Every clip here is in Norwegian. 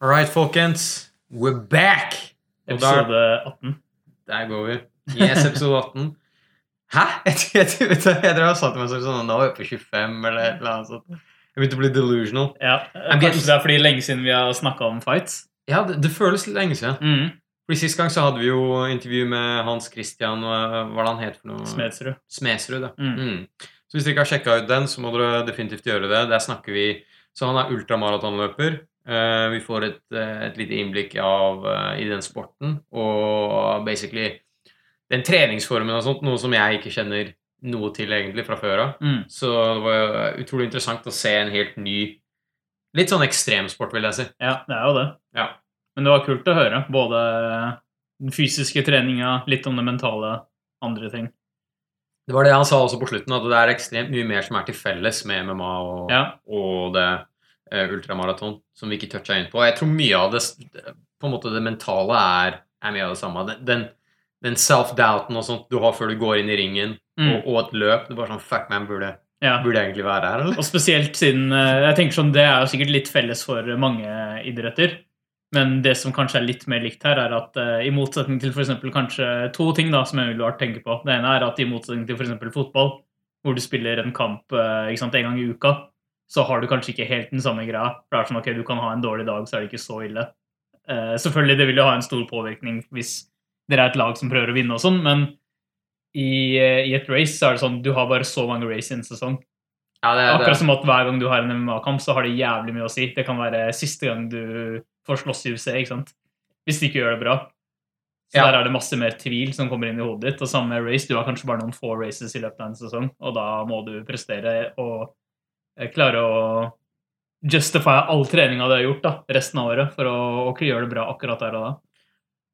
All right, folkens. We're back! Og episode Episode 18. Der går vi. Yes, episode 18. Hæ? Jeg, jeg, jeg, jeg, drev og sa til meg selv sånn Nå er vi på 25, eller et eller annet sånt. Jeg begynte å bli delusional. Ja, Kanskje getting- det er fordi lenge siden vi har snakka om fights. Ja, det, det føles litt lenge siden. Mm. Fordi Sist gang så hadde vi jo intervju med Hans Christian og Hva var det han het for noe? Smedsrud. Smedsrud. Ja. Mm. Mm. Så hvis dere ikke har sjekka ut den, så må dere definitivt gjøre det. Der snakker vi Så han er ultramaratonløper. Eh, vi får et, eh, et lite innblikk av, eh, i den sporten og basically den treningsformen og sånt, noe som jeg ikke kjenner noe til egentlig fra før av. Mm. Så det var utrolig interessant å se en helt ny Litt sånn ekstremsport, vil jeg si. Ja, det er jo det. Ja. Men det var kult å høre. Både den fysiske treninga, litt om det mentale, andre ting. Det var det han sa også på slutten, at det er ekstremt mye mer som er til felles med MMA og, Ja. og det ultramaraton, som vi ikke toucha inn på. Jeg tror mye av det på en måte det mentale er, er mye av det samme. Den, den, self-doubten og sånt du har før du går inn i ringen, Mm. og, og et løp Det er bare sånn Fuck, man, burde, Ja. burde egentlig være her, eller? Og spesielt siden eh, Jeg tenker sånn, Det er jo sikkert litt felles for mange idretter. Men det som kanskje er litt mer likt her, er at uh, i motsetning til eksempel kanskje to ting da, som jeg vil tenke på. Det ene er at i motsetning til f.eks. fotball, hvor du spiller en kamp uh, sant, en gang i uka, så har du kanskje ikke helt den samme greia. For det er sånn, ok, Du kan ha en dårlig dag, så er det ikke så ille. Uh, selvfølgelig, det vil jo ha en stor påvirkning hvis dere er et lag som prøver å vinne og sånn, men i, uh, i et race så er det sånn du har bare så mange race i en sesong. Ja, det, det, Akkurat som at hver gang du har en MMA-kamp, så har det jævlig mye å si. Det kan være siste gang du får slåss i UFC, ikke sant? Hvis du ikke gjør det bra. Så Ja. der er det masse mer tvil som kommer inn i hodet ditt. Og samme race, du har kanskje bare noen få races i løpet av en sesong, og da må du prestere og klare å justify all treninga du har gjort da, resten av året, for å, å gjøre det bra akkurat der og da.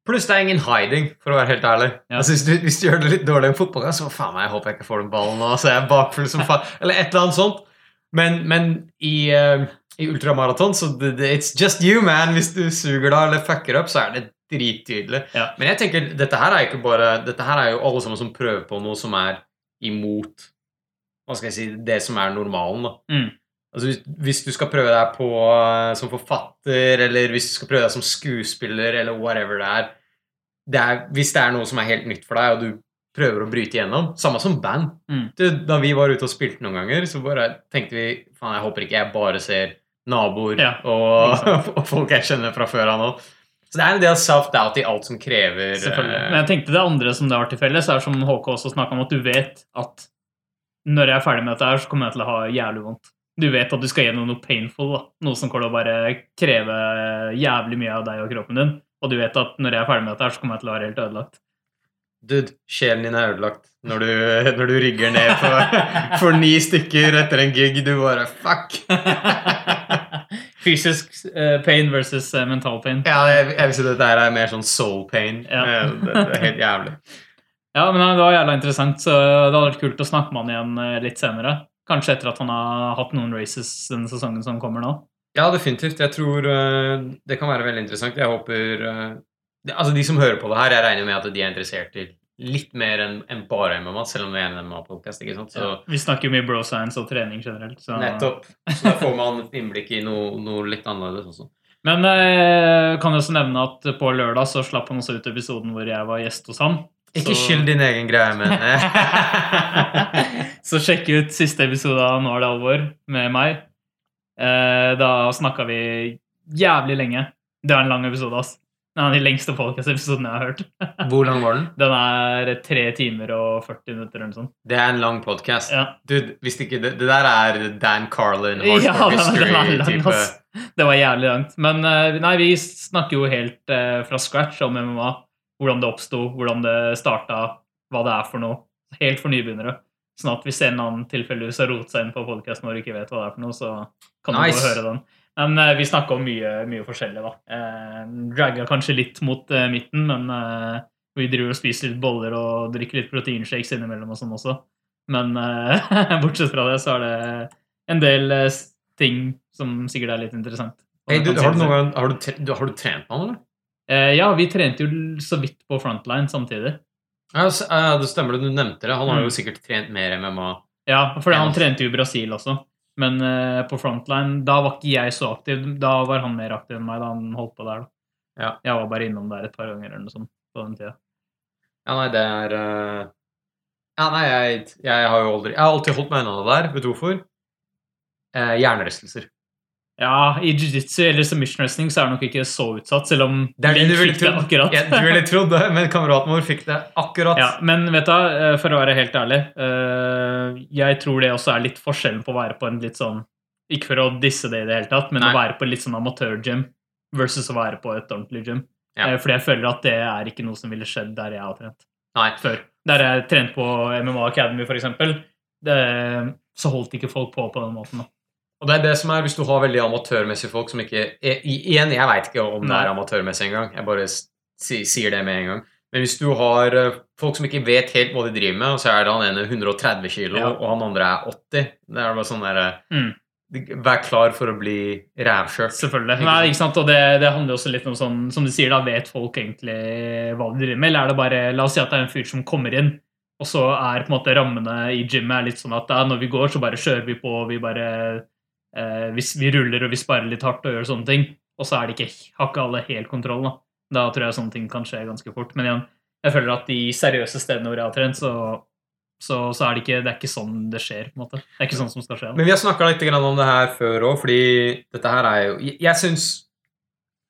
Pluss det er ingen hiding, for å være helt ærlig. Ja. Altså, hvis, du, hvis du gjør det litt dårlig i fotballkamp, så faen meg, jeg håper jeg ikke får den ballen nå, så jeg er bakfull som faen. Eller et eller annet sånt. Men, men i, uh, i ultramaraton, så det, det, it's just you, man. Hvis du suger da eller fucker opp, så er det drittydelig. Ja. Men jeg tenker, dette her er ikke bare Dette her er jo alle sammen som prøver på noe som er imot Hva skal jeg si Det som er normalen, da. Mm. Altså hvis, hvis du skal prøve deg på eh, som forfatter, eller hvis du skal prøve deg som skuespiller, eller whatever det er, det er Hvis det er noe som er helt nytt for deg, og du prøver å bryte igjennom Samme som band. Mm. Du, da vi var ute og spilte noen ganger, så bare tenkte vi faen, jeg håper ikke jeg bare ser naboer Ja, og, og folk jeg kjenner fra før av nå. Så det er en del self-doubt i alt som krever Selvfølgelig. eh, Men jeg tenkte det andre som det har til felles, er som HK også snakka om, at du vet at når jeg er ferdig med dette her, så kommer jeg til å ha jævlig vondt. Du vet at du skal gjennom noe painful, da. noe som kommer til å bare kreve jævlig mye av deg og kroppen din. Og du vet at når jeg er ferdig med dette her, så kommer jeg til å være helt ødelagt. Dude, sjelen din er ødelagt når du, når du rygger ned for, for ni stykker etter en gig. Du bare Fuck! Fysisk eh, pain versus eh, mental pain. Ja, jeg, jeg vil si dette er mer sånn soul pain. Ja. Eh, Det, det er helt jævlig. Ja, men det var jævla interessant, så det hadde vært kult å snakke med han igjen eh, litt senere. Kanskje etter at han har hatt noen races denne sesongen som kommer nå. Ja, definitivt. Jeg tror eh, det kan være veldig interessant. Jeg håper eh, Altså, de som hører på det her, jeg regner med at de er interessert i litt mer enn bare MMA, selv om det er en MMA-podkast, ikke sant? Så Ja, vi snakker jo mye bro science og trening generelt. Så. nettopp. Så da får man innblikk i noe, noe litt annerledes også. Men jeg kan jo også nevne at på lørdag så slapp han også ut episoden hvor jeg var gjest hos han. Ikke skyld din egen greie, men så sjekk ut siste episode av Nå er det alvor med meg. Eh, Da snakka vi jævlig lenge. Det var en lang episode, ass. Det er den lengste podcast-episoden jeg har hørt. Hvor lang var den? Den er tre timer og 40 minutter eller noe sånt. Det er en lang podkast. Ja, Dude, hvis ikke det, det der er Dan Carlin, ja hardcore er lang, history-type. Det var jævlig langt. Men eh, nei, vi snakker jo helt eh, fra scratch om MMA. Hvordan det oppsto, hvordan det starta, hva det er for noe. Helt for nybegynnere. Sånn at hvis en annen tilfeldigvis har rotet seg inn på podkasten og ikke vet hva det er for noe, så kan du gå og høre den. Men eh, vi snakka om mye, mye forskjellig, da. Eh, Dragga kanskje litt mot eh, midten, men eh, vi driver og spiser litt boller og drikker litt proteinshakes innimellom og sånn også. Men bortsett fra det, så er det en del ting som sikkert er litt interessant. Hey, du, har, du gang, har, du, har du trent med han, eller? Eh, ja, vi trente jo så vidt på frontline samtidig. Ja, det stemmer du nevnte det. Han har Mm. jo sikkert trent mer MMA. Ja, for han trente jo i Brasil også. Men eh, på frontline, da var ikke jeg så aktiv. Da var han mer aktiv enn meg da han holdt på der. Ja. Jeg var bare innom der et par ganger eller noe sånt på den tida. Ja, nei, det er eh, Ja, nei, jeg, jeg har jo aldri Jeg har alltid holdt meg unna det der. Vet du hvorfor? Eh, hjernerystelser. Ja, i jiu-jitsu eller submission wrestling så er det nok ikke så utsatt, selv om Det er det du ville trodd. akkurat. Ja, du ville trodd det, men kameraten vår fikk det akkurat. Ja, men vet du, eh, for å være helt ærlig eh, Jeg tror det også er litt forskjellen på å være på en litt sånn Ikke for å disse det i det hele tatt, men Nei. å være på litt sånn amatørgym versus å være på et ordentlig gym. Ja. Eh, Fordi jeg føler at det er ikke noe som ville skjedd der jeg har trent Nei. før. Der jeg trent på MMA Academy, for eksempel, det, så holdt ikke folk på på den måten. da. Og det er det som er, hvis du har veldig amatørmessige folk som ikke er, Igjen, jeg veit ikke om det er amatørmessig engang. Jeg bare sier det med en gang. Men hvis du har eh, folk som ikke vet helt hva de driver med, og så er det han ene 130 kilo, Ja. og han andre er 80 Det er bare sånn der, Mm. eh, Vær klar for å bli rævkjørt. Selvfølgelig. Ikke Nei, ikke sant? Og det, det handler også litt om sånn, som du sier, da vet folk egentlig hva de driver med? Eller er det bare La oss si at det er en fyr som kommer inn, og så er på en måte rammene i gymmet er litt sånn at ja, når vi går, så bare kjører vi på, og vi bare eh, hvis Vi ruller og vi sparer litt hardt og gjør sånne ting, og så er det ikke, har ikke alle helt kontroll. Da. da tror jeg sånne ting kan skje ganske fort. Men igjen, jeg føler at de seriøse stedene hvor jeg har trent, så, så, så er det ikke, det er ikke sånn det skjer. på en måte. Det er ikke sånn som skal skje. Da. Men vi har snakka litt om det her før òg, fordi dette her er jo Jeg, jeg syns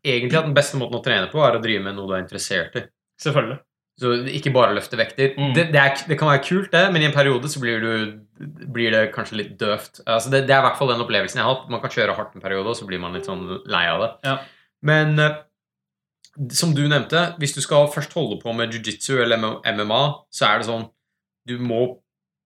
egentlig at den beste måten å trene på er å drive med noe du er interessert i. Selvfølgelig. Så ikke bare løfte vekter. Mm. Det, det, er, det kan være kult, det, men i en periode så blir, du, blir det kanskje litt døvt. Altså det, det er i hvert fall den opplevelsen jeg har hatt. Man kan kjøre hardt en periode, og så blir man litt sånn lei av det. Ja. Men eh, som du nevnte, hvis du skal først holde på med jiu-jitsu eller MMA, så er det sånn Du må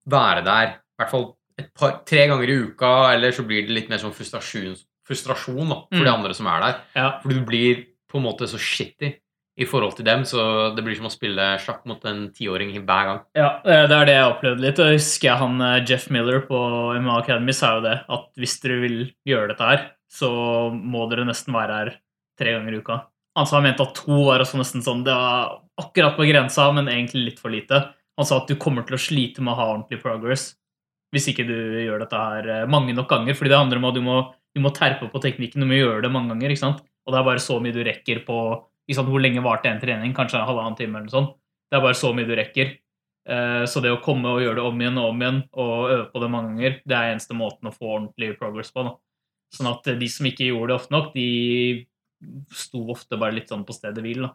være der i hvert fall et par, tre ganger i uka, eller så blir det litt mer sånn frustrasjon, frustrasjon da, for Mm. de andre som er der. Ja. For du blir på en måte så shitty i forhold til dem, så det blir som å spille sjakk mot en tiåring hver gang. Ja, det er det jeg opplevde litt. Og jeg husker jeg han eh, Jeff Miller på MA Academy sa jo det, at hvis dere vil gjøre dette her, så må dere nesten være her tre ganger i uka. Han sa han mente at to var også nesten sånn, det var akkurat på grensa, men egentlig litt for lite. Han sa at du kommer til å slite med å ha ordentlig progress hvis ikke du gjør dette her eh, mange nok ganger. fordi det handler om at du må, du må terpe på teknikken, du må gjøre det mange ganger. ikke sant? Og det er bare så mye du rekker på sant? Hvor lenge varte en trening? Kanskje en halvannen time? eller noe sånt. Det er bare så mye du rekker. Eh, Så det å komme og gjøre det om igjen og om igjen og øve på det mange ganger, det er eneste måten å få ordentlig progress på. Da. Sånn at eh, de som ikke gjorde det ofte nok, de sto ofte bare litt sånn på stedet hvil. Da.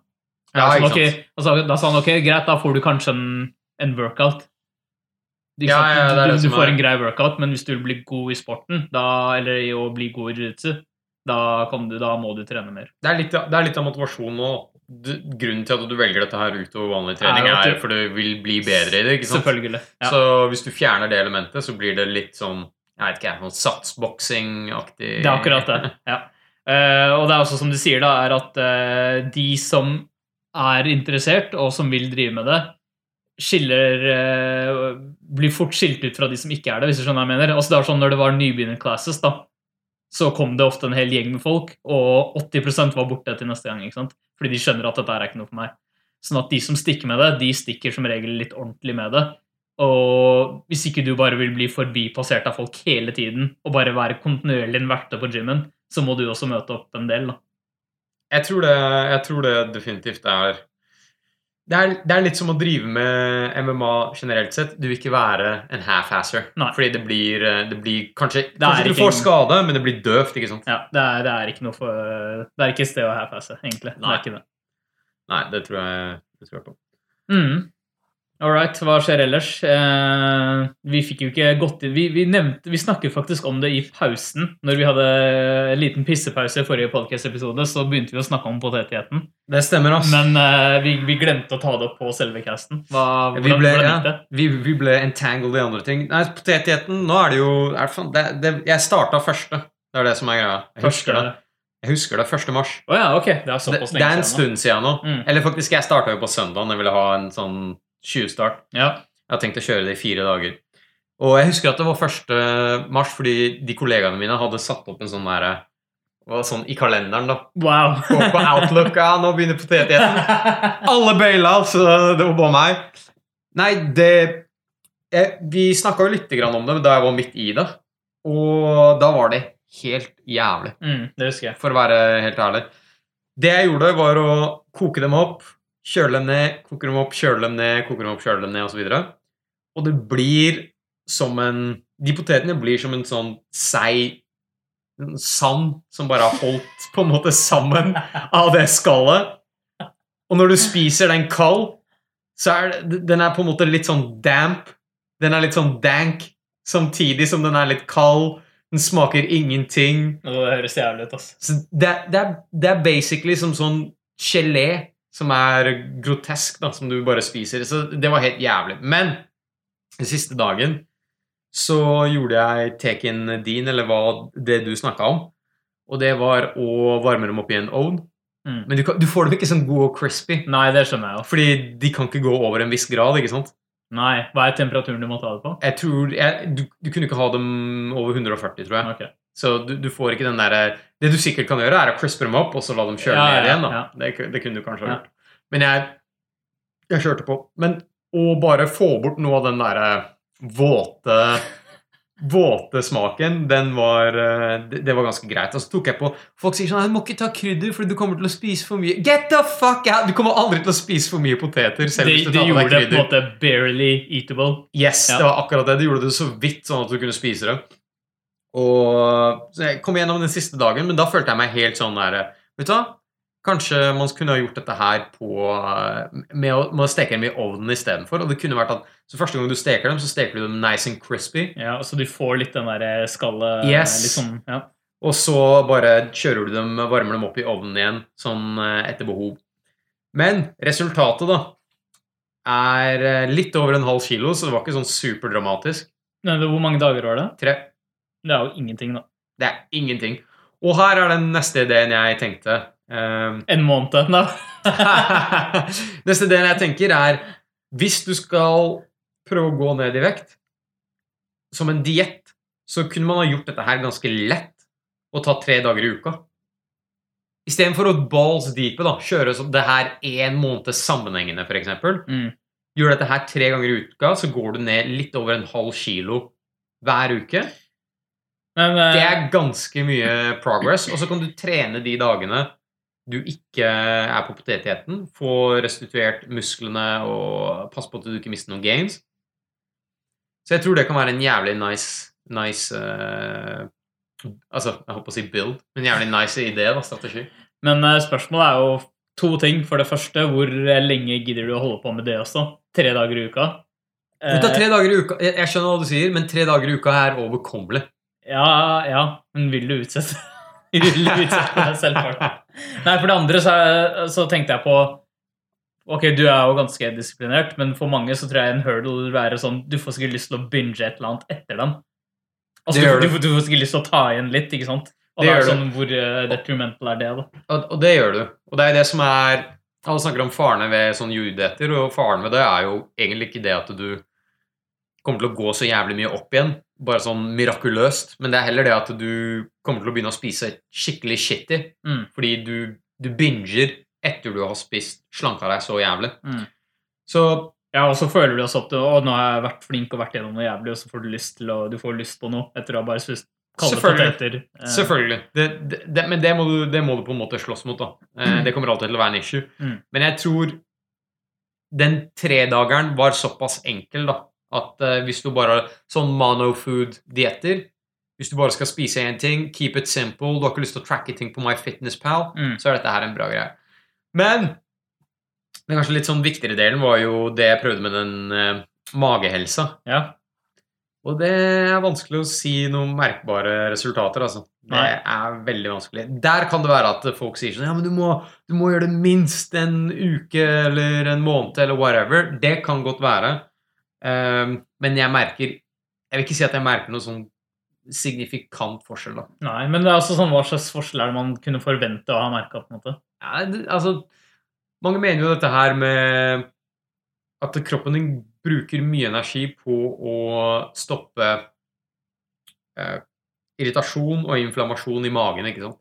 Ja, sånn, altså, da sa han ok, greit, da får du kanskje en, en workout. Du, Ja, ja, det er du, du, får en grei workout, men hvis du vil bli god i sporten, da, eller i å bli god i jiu-jitsu, da, du- da må du trene mer. Det er litt, det er litt av motivasjonen nå. Du, grunnen til at du velger dette her utover vanlig trening, Er er du- for du vil bli bedre i det. ikke sant? Selvfølgelig. Ja. Så hvis du fjerner det elementet, så blir det litt sånn jeg vet ikke, sånn satsboksing-aktig Det er akkurat det. ja. Uh, og det er også som du sier, da, er at uh, de som er interessert, og som vil drive med det, skiller uh, Blir fort skilt ut fra de som ikke er det, hvis du skjønner hva jeg mener. Altså, det er sånn Når det var nybegynnerclasses, da, så kom det ofte en hel gjeng med folk, og 80% var borte til neste gang. ikke sant? Fordi de skjønner at dette er ikke noe for meg. Sånn at de som stikker med det, de stikker som regel litt ordentlig med det. Og hvis ikke du bare vil bli forbipassert av folk hele tiden, og bare være kontinuerlig en verte på gymmen, så må du også møte opp en del, da. Jeg tror det, jeg tror det definitivt er det, er det er litt som å drive med MMA generelt sett. Du vil ikke være en half-asser. Fordi det blir, eh, det blir Kanskje, det kanskje du får skade, men det blir døvt, ikke sant? Ja, det er, det er ikke noe for Det er ikke et sted å half-asse, egentlig. Det Nei. er ikke det. Nei, det tror jeg, det tror jeg på. Mm. All right, hva skjer ellers? Eh, vi fikk jo ikke gått inn Vi, vi, nevnte, vi snakket faktisk om det i pausen. Når vi hadde en liten pissepause i forrige podcast-episode, så begynte vi å snakke om potetigheten. Det stemmer, ass. Men eh, vi, vi glemte å ta det opp på selve casten. Hva, hvordan, vi ble, hvordan ja, gikk det? vi, vi ble entangled i andre ting. Nei, potetgjeten, Nå er det jo er det, det, det, Jeg starta første. Det er det som er greia. Jeg husker det. Jeg husker det 1. mars. Oh, ja, okay. Det er såpass det er en stund siden nå. Mm. Eller faktisk, jeg starta jo på søndag. Jeg ville ha en sånn 20-start. Ja. Jeg har tenkt å kjøre det i fire dager. Og jeg husker at det var 1. mars fordi de kollegaene mine hadde satt opp en sånn derre Sånn i kalenderen, da. Wow. Gå på Outlook. Ja, nå begynner potetdieten. Alle baila, så det var bare meg. Nei, det jeg, Vi snakka jo litt grann om det da jeg var midt i det. Og da var det helt jævlig, Mm, det husker jeg. for å være helt ærlig. Det jeg gjorde, var å koke dem opp, kjøle dem ned, koke dem opp, kjøle dem ned, koke dem opp, kjøle dem ned, osv. Og, og det blir som en De potetene blir som en sånn seig sand som bare har holdt på en måte sammen av det skallet. Og når du spiser den kald, så er det, den er på en måte litt sånn damp. Den er litt sånn dank, samtidig som den er litt kald. Den smaker ingenting. Det høres jævlig ut, ass. Det, det, det er basically som sånn gelé som er grotesk, da, som du bare spiser. Så det var helt jævlig. Men den siste dagen så gjorde jeg teken din, eller hva det du snakka om. Og det var å varme dem opp i en ovn. Mm. Men du, kan, du får dem ikke sånn god og crispy. Nei, det skjønner jeg jo. Fordi de kan ikke gå over en viss grad, ikke sant? Nei, Hva er temperaturen du må ta det på? Jeg tror, jeg, du, du kunne ikke ha dem over 140, tror jeg. Okay. Så du, du får ikke den derre Det du sikkert kan gjøre, er å crispe dem opp og så la dem kjøre Ja, ned igjen. da. Det, det kunne du kanskje ha gjort. Men jeg, jeg kjørte på. Men å bare få bort noe av den derre våte Våte smaken, den var eh, det, var ganske greit. Og så tok jeg på Folk sier sånn 'Du må ikke ta krydder, for du kommer til å spise for mye'. Get the fuck out! Du kommer aldri til å spise for mye poteter. selv De, hvis du de tar gjorde det på en måte barely eatable. Yes, Ja. det var akkurat det. De gjorde det så vidt sånn at du kunne spise det. Og så Jeg kom gjennom den siste dagen, men da følte jeg meg helt sånn der Vet du hva? Kanskje man kunne ha gjort dette her på, med, å, med å steke dem i ovnen istedenfor. Og det kunne vært at så første gang du steker dem, så steker du dem nice and crispy. Ja, og Så du får litt den der skallet Yes. litt sånn, ja. Og så bare kjører du dem, varmer dem opp i ovnen igjen, sånn eh, etter behov. Men resultatet, da, er eh, litt over en halv kilo, så det var ikke sånn superdramatisk. Hvor mange dager var det? Tre. Det er jo ingenting, da. Det er ingenting. Og her er den neste ideen jeg tenkte. Um, En måned. da. neste ideen jeg tenker, er hvis du skal prøve å gå ned i vekt som en diett, så kunne man ha gjort dette her ganske lett og ta tre dager i uka. Istedenfor å balls deepe, da, kjøre det her én måned sammenhengende, f.eks. Mm. Gjør dette her tre ganger i uka, så går du ned litt over en halv kilo hver uke. Men eh, Det er ganske mye progress. Og så kan du trene de dagene du ikke er på potetdietten. Få restituert musklene og passe på at du ikke mister noen gains. Så jeg tror det kan være en jævlig nice, nice uh, Altså, jeg holdt på å si build, men jævlig nice idé, da, strategi. Men uh, spørsmålet er jo to ting. For det første, hvor lenge gidder du å holde på med det også? Tre dager i uka? Uh, tre dager i uka, jeg, jeg skjønner hva du sier, men tre dager i uka er overkommelig. Ja, ja. Men vil du utsette Vil du utsette deg selv for det? Nei, for det andre så, så tenkte jeg på Ok, du er jo ganske disiplinert, men for mange så tror jeg en hurdle vil være sånn Du får sikkert lyst til å binge et eller annet etter dem. Altså, du, du, du. får- sikkert lyst til å ta igjen litt, ikke sant? Og Det det er sånn, Hvor eh, detrimental er det, da? Og, og det gjør du. Og det er det som er Alle snakker om farene ved sånn judeter, og faren ved det er jo egentlig ikke det at du kommer til å gå så jævlig mye opp igjen, bare sånn mirakuløst, men det er heller det at du kommer til å begynne å spise skikkelig shitty, Mm. fordi du, du binger etter du har spist slanka deg så jævlig. Mm. Så Ja, og så føler du også at du, å, nå har jeg vært flink og vært gjennom noe jævlig, og så får du lyst til å, du får lyst på noe etter å ha bare spist kalde poteter. Eh, Selvfølgelig. Det, det, det, men det må, du, det må du på en måte slåss mot. da. Eh, det kommer alltid til å være en issue. Mm. Men jeg tror den tredageren var såpass enkel da, at uh, hvis du bare Sånn monofood-dietter Hvis du bare skal spise én ting, keep it simple, du har ikke lyst til å tracke ting på MyFitnessPal, Mm. så er dette her en bra greie. Men den kanskje litt sånn viktigere delen var jo det jeg prøvde med den uh, magehelsa. Ja. Og det er vanskelig å si noen merkbare resultater, altså. Det er veldig vanskelig. Der kan det være at folk sier sånn Ja, men du må, du må gjøre det minst en uke eller en måned eller whatever. Det kan godt være. Ehm, men jeg merker Jeg vil ikke si at jeg merker noe sånn signifikant forskjell, da. Nei, men det er altså sånn, hva slags forskjell er det man kunne forvente å ha merka? Ja, det, altså Mange mener jo dette her med at kroppen din bruker mye energi på å stoppe eh, irritasjon og inflammasjon i magen, ikke sant?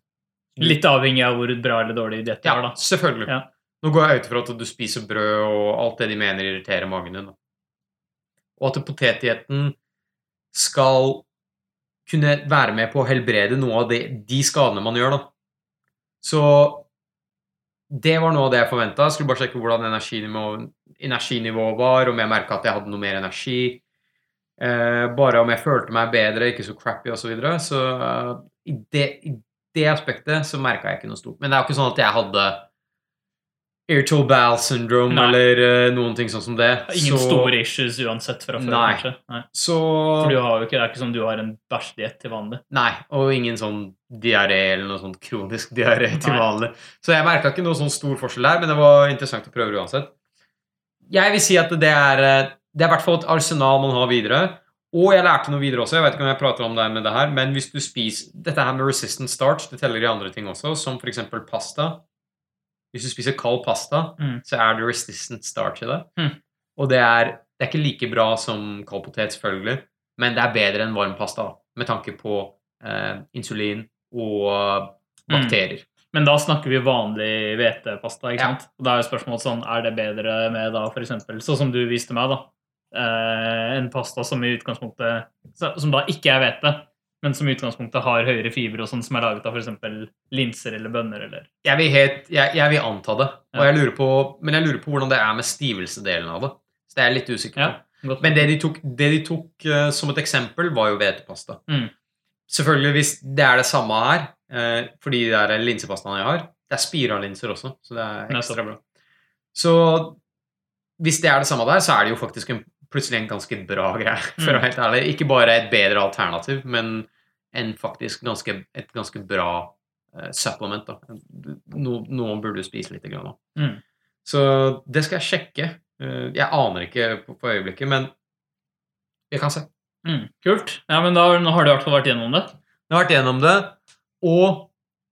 Litt avhengig av hvor bra eller dårlig diett du Ja, da. selvfølgelig. Ja. Nå går jeg ut ifra at du spiser brød og alt det de mener irriterer magen din. da. Og at potetdietten skal kunne være med på å helbrede noe av de, de skadene man gjør, da. Så det var noe av det jeg forventa. Skulle bare sjekke hvordan energinivået, energinivået var, om jeg merka at jeg hadde noe mer energi. Eh, bare om jeg følte meg bedre, ikke så crappy osv. Så, videre. så eh, i, det, i det aspektet så merka jeg ikke noe stort. Men det er jo ikke sånn at jeg hadde irritable bowel syndrome Nei. eller uh, noen ting sånn som det. Ingen så, store issues uansett fra før, Nei. kanskje. Nei. Så For du har jo ikke, det er ikke som du har en bæsjdiett til vanlig. Nei, og ingen sånn diaré eller noe sånn kronisk diaré til vanlig. Så jeg merka ikke noe sånn stor forskjell der, men det var interessant å prøve uansett. Jeg vil si at det er eh, Det er i hvert fall et arsenal man har videre. Og jeg lærte noe videre også. Jeg vet ikke om jeg prater om det med det her, men hvis du spiser Dette her med resistant starch, det teller i andre ting også, som f.eks. pasta. Hvis du spiser kald pasta, Mm. så er det resistant starch i det. Mm. Og det er, det er ikke like bra som kald potet, selvfølgelig, men det er bedre enn varm pasta med tanke på eh, insulin og Mm. bakterier. Men da snakker vi vanlig hvetepasta, ikke Ja. sant? Og da er jo spørsmålet sånn, er det bedre med da eksempel, sånn som du viste meg da, eh, en pasta som i utgangspunktet, som da ikke er hvete, men som i utgangspunktet har høyere fiber og sånn, som er laget av eksempel linser eller bønner eller... Jeg vil, helt, jeg, jeg vil anta det, og jeg lurer på, men jeg lurer på hvordan det er med stivelsedelen av det. Så det er jeg litt usikker på. Ja. Men det de tok, det de tok uh, som et eksempel, var jo hvetepasta. Mm. Selvfølgelig, hvis det er det samme her, uh, fordi det er linsepastaen jeg har, det er spiralinser også, så det er ekstra bra. Så hvis det er det samme der, så er det jo faktisk en, plutselig en ganske bra greie, for å Mm. være helt ærlig. Ikke bare et bedre alternativ, men en faktisk ganske, et ganske bra eh, supplement. Da. No, noen burde du spise litt. Grann. Mm. Så det skal jeg sjekke. Eh, jeg aner ikke på, på øyeblikket, men vi kan se. Mm, kult. Ja, men da, nå har du i hvert fall vært gjennom det. Jeg har vært gjennom det, og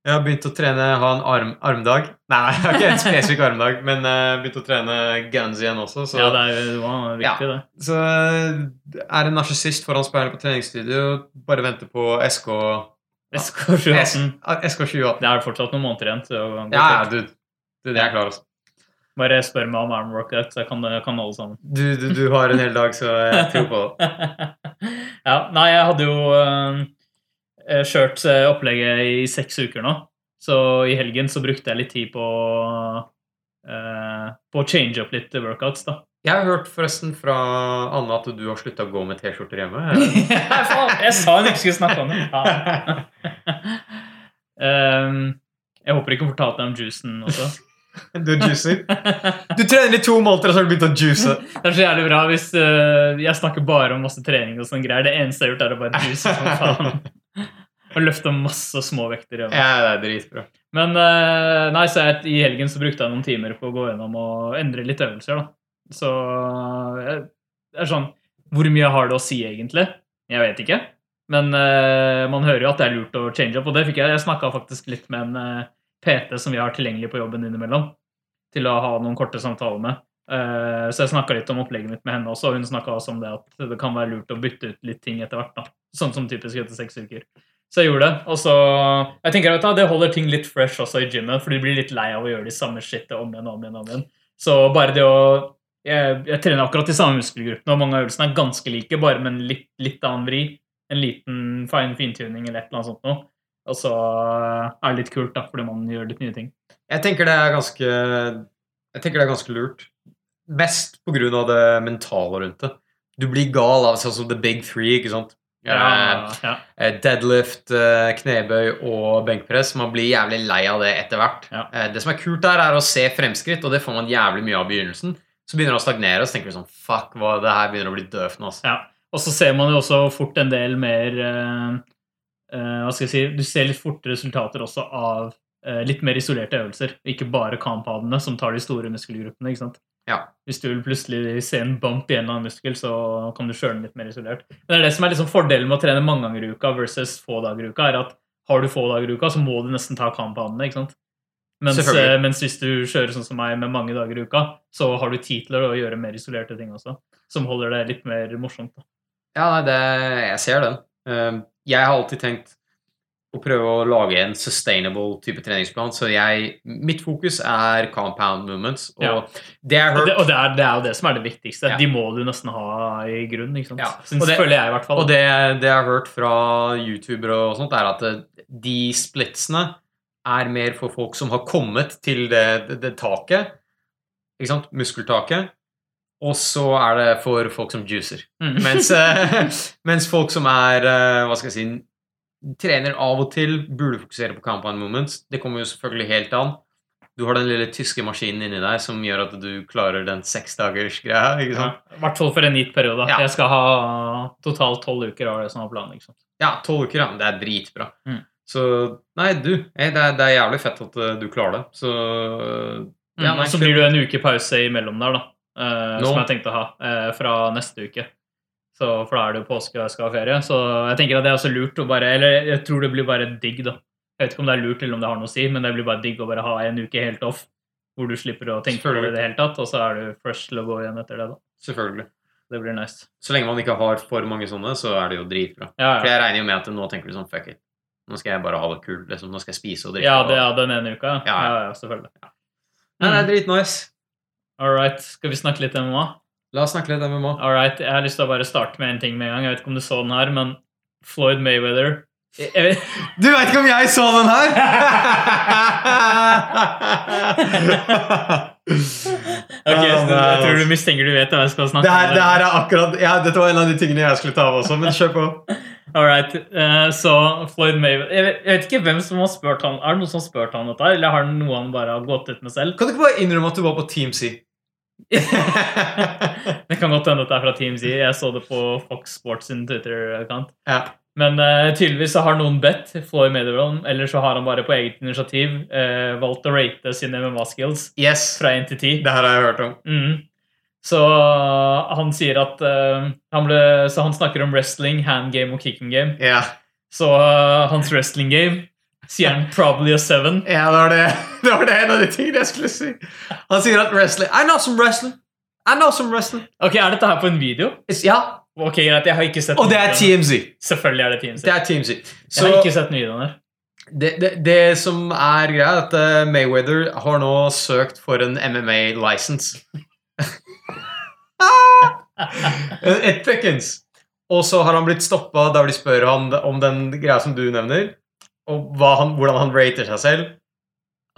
jeg har begynt å trene, ha en arm, armdag. Nei, jeg har ikke en spesifikk armdag, men jeg begynt å trene guns igjen også. Så, Ja, det er det var viktig, det. så eh, er en narsissist foran speilet på treningsstudio, bare venter på SK SK2018. SK 2018. Det er fortsatt noen måneder igjen. Ja, ja, dude. Du, det er klar, altså. Bare spør meg om arm workout, så jeg kan, kan alle sammen. Du, du, du har en hel dag, så jeg tror på det. ja, nei, jeg hadde jo uh, kjørt eh, opplegget i seks uker nå. Så i helgen så brukte jeg litt tid på eh, på å change up litt workouts, da. Jeg har hørt forresten fra Anne at du har slutta å gå med T-skjorter hjemme. Jeg sa hun ikke skulle snakke om det. Ehm, jeg håper ikke hun fortalte deg om juicen også. Du er juicy. Du trener i to måneder, og så har du begynt å juice. Det er så jævlig bra hvis uh, jeg snakker bare om masse trening og sånne greier. Det eneste jeg har gjort, er å bare juice som faen. Og løfta masse småvekter. vekter. Ja, det er dritbra. Men eh, nei, så jeg, i helgen så brukte jeg noen timer på å gå gjennom og endre litt øvelser. da. Så jeg, det er sånn Hvor mye har det å si, egentlig? Jeg vet ikke. Men uh, man hører jo at det er lurt å change up, og det fikk jeg. Jeg snakka faktisk litt med en uh, PT som vi har tilgjengelig på jobben innimellom, til å ha noen korte samtaler med. Uh, så jeg snakka litt om opplegget mitt med henne også, og hun snakka også om det at det kan være lurt å bytte ut litt ting etter hvert. da. Sånn som typisk etter seks uker. Så jeg gjorde det. Og så Jeg tenker at Det holder ting litt fresh også i gymmet, for du blir litt lei av å gjøre de samme shitet om igjen og om igjen. om igjen. Så bare det å Jeg, jeg trener akkurat de samme muskelgruppene, og mange av øvelsene er ganske like, bare med en litt, litt annen vri. En liten fine fintuning eller et eller annet sånt noe. Og så er det litt kult, da, fordi man gjør litt nye ting. Jeg tenker det er ganske Jeg tenker det er ganske lurt. Mest på grunn av det mentale rundt det. Du blir gal av sånn som the big three, ikke sant? Ja, ja. Eh, Deadlift, eh, knebøy og benkpress. Man blir jævlig lei av det etter hvert. Ja. Eh, Det som er kult der, er å se fremskritt, og det får man jævlig mye av i begynnelsen. Så begynner det å stagnere, og så tenker vi sånn Fuck, hva, det her begynner å bli døvt nå. Altså. Ja. Og så ser man jo også fort en del mer uh, uh, Hva skal jeg si Du ser litt fort resultater også av uh, litt mer isolerte øvelser. Ikke bare kampadene som tar de store muskelgruppene. ikke sant? Ja. Hvis du vil plutselig se en bump i en eller annen muskel, så kan du kjøre den litt mer isolert. Men det er det som er liksom fordelen med å trene mange ganger i uka versus få dager i uka, er at har du få dager i uka, så må du nesten ta kampadene. ikke sant? Mens, eh, mens hvis du kjører sånn som meg med mange dager i uka, så har du tid til å gjøre mer isolerte ting også, som holder det litt mer morsomt. da. Ja, nei, det, jeg ser den. Eh, Jeg har alltid tenkt og prøve å lage en sustainable type treningsplan. Så jeg, mitt fokus er compound movements. Og Ja. det jeg har Og, det, og det, er, det er jo det som er det viktigste. Ja. De må du nesten ha i grunnen. ikke sant? Ja. Og det- føler jeg, i hvert fall. Og det, det jeg har hørt fra youtubere og sånt, er at eh, de splitsene er mer for folk som har kommet til det, det, det taket. Ikke sant? Muskeltaket. Og så er det for folk som juicer. Mm. Mens, eh, mens folk som er eh, Hva skal jeg si Trener av og til, burde fokusere på compound movements. Det kommer jo selvfølgelig helt an. Du har den lille tyske maskinen inni deg som gjør at du klarer den seksdagersgreia. ikke Ja? I hvert fall for en gitt periode. Ja. Jeg skal ha totalt tolv uker. av det som var planen, sant? Ja, tolv uker, ja. Det er dritbra. Mm. Så nei, du. eh, Det er, det er jævlig fett at eh, du klarer det. Så ja, Mm, nei, og så blir det en uke pause imellom der, da. Uh, som jeg tenkte å ha uh, fra neste uke. Så, for da er det jo påske og jeg skal ha ferie. Så jeg tenker at det er også lurt å bare Eller jeg tror det blir bare digg, da. Jeg vet ikke om det er lurt eller om det har noe å si, men det blir bare digg å bare ha en uke helt off. Hvor du slipper å tenke på det i det hele tatt, og så er du fresh til å gå igjen etter det. da. Selvfølgelig. Det blir nice. Så lenge man ikke har for mange sånne, så er det jo dritbra. Ja, For jeg regner jo med at nå tenker du sånn fuck it. Nå skal jeg bare ha det kult. Liksom. Nå skal jeg spise og drikke. ja, det er den ene uka. Ja, Ja, ja. selvfølgelig. ja. Nei, det er Mm. dritnice. All right. Skal vi snakke litt MMA? La oss snakke litt MMA. All right. Jeg har lyst til å bare starte med en ting med en gang. Jeg vet ikke om du så den her, men Floyd Mayweather Du veit ikke om jeg så den her?! Ok, så det Jeg tror du mistenker du vet hva jeg skal snakke Det her, om. det her er akkurat ja, Dette var en av de tingene jeg skulle ta av også, men kjør på. All right. uh, så Floyd Mayweather jeg vet, jeg vet ikke hvem som har spurt han Er det noen som har spurt han dette, eller har noe han bare har gått ut med selv? Kan du ikke bare innrømme at du var på Team C? Det kan godt hende at det er fra Team Z. Jeg så det på Fox Sports sin Twitter-kant. ja. Men uh, tydeligvis så har noen bedt Floyd Mayweather eller så har han bare på eget initiativ uh, valgt å rate sine MMA-skills Yes. fra 1 til 10. Det her har jeg hørt om. Mm. Så uh, han sier at han ble, Så han snakker om wrestling, hand game og kicking game. Yeah. Så hans wrestling game sier han probably a seven. ja det, var det. det var det en av de tingene jeg skulle si. Han sier at wrestling I know some wrestling. I know some wrestling. Ok, Er dette her på en video? It's, ja, Ok, greit, jeg har ikke sett Og det er. TMZ. Selvfølgelig er det TMZ. Det er TMZ. Jeg har ikke sett nyhetene. det, det, det som er greia, er at eh, Mayweather har nå søkt for en MMA-license. Et pekkens. Og så har han blitt stoppa der de spør han om den greia som du nevner, og han, hvordan han rater seg selv.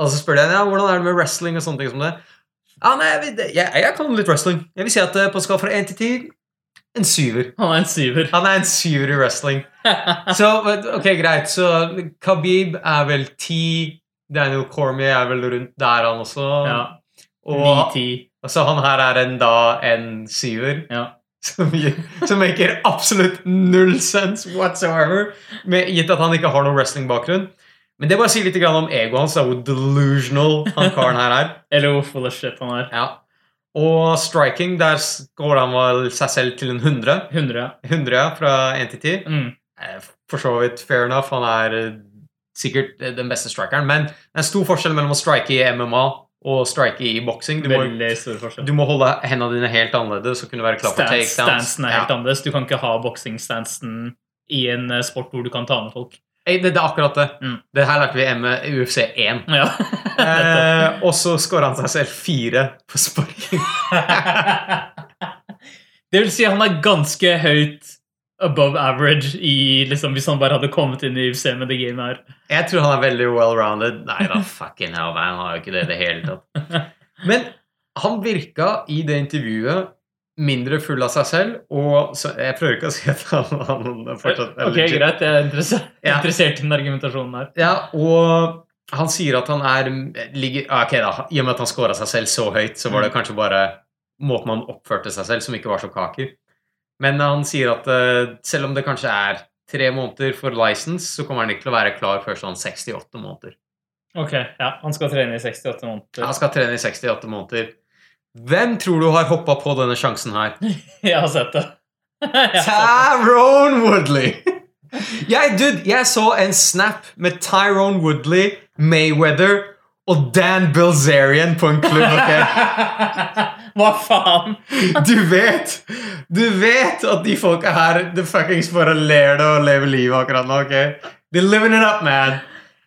Og så spør jeg ja, hvordan er det med wrestling og sånne ting som det. Ja, nei, jeg, jeg, jeg kan litt wrestling. Jeg vil si at eh, på skala fra 1 til 10 en syver. Han er en syver. Han er en syver i wrestling. Så, ok, greit. Så Khabib er vel 10. Daniel Cormier er vel rundt der, han også. ja. Og, 9-10. så han her er en, da en syver. Ja. Som, som maker absolutt null sense whatsoever, med, gitt at han ikke har noen wrestlingbakgrunn. Men det bare sier litt om egoet hans, hvor delusional han karen her er. Eller hvor full of shit han er. Ja. Og striking, der går han vel seg selv til en 100. 100, ja. 100 ja, fra 1 til 10. Mm. Eh, For så vidt fair enough. Han er eh, sikkert eh, den beste strikeren. Men det er en stor forskjell mellom å strike i MMA og strike i boksing. Du, du må holde hendene dine helt annerledes og kunne være klar for Stance, takedowns. stansen er helt annerledes. Du kan ikke ha boksingstansen i en eh, sport hvor du kan ta med folk. Det, det er akkurat det. Mm. Det her lærte vi M- i UFC 1. Ja. Eh, og så skåra han seg selv fire på sparking. det vil si han er ganske høyt above average i, liksom, hvis han bare hadde kommet inn i UFC med det gamet her. Jeg tror han er veldig well-rounded. Nei da, fucking hell, man. Han har jo ikke det i det hele tatt. Men han virka i det intervjuet mindre full av seg selv, og så, Jeg prøver ikke å si at han, han fortsatt er Ok, legit. greit. Jeg er interessert, Ja. interessert i den argumentasjonen her. Ja, og han sier at han er ligger, Ok, da. I og med at han scora seg selv så høyt, så var det Mm. kanskje bare måten han oppførte seg selv, som ikke var så kaker. Men han sier at eh, selv om det kanskje er tre måneder for license, så kommer han ikke til å være klar før sånn 68 måneder. Ok, ja, Han skal trene i 68 måneder. Han skal trene i 68 måneder. Hvem tror du har hoppa på denne sjansen her? Jeg har sett det. Jeg har sett det. Tyrone Woodley! Jeg, dude, jeg så en snap med Tyrone Woodley, Mayweather og Dan Bilzerian på en klubb. ok? Hva faen? Du vet Du vet at de folka her de fuckings bare ler det og lever livet akkurat nå. ok? They're living it up, man.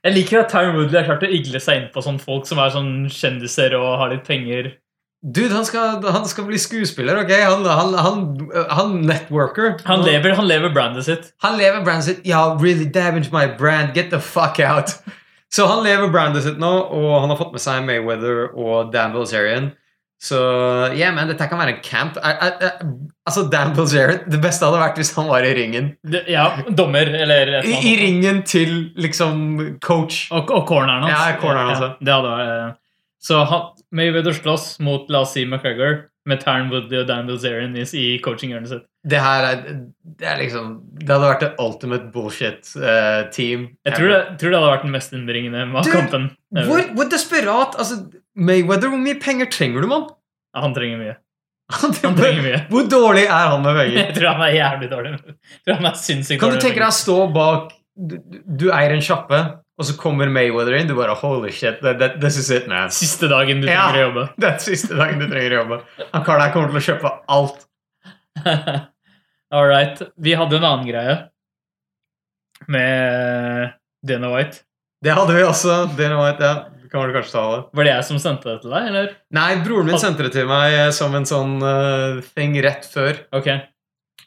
Jeg liker at Tyron Woodley har klart å igle seg inn på sånne folk som er sånn kjendiser og har litt penger. Dude, han skal, han skal bli skuespiller, ok? Han, han, han, han networker. Han lever, han lever brandet sitt. Han lever brandet sitt. Ja, really damage my brand. Get the fuck out. Så han lever brandet sitt nå, og han har fått med seg Mayweather og Dan Bilzerian. Så yeah, man, dette kan være en camp. I, I, I, altså, Dan Bilzerian Det beste hadde vært hvis han var i ringen. De, ja, dommer eller I, i ringen til liksom coach. Og, og corneren hans. Ja, corneren hans, ja. det hadde vært Så han, Mayweather slåss mot, la oss si, McGregor med Tarn Woodley og Dan Bilzerian i, i coachinghjørnet sitt. Det her er, det er liksom Det hadde vært et ultimate bullshit-team. Jeg tror det, tror det hadde vært den mest innbringende av kampen. hvor, hvor desperat altså, Mayweather, hvor mye penger trenger du, mann? Ja, Han trenger mye. Han Han trenger mye. Hvor dårlig er han med penger? Jeg tror han er jævlig dårlig. Jeg tror han er sinnssykt Kan du tenke deg å stå bak Du, du eier en sjappe, og så kommer Mayweather inn. Du bare Holy shit, that, that, this is it, man. Siste dagen du Ja. trenger å jobbe. Det er siste dagen du trenger å jobbe. Han karen her kommer til å kjøpe alt. All right. Vi hadde en annen greie med Dana White. Det hadde vi også. Dana White, ja. Kan du kanskje ta det. Var det jeg som sendte det til deg, eller? Nei, broren min sendte det til meg eh, som en sånn uh, thing rett før. Ok.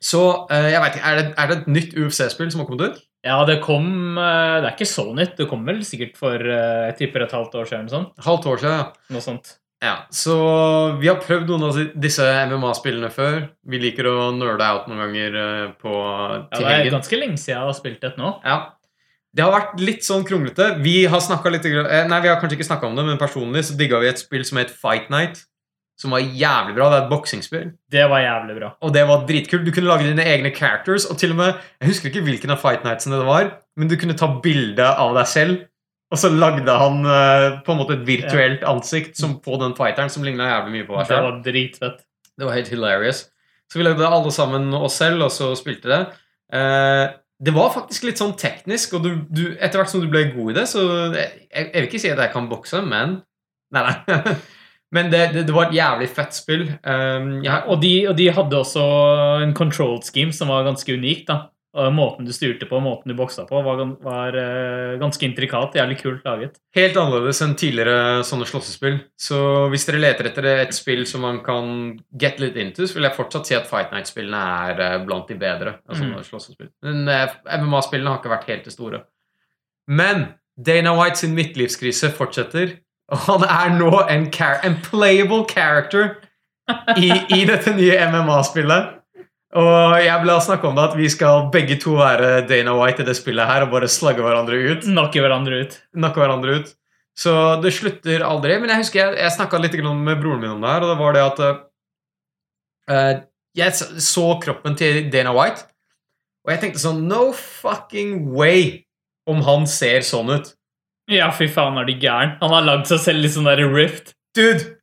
Så uh, jeg vet ikke, er det, er det et nytt UFC-spill som har kommet ut? Ja, det kom Det er ikke så nytt. Det kom vel sikkert for jeg tipper et halvt år siden. sånn. Halvt år siden, ja. Noe sånt. Ja, så vi har prøvd noen av disse MMA-spillene før. Vi liker å nerde out noen ganger til på, Ja, det er helgen. ganske lenge siden jeg har spilt et nå. Ja. Det har vært litt sånn kronglete. Vi har snakket litt eh, Nei, vi har kanskje ikke snakka om det, men personlig så digga vi et spill som het Fight Night. Som var jævlig bra. Det er et boksingsspill. Det var jævlig bra. Og det var dritkult. Du kunne lage dine egne characters. Og til og med, Jeg husker ikke hvilken av Fight Nightsene det var, men du kunne ta bilde av deg selv. Og så lagde han uh, på en måte et virtuelt ansikt som på den fighteren som ligna jævlig mye på deg Det var dritfett. Det var helt hilarious. Så vi lagde alle sammen oss selv, og så spilte det. Uh, det var faktisk litt sånn teknisk, og du, du, etter hvert som du ble god i det, så jeg, jeg vil ikke si at jeg kan bokse, men Nei, nei. Men det, det, det var et jævlig fett spill. Um, ja. Og de, og de hadde også en control scheme som var ganske unik. da. Og Måten du styrte på, måten du boksa på, var, var uh, ganske intrikat. Jævlig kult laget. Helt annerledes enn tidligere sånne slåssespill. Så hvis dere leter etter et spill som man kan get litt into, så vil jeg fortsatt si at Fight Night-spillene er eh, blant de bedre. av sånne Mm. slåssespill. Men eh, MMA-spillene har ikke vært helt det store. Men Dana White sin midtlivskrise fortsetter, og han er nå en, en playable character i, i dette nye MMA-spillet. Og jeg ble snakke om det at vi skal begge to være Dana White i det spillet her og bare slagge hverandre ut Nakke hverandre ut. nakke hverandre ut. Så det slutter aldri. Men jeg husker jeg, jeg snakka litt med broren min om det her, og det var det at uh, Jeg så kroppen til Dana White, og jeg tenkte sånn No fucking way om han ser sånn ut. Ja, fy faen, er du gæren? Han har lagd seg selv litt sånn der rift. Dude,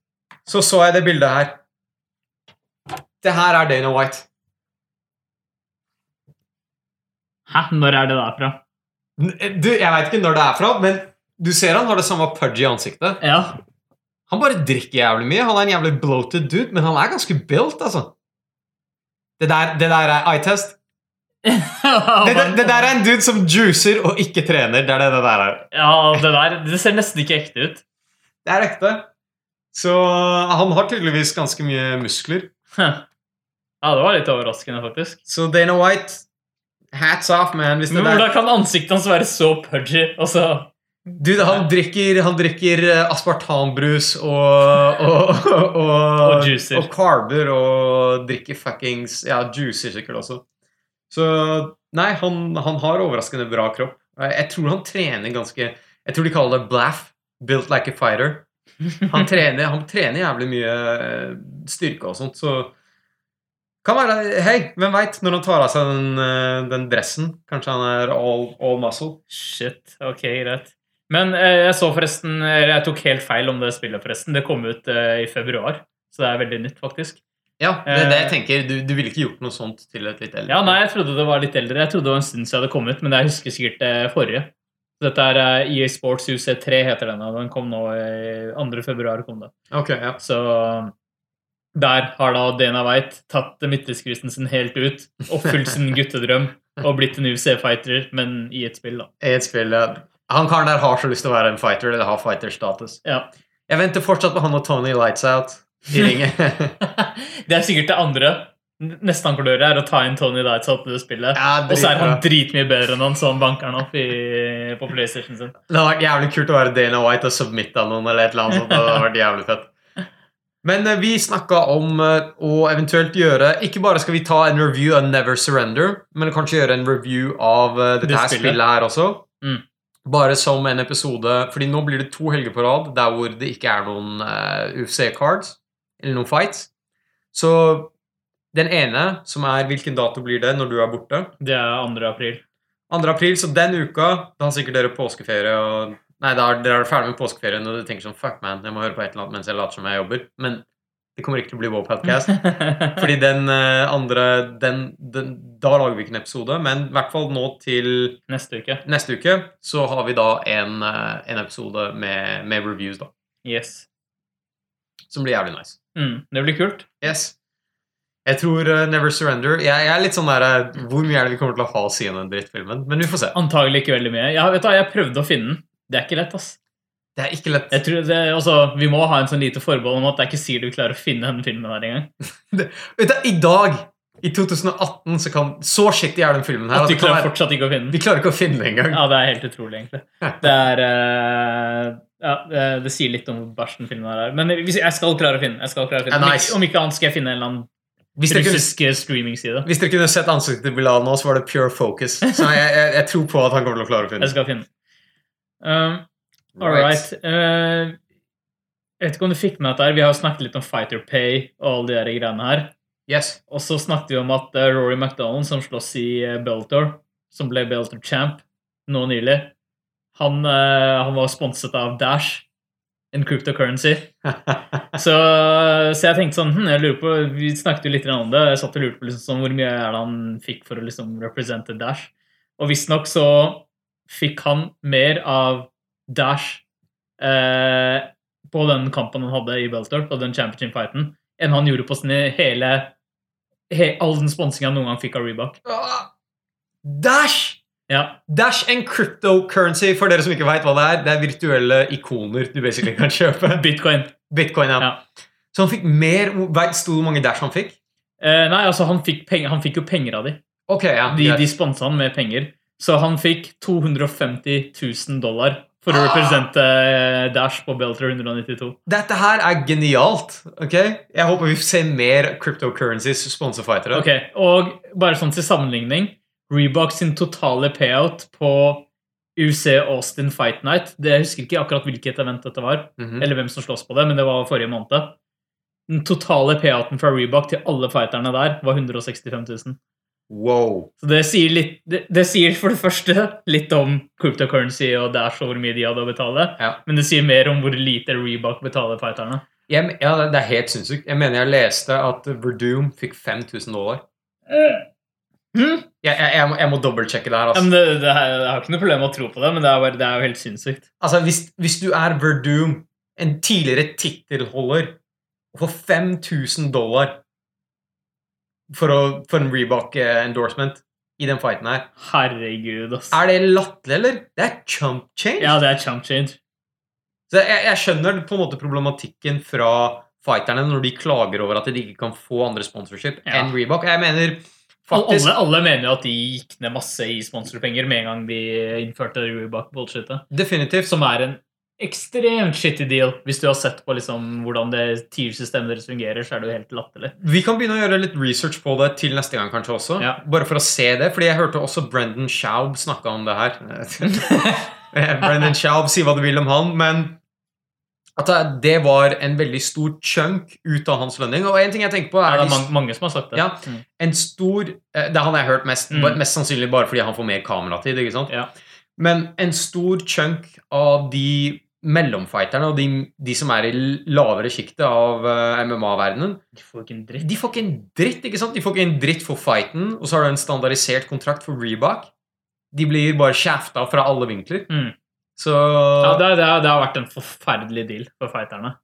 så så jeg det bildet her. Det her er Dana White. Hæ? Når er det derfra? fra? Du, Jeg veit ikke når det er fra, men du ser han har det samme pudgy ansiktet. Ja. Han bare drikker jævlig mye. Han er en jævlig bloated dude, men han er ganske built, altså. Det der, det der er eye-test. Det, det, det der er en dude som juicer og ikke trener. Det er det det der er. Ja, det der Det ser nesten ikke ekte ut. Det er ekte. Så han har tydeligvis ganske mye muskler. Ja, det var litt overraskende, faktisk. Så Dana White, hats off, man. Hvis det Men hvordan kan ansiktet hans være så pudgy? Altså, Dude, han drikker, han drikker eh, aspartambrus og Og, og, og, Og juicer. og carber og drikker fuckings Ja, juicer sikkert også. Så Nei, han, han har overraskende bra kropp. Jeg, jeg tror han trener ganske Jeg tror de kaller det blaff. Built like a fighter. Han trener, han trener jævlig mye eh, styrke og sånt, så kan være Hei, hvem veit? Når han tar av seg den, eh, den dressen, kanskje han er all, all muscle. Shit. Ok, greit. Men eh, jeg så forresten Jeg tok helt feil om det spillet, forresten. Det kom ut eh, i februar, så det er veldig nytt, faktisk. Ja, det er det jeg tenker. Du, du ville ikke gjort noe sånt til et litt eldre Ja, nei, jeg trodde det var litt eldre. Jeg trodde det var en stund siden det kom ut, men jeg husker sikkert det forrige. Dette er EA Sports UC3 heter den, og den kom nå i 2. februar. kom det. Ok, ja. Så der har da Dana White tatt midtdiskrisen sin helt ut, oppfylt sin guttedrøm og blitt en UFC-fighter, men i et spill, da. I et spill ja. Han karen der har så lyst til å være en fighter, eller har fighter-status. Ja. Jeg venter fortsatt på han og Tony Lights Out i ringen. det er sikkert det andre. Neste han kan gjøre, er å ta inn Tony Lights Out i det spillet. Ja, og så er han dritmye bedre enn han, så han banker han opp i, på PlayStation sin. Det hadde vært jævlig kult å være Dana White og submitte noen eller et eller annet. Det hadde vært jævlig fett. Men eh, vi snakka om eh, å eventuelt gjøre Ikke bare skal vi ta en review av Never Surrender, men kanskje gjøre en review av eh, dette Det spillet. spillet her også. Mm. Bare som en episode Fordi nå blir det to helger på rad der hvor det ikke er noen uh, UFC-cards eller noen fights. Så den ene, som er Hvilken dato blir det når du er borte? Det er 2. april. 2. april, så den uka Da har sikkert dere påskeferie og Nei, da er dere er ferdig med påskeferien og du tenker sånn Fuck, man, jeg må høre på et eller annet mens jeg later som jeg jobber. Men det kommer ikke til å bli vår podcast. Fordi den eh, andre den, den, Da lager vi ikke en episode, men i hvert fall nå til Neste uke. neste uke så har vi da en, eh, en episode med, med reviews, da. Yes. Som blir jævlig nice. Mm, det blir kult. Yes. Jeg tror uh, Never Surrender jeg, jeg er litt sånn der uh, Hvor mye er det vi kommer til å ha å si om den drittfilmen? Men vi får se. Antagelig ikke veldig mye. Jeg, vet du, jeg prøvde å finne den. Det er ikke lett, ass. Det er ikke lett. Jeg tror det, altså, vi må ha en sånn lite forbehold om at det er ikke sikkert vi klarer å finne den filmen her engang. Vet du, I dag, i 2018, så kan Så shitty er den filmen her. At vi klarer fortsatt ikke å finne den. vi klarer ikke å finne den engang. Ja, det er helt utrolig, egentlig. Det er uh, Ja, det, sier litt om hvor bæsj den filmen her er. Men jeg skal klare å finne den. Om nice. ikke- Om ikke annet skal jeg finne en eller annen Hvis dere, kunne, russisk eh, streamingside. hvis dere kunne sett ansiktet til Bilal nå, så var det pure focus. Så jeg, jeg, jeg tror på at han kommer til å klare å finne Jeg skal finne. Um, All right. Eh, jeg vet ikke om du fikk med dette her. Vi har jo snakket litt om Fighter Pay og alle de der greiene her. Yes. Og så snakket vi om at eh, Rory McDonald, som slåss i uh, Bellator, som ble Bellator champ nå nylig, han, eh, han var sponset av Dash, en cryptocurrency. Så, så jeg tenkte sånn hm, jeg lurer på, Vi snakket jo litt om det. Jeg satt og lurte på liksom, sånn, hvor mye er det han fikk for å liksom represente Dash. Og visstnok så fikk han mer av Dash eh, på den kampen han hadde i Beltorp, og den championship-fighten, enn han gjorde på sine hele, he, all den sponsinga han noen gang fikk av Reebok. Ah, Dash! Ja, Dash and cryptocurrency, for dere som ikke veit hva det er, det er virtuelle ikoner du basically kan kjøpe. Bitcoin. Bitcoin, ja. Ja. Så han fikk mer Vet du hvor mange Dash han fikk? Eh, nei, altså, han fikk, han fikk jo penger av de. Okay, ja. De, de sponsa han med penger. Så han fikk 250 000 dollar for å Ah. represente eh, Dash på Belter 192. Dette her er genialt. ok? Jeg håper vi får se mer cryptocurrencies sponsorfightere. Ok, Og bare sånn til sammenligning Reebok sin totale payout på UC Austin Fight Night det, Jeg husker ikke akkurat hvilket event dette var, Mhm. eller hvem som slåss på det, men det var forrige måned. Den totale payouten fra Reebok til alle fighterne der var 165 000. Wow. Så det sier, litt, det, det sier for det første litt om cryptocurrency og Dash og hvor mye de hadde å betale, Ja. men det sier mer om hvor lite Reebok betaler fighterne. Ja, det er helt sinnssykt. Jeg mener jeg leste at Verdoom fikk 5000 dollar. Hm? Jeg, jeg, jeg, må, jeg må dobbeltsjekke det her. Ja, Altså. men det, det, er- jeg har ikke noe problem med å tro på det, men det er, bare, det er jo helt sinnssykt. Altså, hvis, hvis du er Verdoom, en tidligere tittelholder, og får 5000 dollar for, å, for en Reebok-endorsement i den fighten her Herregud, ass. Er det latterlig, eller? Det er chump change. Ja, det er chump change. Så jeg, jeg skjønner på en måte problematikken fra fighterne når de klager over at de ikke kan få andre sponsorship Ja. enn Reebok. Jeg mener faktisk Alle, alle mener jo at de gikk ned masse i sponsorpenger med en gang de innførte Reebok-bullshitet. Definitivt. Som er en ekstremt shitty deal. Hvis du har sett på liksom hvordan det TIR-systemet deres fungerer, så er det jo helt latterlig. Vi kan begynne å gjøre litt research på det til neste gang, kanskje også. Ja. Bare for å se det. Fordi jeg hørte også Brendan Schaub snakke om det her. Brendan Schaub, si hva du vil om han, men at det- var en veldig stor chunk ut av hans lønning. Og en ting jeg tenker på, Ja, er det er mange, mange som har sagt det. Ja. Mm. en stor eh, Det er han jeg har hørt mest, Mm. mest sannsynlig bare fordi han får mer kameratid. ikke sant? Ja. Men en stor chunk av de mellomfighterne og de, de som er i lavere sjiktet av eh, MMA-verdenen, De får ikke en dritt. de får ikke en dritt. ikke sant? De får ikke en dritt for fighten, og så har du en standardisert kontrakt for Reebok. De blir bare shafta fra alle vinkler. Mm. Så Ja, det, det, har- det har vært en forferdelig deal for fighterne.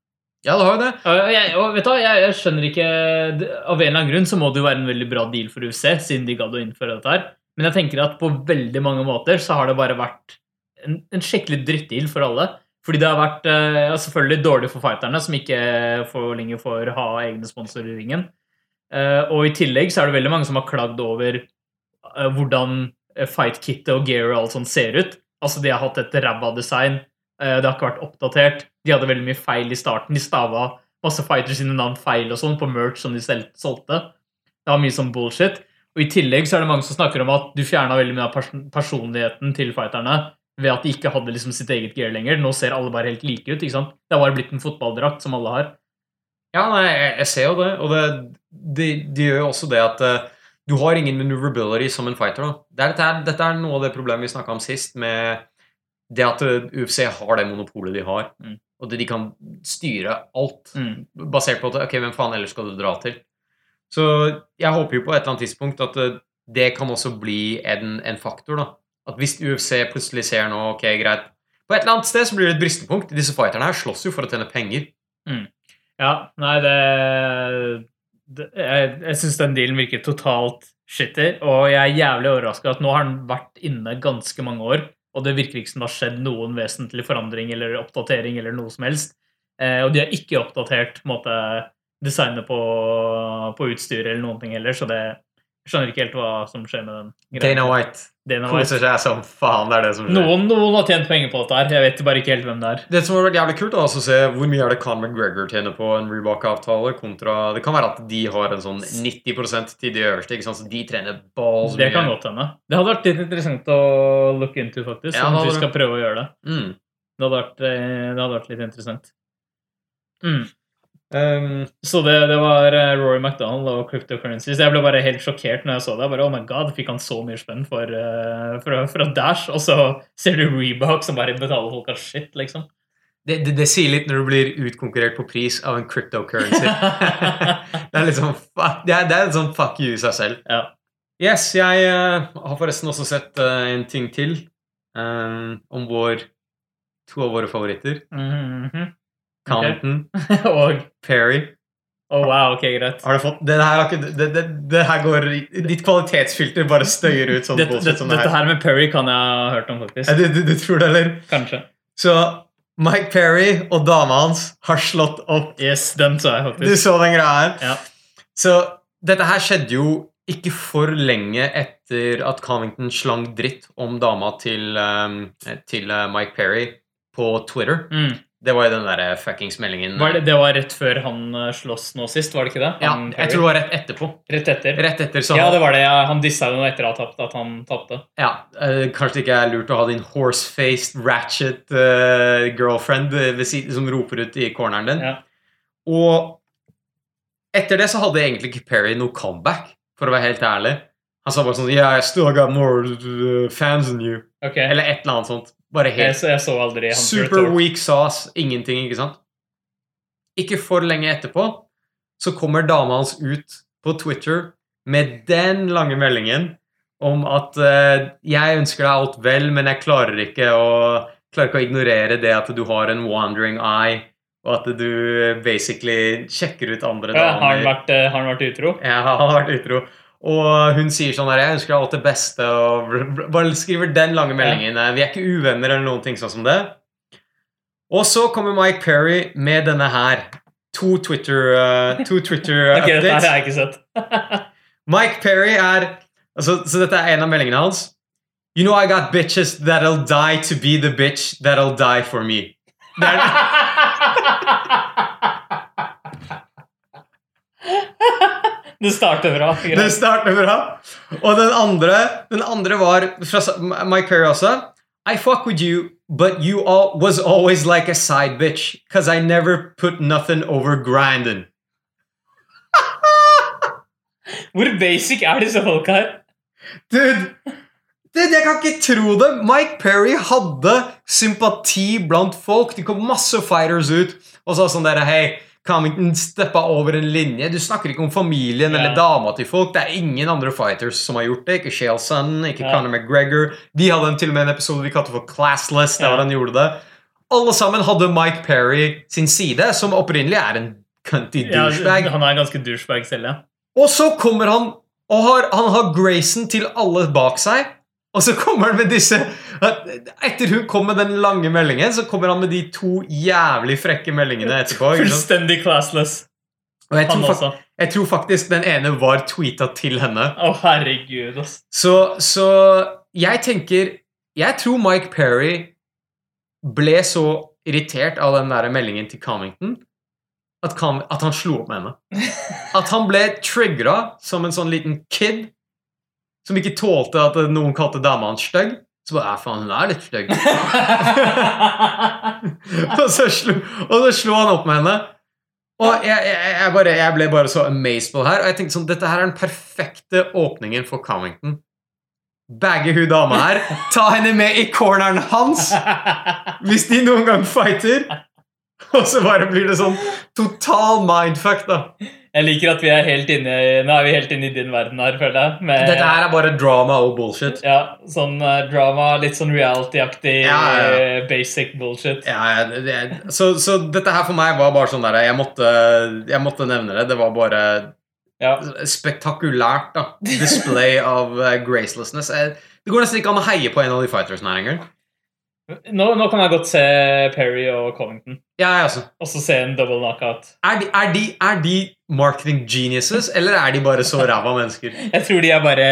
Ja, det har jo det. Og jeg, og vet du, jeg, jeg skjønner ikke Av en eller annen grunn så må det jo være en veldig bra deal for UC, siden de gadd å innføre dette her. Men jeg tenker at på veldig mange måter så har det bare vært en, en skikkelig drittdeal for alle. Fordi det har vært eh, ja, selvfølgelig dårlig for fighterne, som ikke for lenge får ha egne sponsorer i ringen. Eh, og i tillegg så er det veldig mange som har klagd over eh, hvordan fight-kittet og gear og alt sånt ser ut. Altså, de har hatt et ræva design. det har ikke vært oppdatert. De hadde veldig mye feil i starten. De stava masse fighters sine navn feil og sånn på merch som de selv solgte. Det var mye sånn bullshit. Og i tillegg så er det mange som snakker om at du fjerna veldig mye av personligheten til fighterne ved at de ikke hadde liksom sitt eget gear lenger. Nå ser alle bare helt like ut. ikke sant? Det har bare blitt en fotballdrakt som alle har. Ja, nei, jeg, ser jo det, og det, det, det gjør jo også det at uh, du har ingen maneuverability som en fighter. Det er, dette, er, dette er noe av det problemet vi snakka om sist, med det at eh, UFC har det monopolet de har, Mm. og det de kan styre alt Mm. basert på at ok, hvem faen ellers skal du dra til? Så jeg håper jo på et eller annet tidspunkt at uh, det kan også bli en, en faktor, da. At hvis UFC plutselig ser nå, ok, greit På et eller annet sted så blir det et bristepunkt. Disse fighterne her slåss jo for å tjene penger. Ja, nei, det, det Jeg, jeg syns den dealen virker totalt shitter, og jeg er jævlig overraska at nå har den vært inne ganske mange år, og det virker ikke som det har skjedd noen vesentlig forandring eller oppdatering eller noe som helst. Eh, og de har ikke oppdatert måte, designet på, på utstyret eller noen ting heller, så det jeg skjønner ikke helt hva som skjer med den. greia. Dana White. Koser seg som faen. Det er det som skjer. Noen, noen har tjent penger på dette her, jeg vet bare ikke helt hvem det er. Det som har vært jævlig kult, da, altså, å se hvor mye er det Conor McGregor tjener på en Reebok-avtale, kontra Det kan være at de har en sånn 90 til de øverste, ikke sant? så de trener balls Det kan godt hende. Det hadde vært litt interessant å look into, faktisk. Ja, om vi skal prøve å gjøre det. Mm. Det hadde vært, eh, det hadde vært litt interessant. Mm. Um, Så det, det var eh, Rory McDonald og Cryptocurrencies. Jeg ble bare helt sjokkert når jeg så det. Jeg Bare, oh my god, Fikk han så mye spenn for, eh, fra, fra Dash? Og så ser du Reebok som bare betaler folk av shit, liksom. det, det, det sier litt når du blir utkonkurrert på pris av en cryptocurrency. det er litt sånn fuck, det er, det er en sånn fuck you i seg selv. Ja. Yes, jeg uh, har forresten også sett uh, en ting til um, om vår to av våre favoritter. Mhm. Compton, og Perry. Oh, wow, ok, greit. Har du fått Det her, ikke, det, det, det her går Ditt kvalitetsfilter bare støyer ut sånn Dette, bullshit Sånn dette her. her med Perry kan jeg ha hørt om, Ja, faktisk. Du, du, du tror det, eller? Kanskje. Så Mike Perry og dama hans har slått opp. Yes, den så jeg faktisk. Du så den greia her? Ja. Så dette her skjedde jo ikke for lenge etter at Covington slang dritt om dama til, um, til uh, Mike Perry på Twitter. Mm. Det var jo den derre fuckings meldingen Var det, det var rett før han eh, sloss nå sist, var det ikke det? Ja, Han, jeg tror det var rett etterpå. Rett etter. Rett etter så Ja, det var det. Ja, Han dissa jo etter at, at han tapte. Ja, uh, Kanskje det ikke er lurt å ha din horse-faced ratchet uh, girlfriend siden, som roper ut i corneren din. Ja. Og etter det så hadde egentlig ikke Perry noe comeback, for å være helt ærlig. Han sa bare sånn Yeah, I still got more fans than you. Okay. Eller et eller annet sånt. Bare jeg, helt så, jeg så aldri super weak sauce. Ingenting, ikke sant? Ikke for lenge etterpå så kommer dama hans ut på Twitter med den lange meldingen om at uh, jeg ønsker deg alt vel, men jeg klarer ikke å, klarer ikke å ignorere det at du har en wandering eye, og at du basically sjekker ut andre Ja, har, han damer. vært, eh, har han vært utro? Jeg har vært utro. Og hun sier sånn her Jeg ønsker deg alt det beste, og bare skriver den lange meldingen. Vi er ikke uvenner eller noen ting sånn som det. Og så kommer Mike Perry med denne her. To Twitter, uh, to Twitter uh, updates. dette har jeg ikke sett. Mike Perry er altså, Så dette er en av meldingene hans. You know I got bitches that'll die to be the bitch that'll die for me. Det er, det starter bra. Det greit. starter bra. Og den andre, den andre var fra Mike Perry også. I fuck with you, but you all was always like a side bitch, cause I never put nothing over grinding. Hvor basic er disse folka her? Dude, dude, jeg kan ikke tro det. Mike Perry hadde sympati blant folk. Det kom masse fighters ut og sa sånn der, hei, Cummington steppa over en linje. Du snakker ikke om familien yeah. eller dama til folk. Det er ingen andre fighters som har gjort det. Ikke Shale Sun, ikke yeah. Conor McGregor. De hadde en, til og med en episode vi kalte for Classless, der Ja. han gjorde det. Alle sammen hadde Mike Perry sin side, som opprinnelig er en cunty Ja, douchebag. han er ganske douchebag selv, ja. Og så kommer han Og har, han har Grayson til alle bak seg. Og så kommer han med disse Etter hun kom med den lange meldingen, så kommer han med de to jævlig frekke meldingene etterpå. Fullstendig classless. Og jeg tror, også. jeg tror faktisk den ene var tweeta til henne. Å, herregud, ass. Så, så jeg tenker Jeg tror Mike Perry ble så irritert av den der meldingen til Comington at, at han slo opp med henne. At han ble triggera som en sånn liten kid som ikke tålte at noen kalte dama hans stygg. Så bare, faen, hun er litt stygg. og, så slo, og så slo han opp med henne. Og jeg, jeg, jeg, bare, jeg ble bare så amazed her. Og jeg tenkte sånn, dette her er den perfekte åpningen for Covington. Bagge hun dama her, ta henne med i corneren hans hvis de noen gang fighter. Og så bare blir det sånn total mindfuck, da. Jeg liker at vi er helt inne i, Nå er vi helt inne i din verden her, føler jeg. Med, Dette her er bare drama og bullshit. Ja, sånn uh, drama, litt sånn reality-aktig Ja, ja, eh, basic bullshit. Ja, det, så, så dette her for meg var bare sånn der Jeg måtte, jeg måtte nevne det. Det var bare Ja. spektakulært da display av uh, gracelessness. Det går nesten ikke an å heie på en av de fightersene her engang. Nå, nå kan jeg godt se Perry og Covington, Ja, jeg også. og så se en double knockout. Er de, er, de, er de marketing geniuses, eller er de bare så ræva mennesker? Jeg tror de er bare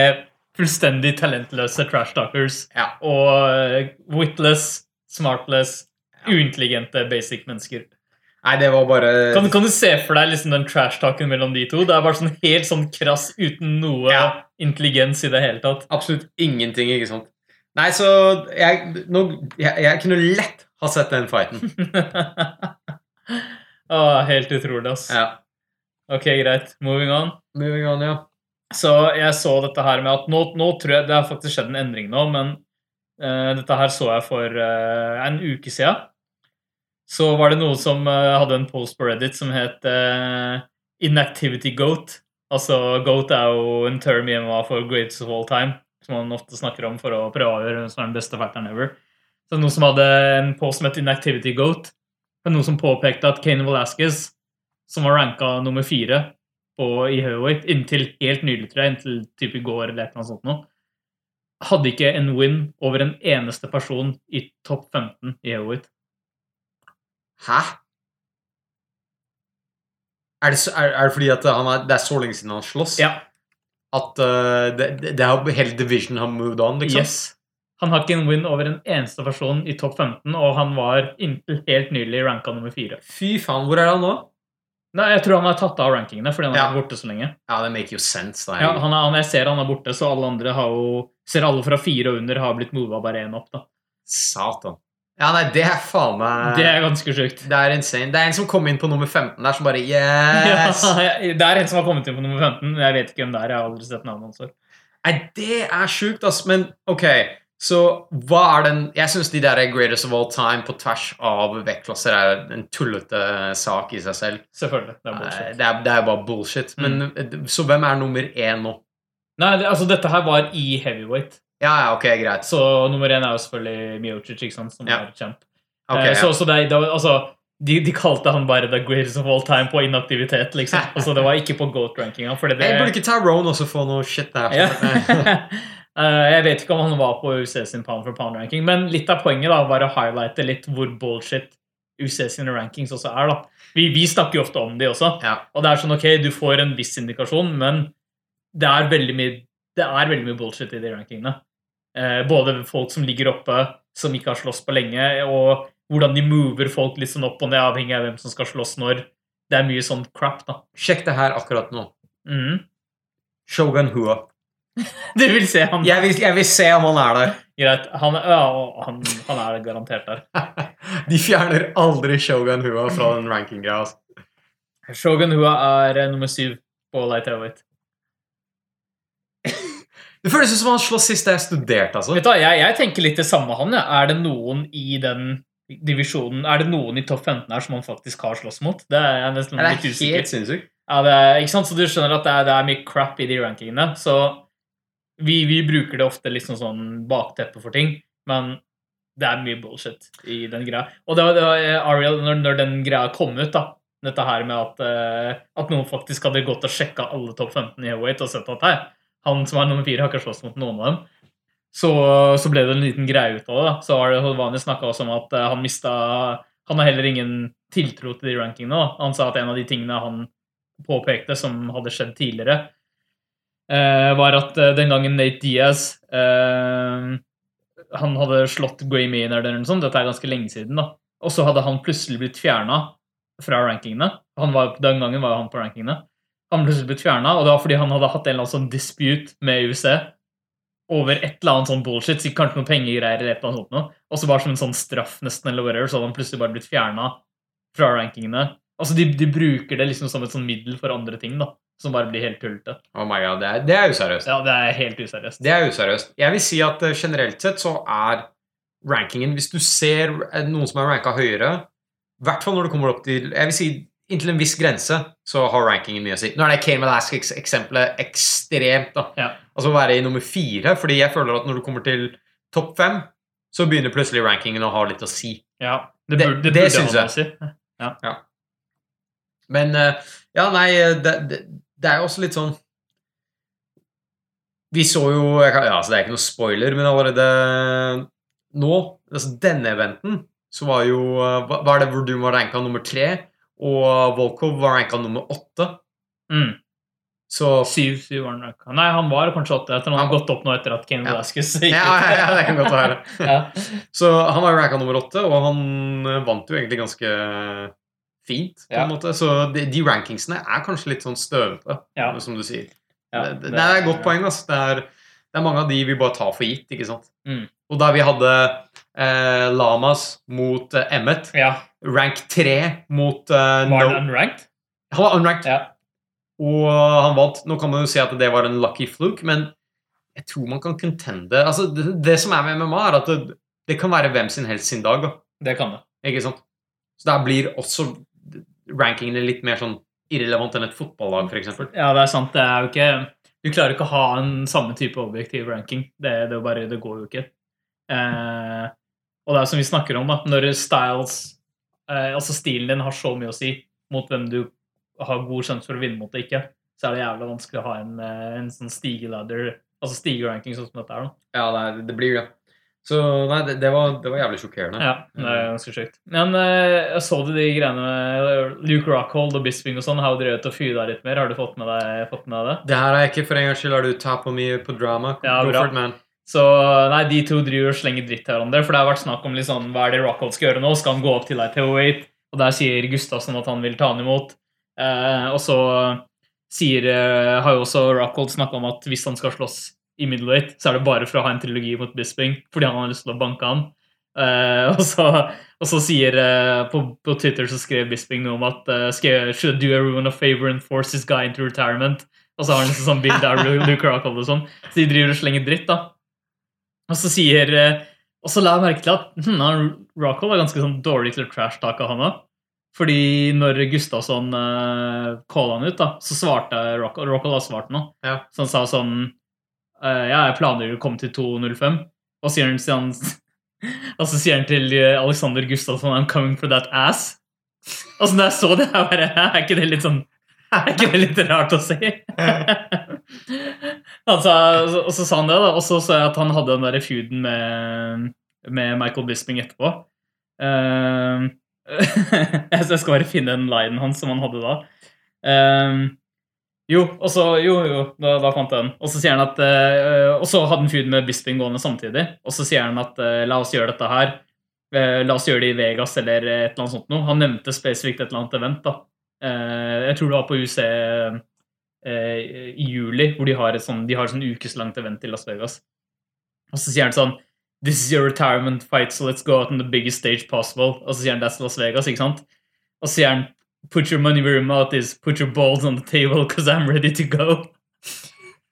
fullstendig talentløse trash talkers. Ja. Og witless, smartless, uintelligente basic mennesker. Nei, det var bare Kan, kan du se for deg liksom den trash-talken mellom de to? Det er bare sånn helt sånn krass uten noe Ja. intelligens i det hele tatt. absolutt ingenting, ikke sant? Nei, så jeg, nå, jeg, jeg kunne lett ha sett den fighten. Åh, helt utrolig, ass. Ja. Ok, greit. Moving on. Moving on, ja. Så jeg så dette her med at nå, nå tror jeg det har faktisk skjedd en endring nå, men uh, dette her så jeg for uh, en uke siden. Så var det noe som uh, hadde en post på Reddit som het Inactivity Goat. Altså, Goat er jo en term i MMA for greatest of all time, som man ofte snakker om for å prøve å avgjøre hvem som er den beste fighteren ever. Så noen som hadde en post som het Inactivity Goat. Det noen som påpekte at Kane Velasquez, som var ranka nummer fire på, i heavyweight inntil helt nylig, tror jeg, inntil typ i går eller et eller annet sånt noe, hadde ikke en win over en eneste person i topp 15 i heavyweight. Hæ? Er det, så, er, er det fordi at han er, det er så lenge siden han slåss? Ja, At uh, det, det har, hele division har moved on, liksom? yes. Han har ikke en win over en eneste person i topp 15, og han var inntil helt nylig ranka nummer fire. Fy faen, hvor er han nå? Nei, jeg tror han har tatt av rankingene fordi han har Ja. vært borte så lenge. Ja, det make you sense. Da. Ja, han er, han, jeg ser han er borte, så alle andre har jo Ser alle fra fire og under har blitt mova bare én opp, da. Satan. Ja, nei, det er faen meg Det er ganske sjukt. Det er insane. Det er en som kom inn på nummer 15 der, som bare Yes! Ja, det er en som har kommet inn på nummer 15. Jeg vet ikke hvem det er. Jeg har aldri sett navnet hans. Nei, det er sjukt, ass. Men ok, så hva er den Jeg syns de der greatest of all time på tvers av vektklasser er en tullete sak i seg selv. Selvfølgelig. Det er bullshit. Det er, det er bare bullshit. Men, Mm. Så hvem er nummer én nå? Nei, det, altså Dette her var i heavyweight. Ja, ja, ok, greit. Så nummer én er jo selvfølgelig Miocic, ikke sant, som Ja. er champ. Ok, Eh, så, ja. så det, det, altså, de, de kalte han bare the greatest of all time på inaktivitet, liksom. Altså, det var ikke på goat-rankinga. Jeg burde ikke Tyrone også få noe shit der? Eh, jeg vet ikke om han var på UC sin pound for pound-ranking, men litt av poenget da var å highlighte litt hvor bullshit UC sine rankings også er. da. Vi, vi snakker jo ofte om de også, Ja. og det er sånn ok, du får en viss indikasjon, men det er veldig mye, det er veldig mye bullshit i de rankingene. Eh, både folk som ligger oppe, som ikke har slåss på lenge, og hvordan de mover folk litt sånn opp og ned, avhengig av hvem som skal slåss når. Det er mye sånn crap, da. Sjekk det her akkurat nå. Mm. Shogun Hua. Du vil se han Jeg vil, jeg vil se om han er der. Greit. Han, ja, han, han er garantert der. De fjerner aldri Shogun Hua fra den ranking-greia. Altså. Shogun Hua er eh, nummer syv på light heavyweight. Det føles som han slåss sist jeg studerte. altså. Vet du, jeg, jeg tenker litt det samme han. Ja. Er det noen i den divisjonen Er det noen i topp 15 her som han faktisk har slåss mot? Det er jeg nesten litt er usikker. helt sinnssykt. Ja, det er, ikke sant? Så du skjønner at det er, det er mye crap i de rankingene. Så vi, vi bruker det ofte liksom sånn bakteppe for ting, men det er mye bullshit i den greia. Og det var, det var eh, Ariel, når, når den greia kom ut, da, dette her med at, uh, at noen faktisk hadde gått og sjekka alle topp 15 i heavyweight og sett at hei, Han som er nummer fire, har ikke slåss mot noen av dem. Så, så ble det en liten greie ut av det. da. Så Ariel det Hodvani snakka også om at uh, han mista Han har heller ingen tiltro til de rankingene. da. Han sa at en av de tingene han påpekte som hadde skjedd tidligere, var at eh, den gangen Nate Diaz eh, Han hadde slått Gray Maynard eller noe sånt, dette er ganske lenge siden, da. Og så hadde han plutselig blitt fjerna fra rankingene. Var, den gangen var han på rankingene. Han plutselig blitt fjerna, og det var fordi han hadde hatt en eller annen sånn dispute med UFC over et eller annet sånn bullshit, sikkert kanskje noen pengegreier eller et eller annet sånt. Og så bare som en sånn straff nesten, eller whatever, så hadde han plutselig bare blitt fjerna fra rankingene. Altså, de, de bruker det liksom som et sånn middel for andre ting, da. Som bare blir helt tullete. Oh my god, det er, det er useriøst. Ja, det er helt useriøst. Det er useriøst. Jeg vil si at eh, generelt sett så er rankingen Hvis du ser eh, noen som er ranka høyere, i hvert fall når du kommer opp til Jeg vil si inntil en viss grense, så har rankingen mye å si. Nå er det Kane Malask-eksempelet ekstremt, da. Ja. Altså å være i nummer fire, fordi jeg føler at når du kommer til topp fem, så begynner plutselig rankingen å ha litt å si. Ja, det, Det- burde, det, det burde syns jeg. si. Men eh, ja, nei, det, det, det er jo også litt sånn Vi så jo kan, ja, altså Det er ikke noe spoiler, men allerede nå, altså denne eventen, så var jo Hva er det hvor du var ranka nummer tre, og Volkov var ranka nummer åtte? Mm. Så Syv, syv var han ranka. Nei, han var kanskje åtte. Etter han har Han- gått opp nå etter at Kane Ja. Velasquez ja, gikk ja, ja, ja, det kan godt være. Ja. Så han var ranka nummer åtte, og han vant jo egentlig ganske fint, på Ja. en måte. Så de, de rankingsene er kanskje litt sånn støvete, Ja. som du sier. Ja, det, det, det er et godt poeng. Altså. Det, er, det er mange av de vi bare tar for gitt. ikke sant? Mm. Og da vi hadde eh, Lamas mot eh, Emmet, Ja. rank 3 mot eh, Var no, han unranked? Han var unranked, Ja. og han vant. Nå kan man jo si at det var en lucky fluke, men jeg tror man kan contende altså, det, det som er med MMA, er at det, det kan være hvem sin helst sin dag. Da. Det kan det. Ikke sant? Så der blir også rankingene litt mer sånn irrelevant enn et fotballag, f.eks. Ja, det er sant. Det er jo ikke Du klarer ikke å ha en samme type objektiv ranking. Det, det, er bare, det går jo ikke. Eh, og det er som vi snakker om, at når styles eh, Altså stilen din har så mye å si mot hvem du har god sjanse for å vinne mot og ikke, så er det jævlig vanskelig å ha en, eh, en sånn stigeladder, altså stigeranking sånn som dette er. da. Ja, det, det blir det. Så nei, det, det, var, det var jævlig sjokkerende. Ja, det er ganske sjukt. Men eh, jeg så du de greiene med Luke Rockhold og Bisping og sånn? Har jo drevet og fyda litt mer? Har du fått med deg, fått med deg det? Det her er ikke for en gangs skyld. Har du top på mye på drama? Ja, Go bra. for it, man. Så nei, de to driver og slenger dritt til hverandre. For det har vært snakk om litt sånn, hva er det Rockhold skal gjøre nå. Skal han gå opp til deg til Wait? Og der sier Gustavsen at han vil ta han imot. Eh, og så sier, eh, har jo også Rockhold snakka om at hvis han skal slåss i middleweight, så er det bare for å ha en trilogi mot Bisping, fordi han har lyst til å banke han. Uh, og, så, og så sier uh, på, på Twitter så skrev Bisping noe om at uh, Should do everyone a favor and force this guy into retirement? Og så har han liksom sånn bilde av Luke Rockhold og sånn. Så de driver og slenger dritt, da. Og så sier uh, Og så la jeg merke til at hm, Rockhold var ganske sånn dårlig til å trash-take han òg. Fordi når Gustavsson uh, calla han ut, da, så svarte Rockhold Rockhold har svart nå. Ja. Så han sa sånn Ja, jeg planer å komme til 2.05. Og sier han, han Og så sier han til eh, Alexander Gustavsson I'm coming for that ass. Altså, når jeg så det, jeg bare Er ikke det litt sånn Er ikke det litt rart å si? altså, og så sa han det, da. Og så så jeg at han hadde den der feuden med, med Michael Bisping etterpå. Uh, jeg skal bare finne den linen hans som han hadde da. Um, jo, og så, jo, jo, da, da fant jeg den. Og så sier han at eh, Og så hadde han feud med Bisping gående samtidig. Og så sier han at eh, la oss gjøre dette her. Eh, la oss gjøre det i Vegas eller et eller annet sånt noe. Han nevnte spesifikt et eller annet event. da. Jeg tror det var på UC i juli, hvor de har et sånn, de har et sånn ukeslangt event i Las Vegas. Og så sier han sånn This is your retirement fight, so let's go out on the biggest stage possible. Og så sier han that's Las Vegas, ikke sant? Og så sier han Put your money where your mouth is. Put your balls on the table, because I'm ready to go.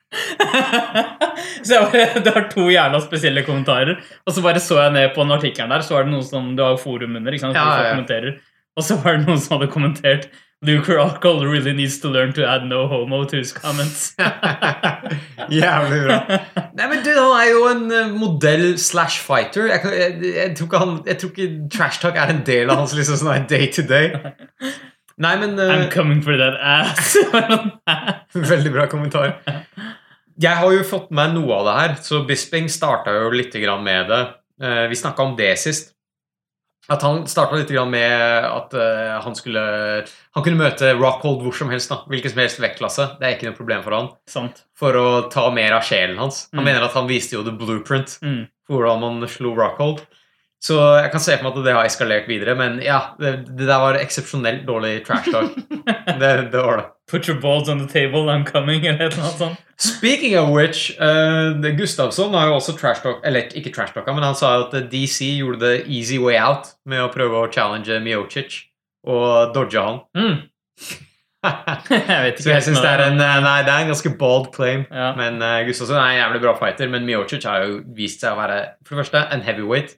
så Det var to jævla spesielle kommentarer. Og så bare så jeg ned på den artikkelen der, så var det noen som Du har forum under. ikke sant? Ja, ja, ja. Og så var det noen som hadde kommentert Luke Rockhold really needs to learn to add no homo to his comments. Jævlig bra. Nei, men du, Han er jo en eh, modell slash fighter. Jeg, jeg, jeg, tror ikke han, jeg tror ikke trash talk er en del av hans liksom sånn day to day. Nei, men uh, I'm coming for that ass. Veldig bra kommentar. Jeg har jo fått med noe av det her, så Bisping starta jo litt med det. Eh, Vi snakka om det sist. At han starta litt med at eh, han skulle Han kunne møte Rockhold hvor som helst. da, Hvilken som helst vektklasse. Det er ikke noe problem for han. Sant. For å ta mer av sjelen hans. Han Mm. mener at han viste jo the blueprint Mm. for hvordan man slo Rockhold. Så jeg kan se for meg at det har eskalert videre, men ja, det, det der var eksepsjonelt dårlig trash talk. det, det var det. Put your balls on the table, I'm coming, eller et eller annet sånt. Speaking of which, uh, Gustavsson har jo også trash talk Eller ikke trash talka, men han sa at DC gjorde det easy way out med å prøve å challenge Miocic og dodge han. Mm. Jeg. Så jeg syns det er en eh, Nei, det er en ganske bald claim. Ja. Men uh, Gustavsson er en jævlig bra fighter, men Miocic har jo vist seg å være for det første en heavyweight,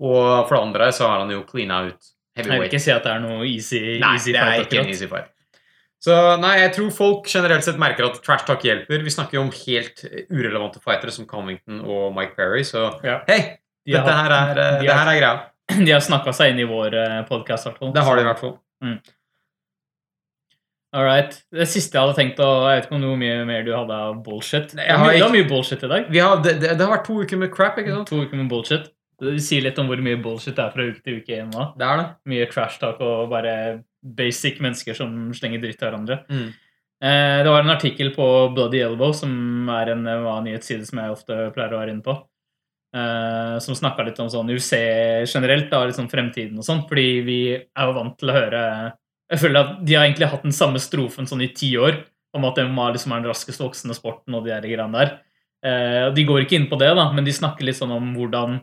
og for det andre så har han jo cleana ut heavyweight. Jeg vil ikke si at det er noe easy, Nei, easy det er fight. ikke en easy fight. Så nei, jeg tror folk generelt sett merker at trash talk hjelper. Vi snakker jo om helt urelevante fightere som Covington og Mike Perry, så Ja. hei, De har, dette her er, eh, de det har, her er greia. de har snakka seg inn i vår podkast, i hvert fall. Det har de i hvert fall. All right. Det siste jeg hadde tenkt å Jeg vet ikke om noe mye mer du hadde av bullshit. Har har det var mye bullshit i dag. Vi har, det, det, det har vært to uker med crap, ikke sant? To uker med bullshit. Det sier litt om hvor mye bullshit det er fra uke til uke igjen nå. Det er det. Mye trash talk og bare basic mennesker som slenger dritt til hverandre. Mm. Eh, det var en artikkel på Bloody Elbow, som er en MMA-nyhetsside som jeg ofte pleier å være inne på, eh, som snakka litt om sånn UC generelt, da, sånn fremtiden og sånn, fordi vi er jo vant til å høre Jeg føler at de har egentlig hatt den samme strofen sånn i ti år, om at MMA liksom er den raskest voksende sporten og de der greiene der. Eh, de går ikke inn på det, da, men de snakker litt sånn om hvordan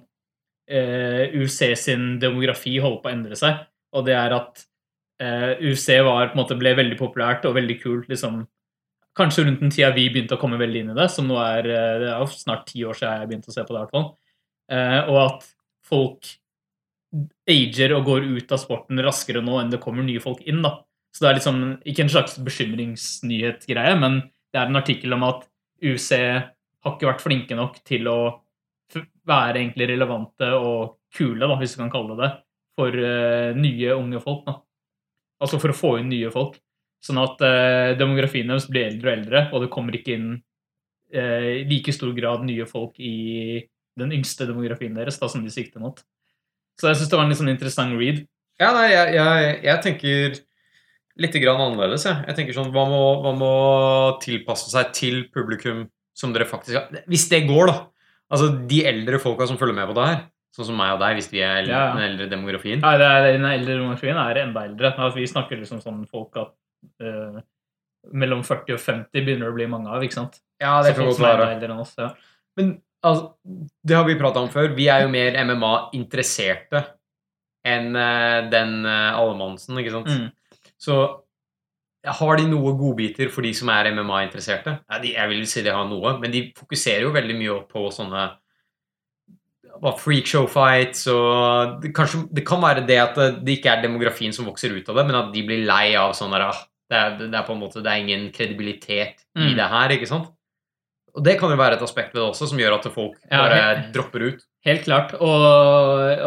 eh, UFC sin demografi holder på å endre seg, og det er at eh, UFC var, på en måte ble veldig populært og veldig kult liksom, kanskje rundt den tida vi begynte å komme veldig inn i det, som nå er, eh, det er snart ti år siden jeg begynte å se på det, i hvert fall. Og at folk ager og går ut av sporten raskere nå enn det kommer nye folk inn. da. Så det er liksom, ikke en slags bekymringsnyhetsgreie, men det er en artikkel om at UC har ikke vært flinke nok til å være egentlig relevante og kule, da, hvis du kan kalle det det, for uh, nye, unge folk. da. Altså for å få inn nye folk. Sånn at uh, demografien deres blir eldre og eldre, og det kommer ikke inn i like stor grad nye folk i den yngste demografien deres da, som de sikter mot. Så jeg syns det var en litt sånn interessant read. Ja, nei, jeg, jeg, jeg tenker litt grann annerledes. Jeg. jeg tenker sånn, hva må, hva tilpasse seg til publikum som dere faktisk har Hvis det går, da. Altså de eldre folka som følger med på det her. Sånn som meg og deg, hvis vi er eldre, Ja, ja. den eldre demografien. Nei, det er, den eldre demografien er enda eldre. Altså, vi snakker liksom sånn folk at uh, mellom 40 og 50 begynner det å bli mange av. ikke sant? Ja, det Så folk som er enda eldre enn oss. Ja. Men altså, det har vi prata om før. Vi er jo mer MMA-interesserte enn uh, den uh, allemannsen, ikke sant? Mm. Så har de noe godbiter for de som er MMA-interesserte? Jeg vil si de har noe, men de fokuserer jo veldig mye på sånne freak freakshow-fights og det, kanskje, det kan være det at det, ikke er demografien som vokser ut av det, men at de blir lei av sånn der, ah, det, er, det er på en måte det er ingen kredibilitet i Mm. det her, ikke sant? Og det kan jo være et aspekt ved det også som gjør at folk Ja, bare helt- dropper ut. Helt klart. Og,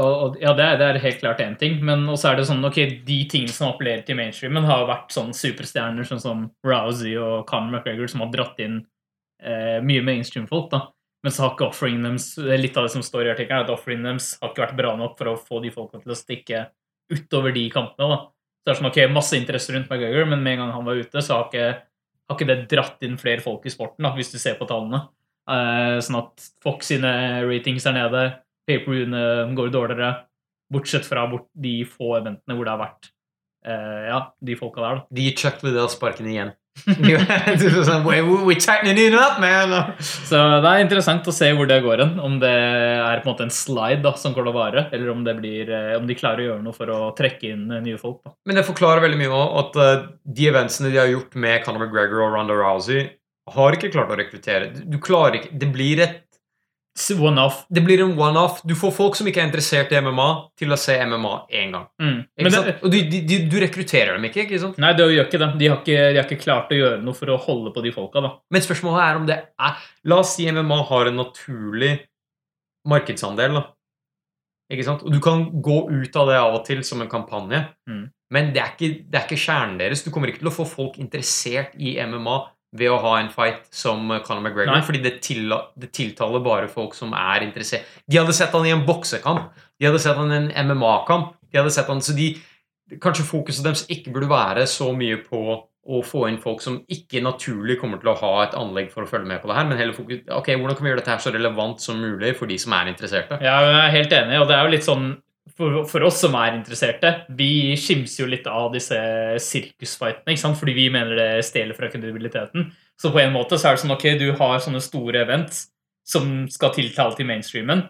og, ja, det er, det er helt klart én ting. Men også er det sånn, ok, de tingene som appellerer til mainstreamen, har vært sånn superstjerner sånn som Rousey og Conor McGregor, som har dratt inn eh, mye mainstream-folk. da. Men så har ikke offeringen deres Litt av det som står i artikkelen, at offeringen deres har ikke vært bra nok for å få de folka til å stikke utover de kampene. da. Så det er sånn, ok, Masse interesse rundt McGregor, men med en gang han var ute, så har ikke, har ikke det dratt inn flere folk i sporten, da, hvis du ser på tallene. Eh, sånn at Fox sine ratings er nede, pay-per-viewene går dårligere, bortsett fra bort de få eventene hvor det har vært eh, ja, de folka der. da. De gir Chuck Liddell sparken igjen. Så det er interessant å se hvor det går hen. Om det er på en måte en slide da, som går å vare, eller om, det blir, eh, om de klarer å gjøre noe for å trekke inn nye folk. da. Men det forklarer veldig mye òg at de eventsene de har gjort med Conor McGregor og Ronda Rousey, har ikke klart å rekruttere. Du klarer ikke Det blir et One off. det blir en one-off. Du får folk som ikke er interessert i MMA, til å se MMA én gang. Mm. Det, Og du, de, du rekrutterer dem ikke. ikke sant? nei, det gjør ikke det. De har ikke, de har ikke klart å gjøre noe for å holde på de folka. da. Men spørsmålet er om det er La oss si MMA har en naturlig markedsandel. da. Ikke sant? Og du kan gå ut av det av og til som en kampanje, Mm. men det er, ikke, det er ikke kjernen deres. Du kommer ikke til å få folk interessert i MMA ved å ha en fight som Conor McGregor, Nei. fordi det, tilla, det tiltaler bare folk som er interessert. De hadde sett han i en boksekamp, de hadde sett han i en MMA-kamp, de hadde sett han, så de, kanskje fokuset deres ikke burde være så mye på å få inn folk som ikke naturlig kommer til å ha et anlegg for å følge med på det her, men heller fokus, ok, hvordan kan vi gjøre dette her så relevant som mulig for de som er interesserte? Ja, jeg er helt enig, og det er jo litt sånn for, for oss som er interesserte, vi skimser jo litt av disse sirkusfightene, ikke sant? fordi vi mener det stjeler fra kredibiliteten. Så på en måte så er det sånn, ok, du har sånne store events som skal tiltale til mainstreamen,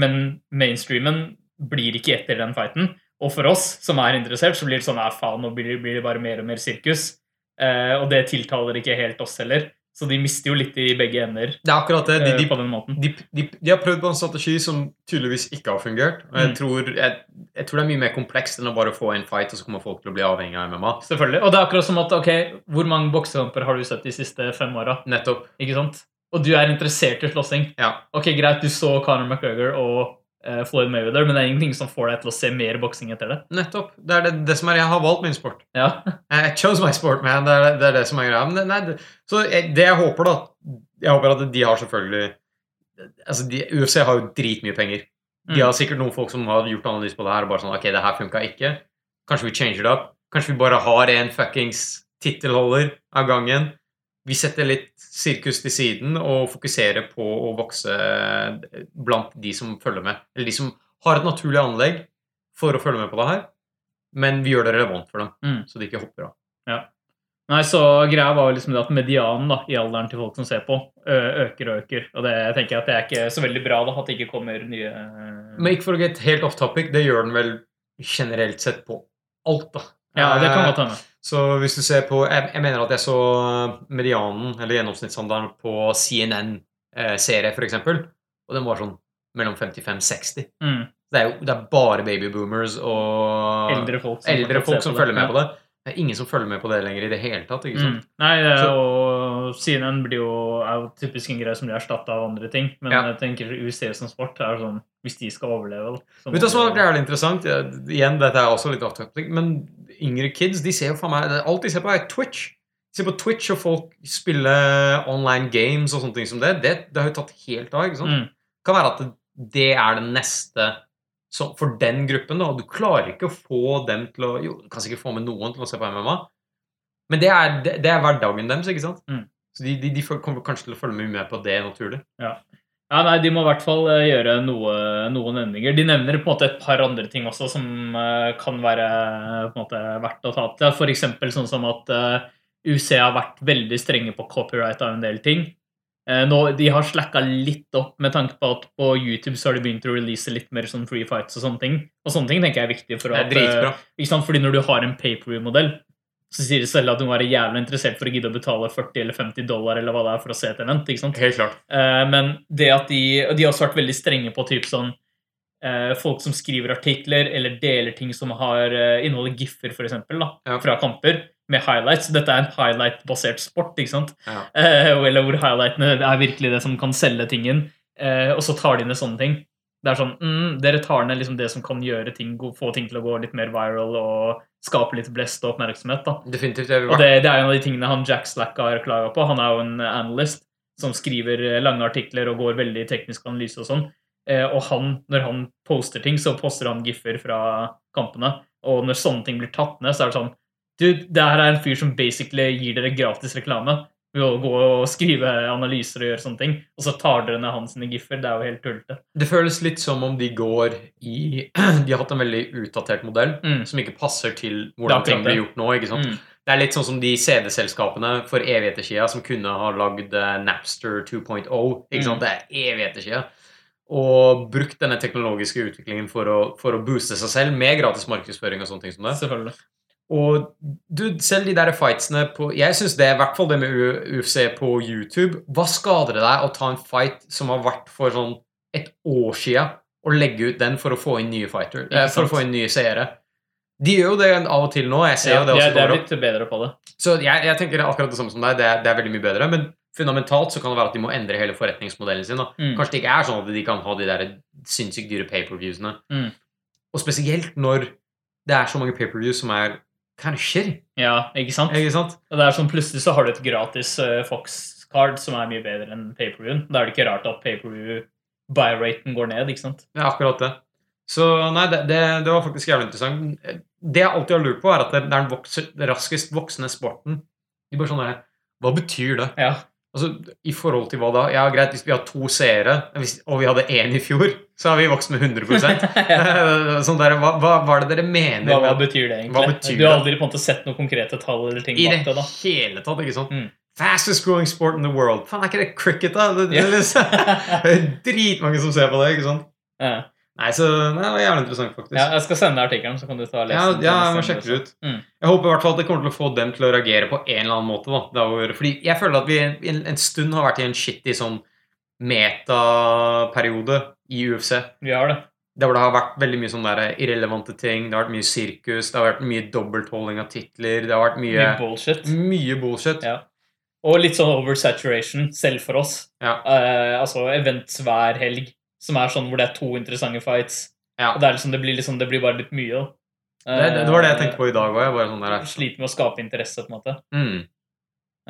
men mainstreamen blir ikke etter den fighten. Og for oss som er interessert, så blir det sånn, ja faen, nå blir det, blir det bare mer og mer sirkus. Eh, og det tiltaler ikke helt oss heller. Så de mister jo litt i begge ender Det er akkurat det. De, eh, de, på den måten. de, de, har prøvd på en strategi som tydeligvis ikke har fungert. Og jeg, Mm. tror, jeg, jeg tror det er mye mer komplekst enn å bare få en fight, og så kommer folk til å bli avhengig av MMA. Selvfølgelig. Og det er akkurat som at, ok, hvor mange boksekamper har du sett de siste fem åra? Nettopp. Ikke sant? Og du er interessert i slåssing. Ja. Ok, greit, du så Conor McGregor og Floyd Mayweather, men det er ingenting som får deg til å se mer boksing etter det. Nettopp. Det er det, det som er Jeg har valgt min sport. Ja. I chose my sport, man. Det er det, er det som er greia. Men det, nei, så jeg, det jeg håper, da Jeg håper at de har selvfølgelig Altså, de, UFC har jo dritmye penger. De Mm. har sikkert noen folk som har gjort analyse på det her og bare sånn Ok, det her funka ikke. Kanskje vi changer det up. Kanskje vi bare har en fuckings tittelholder av gangen. Vi setter litt sirkus til siden og fokuserer på å vokse blant de som følger med. Eller de som har et naturlig anlegg for å følge med på det her, men vi gjør det relevant for dem, Mm. så de ikke hopper av. Nei, så greia var jo liksom det at medianen da, i alderen til folk som ser på, øker og øker. Og det tenker jeg at det er ikke så veldig bra da, at det ikke kommer nye Men ikke for å get helt off topic, det gjør den vel generelt sett på alt, da. Ja, det kan Eh, godt hende. Så hvis du ser på Jeg, jeg mener at jeg så medianen, eller gjennomsnittsalderen, på CNN-serie, for eksempel, og den var sånn mellom 55-60. Mm. Det det er bare babyboomers og Eldre folk eldre folk som følger med på det. Det er ingen som følger med på det lenger i det hele tatt. ikke sant? Mm. Nei, det er Så- CNN blir jo, er jo typisk en greie som blir erstatta av andre ting. Men Ja. jeg tenker UC som sport er sånn Hvis de skal overleve, Vet du hva som er jævlig interessant? Ja, igjen, dette er også litt off-topic, men yngre kids de ser jo faen meg Alt de ser på, er Twitch. De ser på Twitch og folk spille online games og sånne ting som det. Det, det har jo tatt helt av. ikke sant? Mm. Kan være at det, det er det neste så, for den gruppen. da, Du klarer ikke å få dem til å Jo, du kan sikkert få med noen til å se på MMA, men det er, det, det er hverdagen deres, ikke sant? Mm. Så de, de, de kommer kanskje til å følge mye med på det naturlig. Ja. ja, nei, De må i hvert fall eh, gjøre noe, noen endringer. De nevner på en måte et par andre ting også som eh, kan være eh, på en måte verdt å ta til. F.eks. sånn som at UC har vært veldig strenge på copyright av en del ting. Nå, de har slacka litt opp med tanke på at på YouTube så har de begynt å release litt mer sånn free fights og sånne ting. Og sånne ting tenker jeg er viktig. for Det er at, dritbra. ikke sant? Fordi når du har en pay-per-view-modell, så sier de selv at hun være jævlig interessert for å gidde å betale 40 eller 50 dollar eller hva det er for å se et event. ikke sant? Helt klart. Eh, men det at de, og de har også vært veldig strenge på typ sånn eh, folk som skriver artikler eller deler ting som har uh, inneholder giffer, eksempel, Ja. fra kamper, med highlights. Dette er en highlight-basert sport, ikke sant? Ja. Eller hvor highlightene er virkelig det som kan selge tingen, og så tar de ned sånne ting. Det er sånn, mm, Dere tar ned liksom det som kan gjøre ting, få ting til å gå litt mer viral og skape litt blest og oppmerksomhet. da. Definitivt. Det, Og det, det er en av de tingene han Jack Slack har klaga på. Han er jo en analyst som skriver eh, lange artikler og går veldig teknisk analyse og sånn. Eh, og han, når han poster ting, så poster han giffer fra kampene. Og når sånne ting blir tatt ned, så er det sånn Du, det her er en fyr som basically gir dere gratis reklame ved å gå og skrive analyser og gjøre sånne ting. Og så tar dere ned hans giffer. Det er jo helt tullete. Det føles litt som om de går i De har hatt en veldig utdatert modell Mm. som ikke passer til hvordan ting blir gjort nå. ikke sant? Mm. Det er litt sånn som de CD-selskapene for evigheter siden som kunne ha lagd eh, Napster 2.0. ikke sant? Mm. Det er evigheter siden. Og brukt denne teknologiske utviklingen for å, for å booste seg selv med gratis markedsføring og sånne ting som det. Selvfølgelig. Og du, selv de der fightsene på Jeg syns det i hvert fall det med UFC på YouTube. Hva skader det deg å ta en fight som har vært for sånn et år sia, og legge ut den for å få inn nye fighter, eh, for å få inn nye seere? De gjør jo det av og til nå. Jeg ser Ja, jo det også er, de er blitt bedre på det. Så jeg, jeg tenker akkurat det samme som deg. Det er, det er veldig mye bedre. Men fundamentalt så kan det være at de må endre hele forretningsmodellen sin. Mm. Kanskje det ikke er sånn at de kan ha de der sinnssykt dyre pay-per-viewsene. Mm. Og spesielt når det er så mange pay-per-views som er shitty. Ja, ikke sant? Ikke sant? Og det er sånn Plutselig så har du et gratis uh, Fox-card som er mye bedre enn pay-per-viewen. Da er det ikke rart at pay-per-view buy-raten går ned, ikke sant? Ja, akkurat det. Så nei, det, det, det var faktisk jævlig interessant. Det jeg alltid har lurt på, er at det, det er den vokser, raskest voksende sporten. De bare sånn Hva betyr det? Ja. Altså, I forhold til hva da? Ja, greit, hvis vi har to seere, og vi hadde én i fjor, så har vi vokst med 100 Sånn der, hva, hva, er det dere mener? Hva, hva betyr det egentlig? Betyr du har aldri på en måte sett noen konkrete tall eller ting I bak det I det, hele tatt, ikke sant? Mm. Fastest growing sport in the world. Faen, er ikke det cricket, da? Det, det, det er dritmange som ser på det, ikke sant? Ja. Nei, så det var jævlig interessant, faktisk. ja, jeg skal sende artikkelen, så kan du ta og lese Ja, den. ja, jeg må sjekke det ut. Mm. Jeg håper i hvert fall at det kommer til å få dem til å reagere på en eller annen måte. da. Da fordi jeg føler at vi en, en stund har vært i en shitty sånn metaperiode i UFC. Vi har det. Det har vært veldig mye sånne der irrelevante ting. Det har vært mye sirkus, det har vært mye dobbeltholding av titler. Det har vært Mye mye, bullshit. mye bullshit. Ja. Og litt sånn oversaturation, selv for oss. Ja. Uh, altså events hver helg, som er sånn hvor det er to interessante fights. Ja. Og det, liksom, det, blir liksom, det blir bare litt mye, Uh, Det, det, var det jeg tenkte på i dag òg. Sånn Sliter med å skape interesse, på en måte. mm.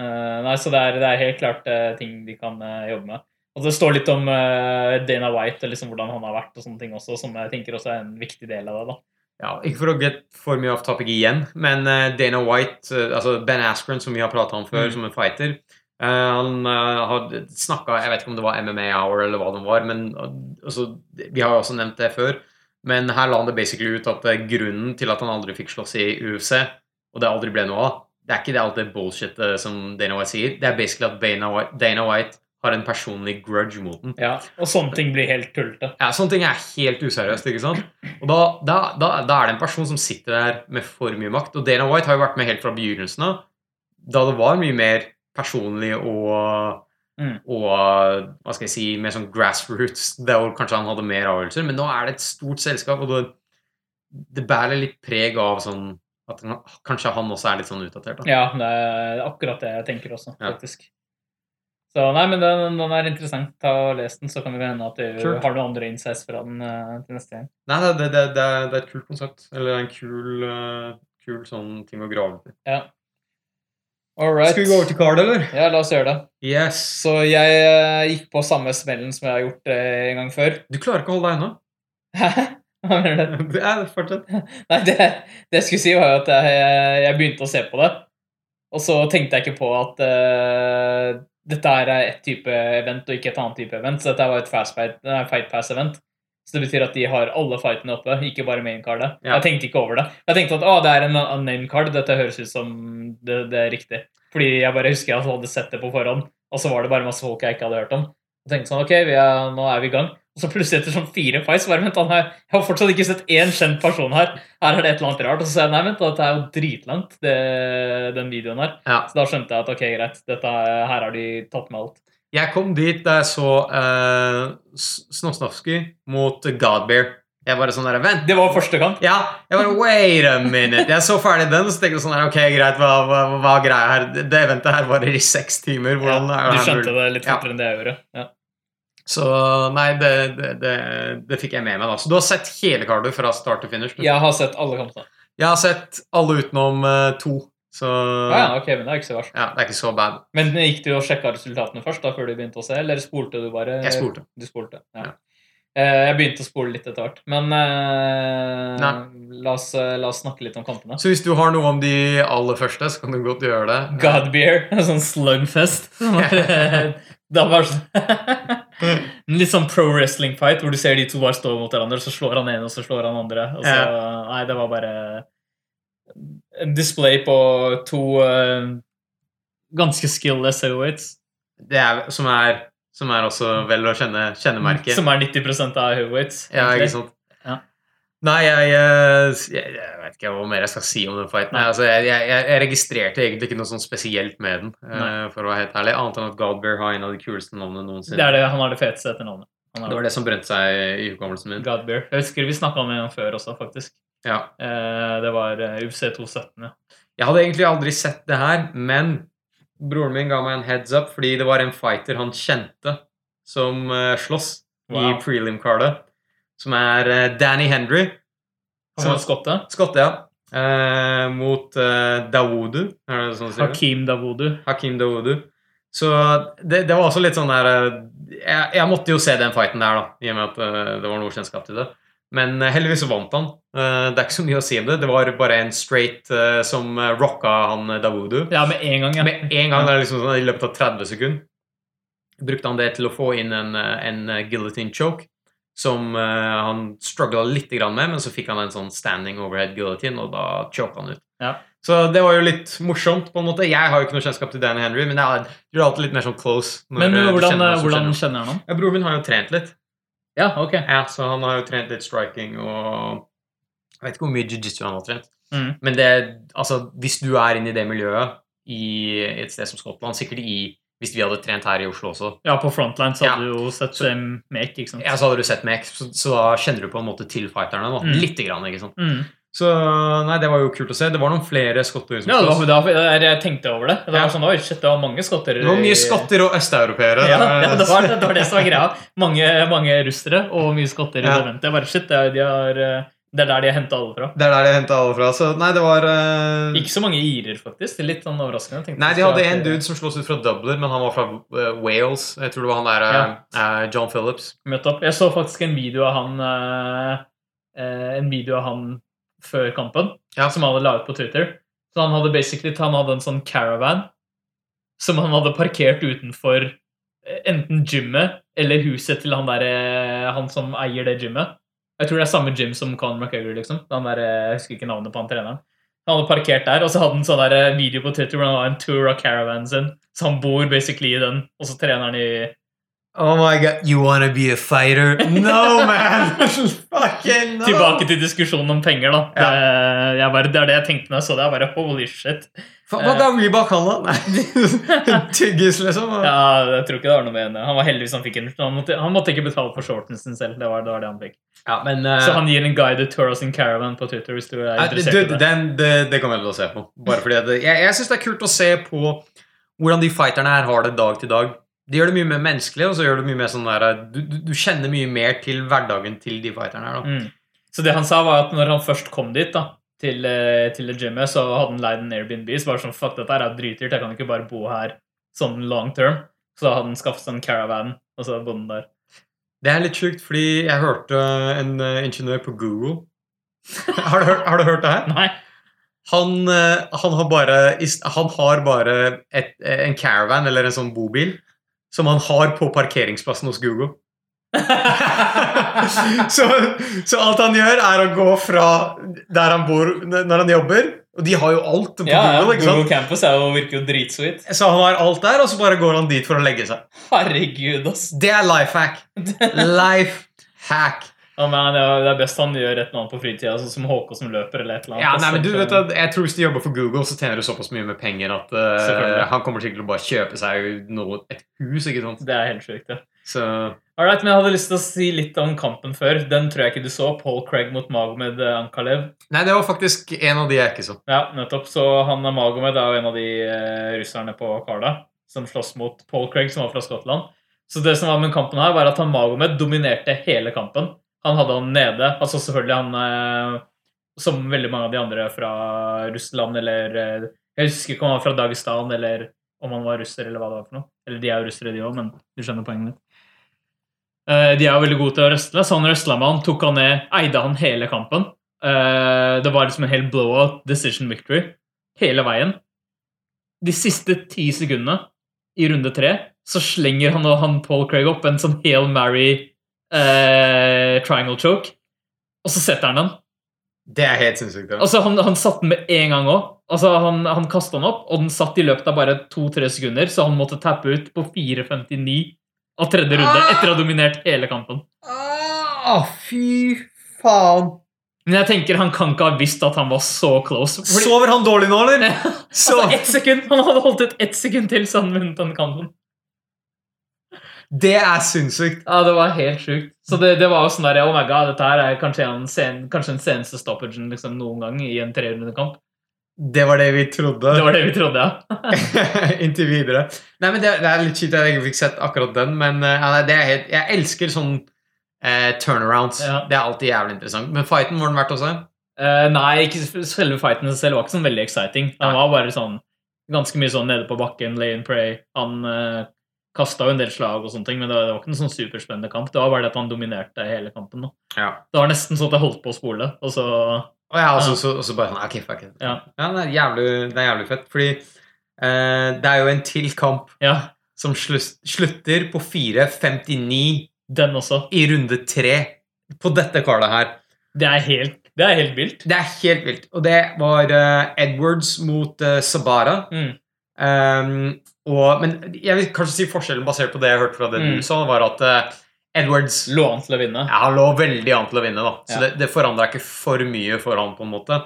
Uh, nei, så det er, det er helt klart eh, ting de kan eh, jobbe med. Og det står litt om uh, Dana White og liksom hvordan han har vært, og sånne ting også, som jeg tenker også er en viktig del av det. da. Ja, Ikke for å get for mye off topic igjen, men uh, Dana White, uh, altså Ben Askren, som vi har prata om før, Mm. som en fighter Han har snakka Jeg vet ikke om det var MMA Hour eller hva det var, men altså, vi har jo også nevnt det før. Men her la han det basically ut at grunnen til at han aldri fikk slåss i UFC, og det aldri ble noe av, det er ikke det alt det bullshit eh, som Dana White sier. Det er basically at Dana White, Dana White har en personlig grudge mot den. Ja, Og sånne ting blir helt tullete. Ja, Sånne ting er helt useriøst. ikke sant? Og da, da, da, da er det en person som sitter der med for mye makt. Og Dana White har jo vært med helt fra begynnelsen av, da det var mye mer personlig og Mm. og hva skal jeg si, mer sånn grassroots, der kanskje han hadde mer avgjørelser. Men nå er det et stort selskap, og det, det bærer litt preg av sånn at kanskje han også er litt sånn utdatert. da. Ja, det er akkurat det jeg tenker også, Ja. Så nei, men den, den er interessant. Ta og Les den, så kan det hende at du Sure. har noen andre insights fra den uh, til neste gang. Nei, det, det, det, det, er, det er et kult konsept. Eller en kul, uh, kul sånn ting å grave i. Ja. Alright. Skal vi gå over til card, eller? Ja, la oss gjøre det. Yes. Så jeg uh, gikk på samme smellen som jeg har gjort en gang før. Du klarer ikke å holde deg unna. Hæ? Hva mener du? Ja, fortsett. Nei, det, det jeg skulle si, var jo at jeg, jeg begynte å se på det. Og så tenkte jeg ikke på at dette er ett type event og ikke et annet type event. Så dette var et fast fight, nei, fight pass-event. Så det betyr at de har alle fightene oppe, ikke bare main-cardet. Ja. Jeg tenkte ikke over det. Jeg tenkte at å, det er en unnamed-card. Dette høres ut som det, det er riktig. Fordi jeg bare husker jeg hadde sett det på forhånd, og så var det bare masse folk jeg ikke hadde hørt om. Jeg tenkte sånn, ok, vi er, nå er vi i gang. Og så plutselig etter sånn fire fights bare, vent, han her, Jeg har fortsatt ikke sett én kjent person her. Her er det et eller annet rart. Og så sa jeg nei, vent, dette er jo dritlangt, det, den videoen her. Ja. Så da skjønte jeg at ok, greit, dette, er- her har de tatt med alt. Jeg kom dit da jeg så uh, Snosnowski mot Godbear. Jeg bare sånn der, Vent! Det var første kamp. Ja, jeg bare Wait a minute! Jeg så ferdig den, og så tenkte jeg sånn her, Ok, greit, hva, hva, hva greia her? Det eventet her varer i seks timer. Hvordan ja, du skjønte det litt Ja. enn det jeg gjorde. Ja. Så nei, det, det, det, det fikk jeg med meg. da Så du har sett hele kartet fra start til finish? du? Jeg har sett alle kampene. Jeg har sett alle utenom uh, to. Så Ja, ja, ok, men det er ikke så verst. ja, det er ikke så bad. Men gikk du og sjekka resultatene først da, før du begynte å se, eller spolte du bare? Jeg spolte. Du spolte, ja. Ja. Eh, Jeg begynte å spole litt etter hvert. Men eh, la, oss, la oss snakke litt om kampene. Så hvis du har noe om de aller første, så kan du godt gjøre det. Godbeer, en sånn slugfest. Det var sånn litt sånn pro wrestling fight hvor du ser de to bare stå mot hverandre, så slår han ene, og så slår han andre. Og så, Nei, det var bare en display på to uh, ganske skillless heavyweights. Det er, som, er, som er også vel å kjenne kjennemerket. Som er 90% av heavyweights. Ja, ikke sant? Nei, jeg, eh, jeg, jeg vet ikke hva mer jeg skal si om den fighten. Nei. Altså, jeg, jeg, registrerte egentlig ikke noe sånn spesielt med den, eh, Nei. for å være helt ærlig. Annet enn at Godbear har en av de kuleste navnene noensinne. Det er det, han har det feteste etternavnet. Han Det var det som brente seg i hukommelsen min. Godbear. Jeg husker vi snakka om ham før også, faktisk. Ja. Eh, det var UFC 217. Ja. Jeg hadde egentlig aldri sett det her, men broren min ga meg en heads up fordi det var en fighter han kjente som uh, slåss i Wow. Som er eh, Danny Hendry. Han var skotte. Skotte, ja. eh, mot eh, Dawodu. Er sånn å? Hakeem Dawodu. Hakim Dawodu. Så det, det var også litt sånn der eh, jeg, jeg måtte jo se den fighten der, da, i og med at eh, det var noe kjennskap til det. Men heldigvis så vant han. Det er ikke så mye å si om det. Det var bare en straight som rocka han Dawodu. Ja, med en gang. ja. Med en gang, er liksom sånn, i løpet av 30 sekunder, brukte han det til å få inn en, en guillotine choke, som uh, han struggla litt med, men så fikk han en sånn standing overhead guillotine, og da choka han ut. Ja. Så det var jo litt morsomt, på en måte. Jeg har jo ikke noe kjennskap til Danny Henry, men jeg er- gjør alltid litt mer sånn close. Men eh, hvordan, kjenner noen hvordan kjenner han ham? Ja, Broren min har jo trent litt. Ja, ok. Ja, så han har jo trent litt striking og Jeg vet ikke hvor mye jiu-jitsu han har trent. Mm. Men det, altså, hvis du er inne i det miljøet i et sted som Skottland, sikkert i Hvis vi hadde trent her i Oslo også, Ja, på Frontline så Ja. hadde du jo sett Så- Mek, ikke sant? ja, så hadde du sett Mek, så, så da kjenner du på en måte til fighterne. Da. Mm. Lite grann, ikke sant. Mm. Så nei, det var jo kult å se. Det var noen flere skotter som Ja, det var, det var, jeg, tenkte over det. Det var Ja. sånn, oi, shit, det var mange skotter. Det var mye skotter og østeuropeere. Ja, ja det, var, det var det som var greia. Mange, mange russere og mye skotter Ja. Jeg bare, shit, det er, de har, eh, det er der de har henta alle fra. Det er der de henta alle fra. Så nei, det var uh... Ikke så mange irer, faktisk. Det er Litt sånn overraskende. Nei, de hadde en dude som sloss ut fra Dublin, men han var fra uh, Wales. Jeg tror det var han der ja. uh, John Phillips. møtt. Jeg så faktisk en video av han En video av han før kampen, Ja. som han hadde laget på Twitter. Så han hadde basically han hadde en sånn caravan som han hadde parkert utenfor enten gymmet eller huset til han der, eh, han som eier det gymmet. Jeg tror det er samme gym som Conor McGregor, liksom. Der, eh, jeg husker ikke navnet på han treneren. Han hadde parkert der, og så hadde han sånn der eh, video på Twitter hvor han har en tour av caravan sin. Så han bor basically i den, og så trener han i Oh my god, you wanna be a fighter? No, man! Fucking no! Tilbake til diskusjonen om penger, da. Ja. Det, jeg bare, det er det jeg tenkte når jeg så det. Jeg bare, holy shit. Hva, hva ga bak han, da? Tyggis, liksom? Ja, Jeg tror ikke det var noe med henne. Han var heldigvis han fikk en han måtte, han måtte ikke betale for shorten sin selv. Det var det, var det han fikk. Ja, men uh, Så han gir en guided tour av sin caravan på Twitter hvis du er interessert du, i det. den, det, det kommer jeg til å se på. Bare fordi det, Jeg, jeg syns det er kult å se på hvordan de fighterne her har det dag til dag. De gjør det mye mer menneskelig, og så gjør det mye mer sånn der du, du, du kjenner mye mer til hverdagen til de fighterne her. da. Mm. Så det han sa, var at når han først kom dit, da til, eh, til gymmet, så hadde han leid en Airbnb. Så var det sånn, fuck, dette er dritdyrt, jeg kan ikke bare bo her sånn long term. Så da hadde han skaffet seg en caravan, og så bodde han der. Det er litt sjukt, fordi jeg hørte en eh, ingeniør på Google har, du har du hørt det her? Nei. Han, eh, han har bare, han har bare et, en caravan, eller en sånn bobil, som han har på parkeringsplassen hos Google. så, så alt han gjør, er å gå fra der han bor når han jobber. Og de har jo alt på Ja, Google. ikke sant? Google? Campus er jo, virker jo dritsweet. Så han har alt der, og så bare går han dit for å legge seg. Herregud, ass. Det er life hack. Life hack. Ja, men det er- er best han gjør et eller annet på fritida, sånn som HK som løper eller et eller annet. Ja, nei, men du vet at Jeg tror hvis du jobber for Google, så tjener du såpass mye med penger at uh, han kommer sikkert til å bare kjøpe seg noe, et hus. ikke sant? Det er helt sjukt, ja. Så Alright, men jeg hadde lyst til å si litt om kampen før. Den tror jeg ikke du så. Paul Craig mot Magomed Ankalev. Nei, det var faktisk en av de jeg ikke så. Ja, nettopp. Så han Magomed er jo en av de eh, russerne på Karla som slåss mot Paul Craig, som var fra Skottland. Så det som var med kampen her, var at han Magomed dominerte hele kampen. Han hadde han nede. Altså selvfølgelig han eh, Som veldig mange av de andre fra Russland eller eh, Jeg husker ikke om han var fra Dagestan eller om han var russer eller hva det var for noe. Eller de er jo russere, de òg, men du skjønner poenget mitt. Eh, De er jo veldig gode til å wrestle, så han røsla med han, tok han ned, eide han hele kampen. Eh, Det var liksom en hel blowout decision victory hele veien. De siste ti sekundene i runde tre så slenger han og han Paul Craig opp en sånn Hail Mary eh, triangle choke, og så setter han den. Det er helt sinnssykt. Altså, han, han satte den med en gang òg. Altså, han han kasta den opp, og den satt i løpet av bare to-tre sekunder, så han måtte tappe ut på 4.59 av tredje runde etter å ha dominert hele kampen. Ah, fy faen! Men jeg tenker han kan ikke ha visst at han var så close. Fordi, Sover han dårlig nå, eller? Så, altså, ett sekund, Han hadde holdt ut ett sekund til, så han vunnet den kampen. det er sinnssykt. Ja, Det var helt sjukt. Så det, det var jo sånn der, oh my god, dette her er kanskje, en sen, kanskje den seneste stoppagen liksom, noen gang i en trerundekamp. Det var det vi trodde. Det var det vi trodde, ja. Inntil videre. Nei, men det, det er litt kjipt at jeg ikke fikk sett akkurat den, men uh, det helt, jeg elsker sånn uh, turnarounds. Ja. Det er alltid jævlig interessant. Men fighten, var den verdt også? Eh, nei, ikke selve fighten selv var ikke sånn veldig exciting. Han var bare sånn ganske mye sånn nede på bakken, lay and pray. Han uh, kasta jo en del slag og sånne ting, men det var, det var ikke en sånn superspennende kamp. Det var bare det at han dominerte hele kampen. Da. Ja. Det var nesten sånn at jeg holdt på å spole, og så Og ja, og så- også bare sånn Ok, fuck it. Ja. det, er jævlig, det er jævlig fett, fordi eh, det er jo en til kamp Ja, som slutter på 4.59 den også. i runde tre på dette kartet her. Det er helt, det er helt vilt. Det er helt vilt. Og det var uh, Edwards mot uh, Sabara. Mm. Um, og, men jeg vil kanskje si forskjellen basert på det jeg hørte fra det Mm. du sa, var at eh, Edwards Lå an til å vinne. ja, han lå veldig an til å vinne, da. Så Ja. det, det forandra ikke for mye for han på en måte.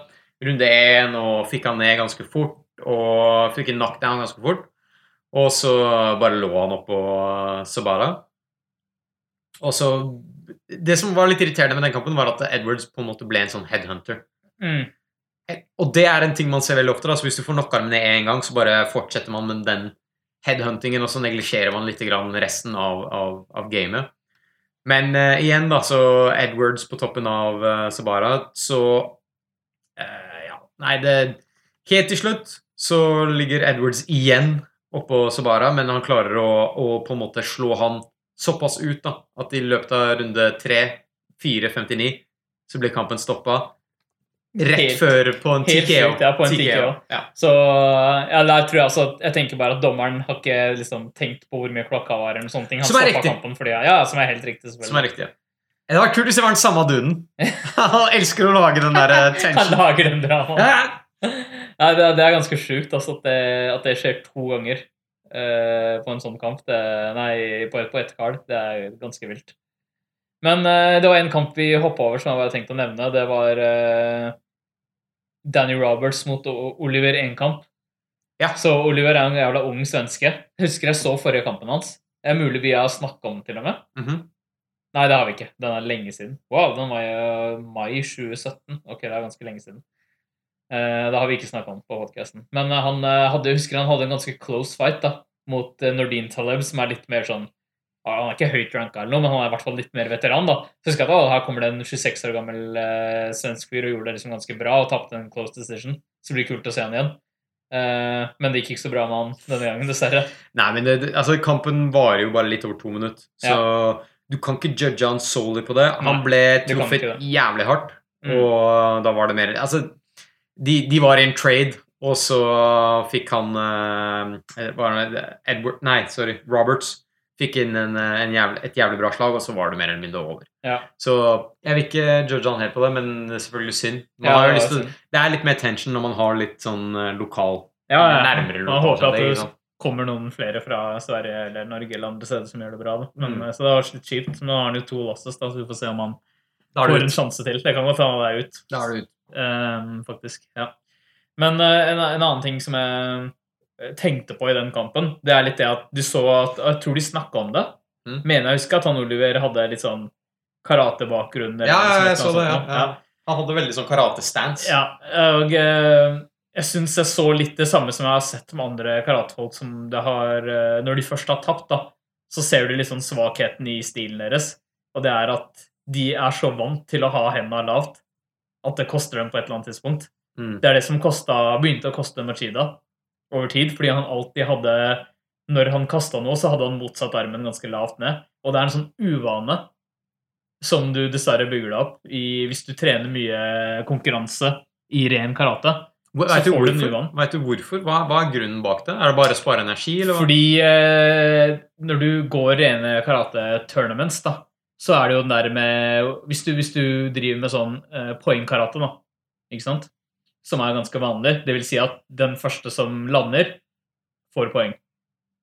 Runde én og fikk han ned ganske fort, og fikk en knockdown ganske fort. Og så bare lå han oppå Sabara. Og så Det som var litt irriterende med den kampen, var at Edwards på en måte ble en sånn headhunter. Mm. Og det er en ting man ser veldig ofte. da, så Hvis du får knocka armene ned én gang, så bare fortsetter man med den headhuntingen, og så neglisjerer man litt grann resten av, av, av gamet. Men uh, igjen, da, så Edwards på toppen av uh, Sabara, så uh, Ja, nei, det Helt til slutt så ligger Edwards igjen oppå Sabara, men han klarer å, å på en måte slå han såpass ut da, at i løpet av runde 3, 4, 59 så blir kampen stoppa. Rett Helt- før på en helt TKO. sjukt, ja, på en TKO. Ja. Så ja, der tror jeg altså Jeg tenker bare at dommeren har ikke liksom tenkt på hvor mye klokka var. eller sånne ting. Han Som er riktig. kampen fordi, ja, som er helt riktig, selvfølgelig. Som er riktig. Det var kult hvis det var den samme duden. Han elsker å lage den der tension. Han lager den dramaen. Ja. Ja, det, det er ganske sjukt altså, at, det, at det skjer to ganger uh, på en sånn kamp. Det, nei, på, på ett kard. Det er ganske vilt. Men uh, det var en kamp vi hoppa over som jeg bare tenkte å nevne. Det var eh, Danny Roberts mot Oliver Enkamp. Ja. Så Oliver er en jævla ung svenske. Husker jeg så forrige kampen hans. Det er mulig vi har snakka om den til og med. Mhm. Nei, det har vi ikke. Den er lenge siden. Wow, den var i uh, mai 2017. Ok, det er ganske lenge siden. Eh, det har vi ikke snakka om på podcasten. Men eh, han eh, hadde, jeg husker han hadde en ganske close fight da, mot Nordin Taleb, som er litt mer sånn Han er ikke høyt ranka, eller noe, men han er i hvert fall litt mer veteran. da. Så husker jeg at her kommer det en 26 år gammel eh, svensk fyr og gjorde det liksom ganske bra og tapte en close decision. Så det blir kult å se han igjen. Eh, men det gikk ikke så bra med han denne gangen, dessverre. Nei, men det, altså, kampen varer jo bare litt over to minutter, så du kan ikke judge han solely på det. Han Nei, ble truffet jævlig hardt, Mm. og da var det mer Altså, de, de var i en trade, og så fikk han eh, Edward Nei, sorry, Roberts fikk inn en, eh, en jævlig, et jævlig bra slag, og så var det mer eller mindre over. Ja. Så jeg vil ikke judge han helt på det, men det er selvfølgelig synd. Man Ja, har jo det lyst til, synd. det er litt mer tension når man har litt sånn eh, lokal Ja, ja. Nærmere lokal. Man håper at det, kommer noen flere fra Sverige eller Norge eller andre steder som gjør det bra. Da. Men, Mm. eh, Så det var litt kjipt. Men nå har han jo to losses, da, så vi får se om han er får en ut. sjanse til. Det kan godt hende han er ut, Da er du ut. Um, faktisk. Ja. Men uh, en, en annen ting som eh, tenkte på i den kampen, det er litt det at du så at Jeg tror de snakka om det. Mm. Mener jeg husker at han Oliver hadde litt sånn karatebakgrunn. Ja, ja, jeg så det. Ja. Ja. Han hadde veldig sånn karate-stance. ja, og eh, jeg syns jeg så litt det samme som jeg har sett med andre karatefolk som det har eh, Når de først har tapt, da, så ser du litt sånn svakheten i stilen deres. Og det er at de er så vant til å ha henda lavt at det koster dem på et eller annet tidspunkt. Mm. Det er det som kostet, begynte å koste Machida over tid, fordi han alltid hadde Når han kasta noe, så hadde han motsatt armen ganske lavt ned. Og det er en sånn uvane som du dessverre bygger deg opp i hvis du trener mye konkurranse i ren karate. Vet Så du får du en hvorfor? uvane. Vet du hvorfor? Hva, hva er grunnen bak det? Er det bare å spare energi, eller? Fordi eh, når du går rene karate-tournaments, da, så er det jo den der med Hvis du, hvis du driver med sånn eh, poengkarate, da, ikke sant, som er ganske vanlig, det vil si at den første som lander, får poeng.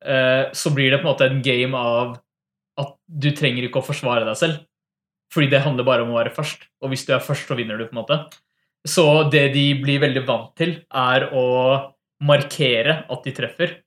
Eh, så blir det på en måte en game av at du trenger ikke å forsvare deg selv. Fordi det handler bare om å være først. Og hvis du er først, så vinner du. på en måte. Så det de blir veldig vant til, er å markere at de treffer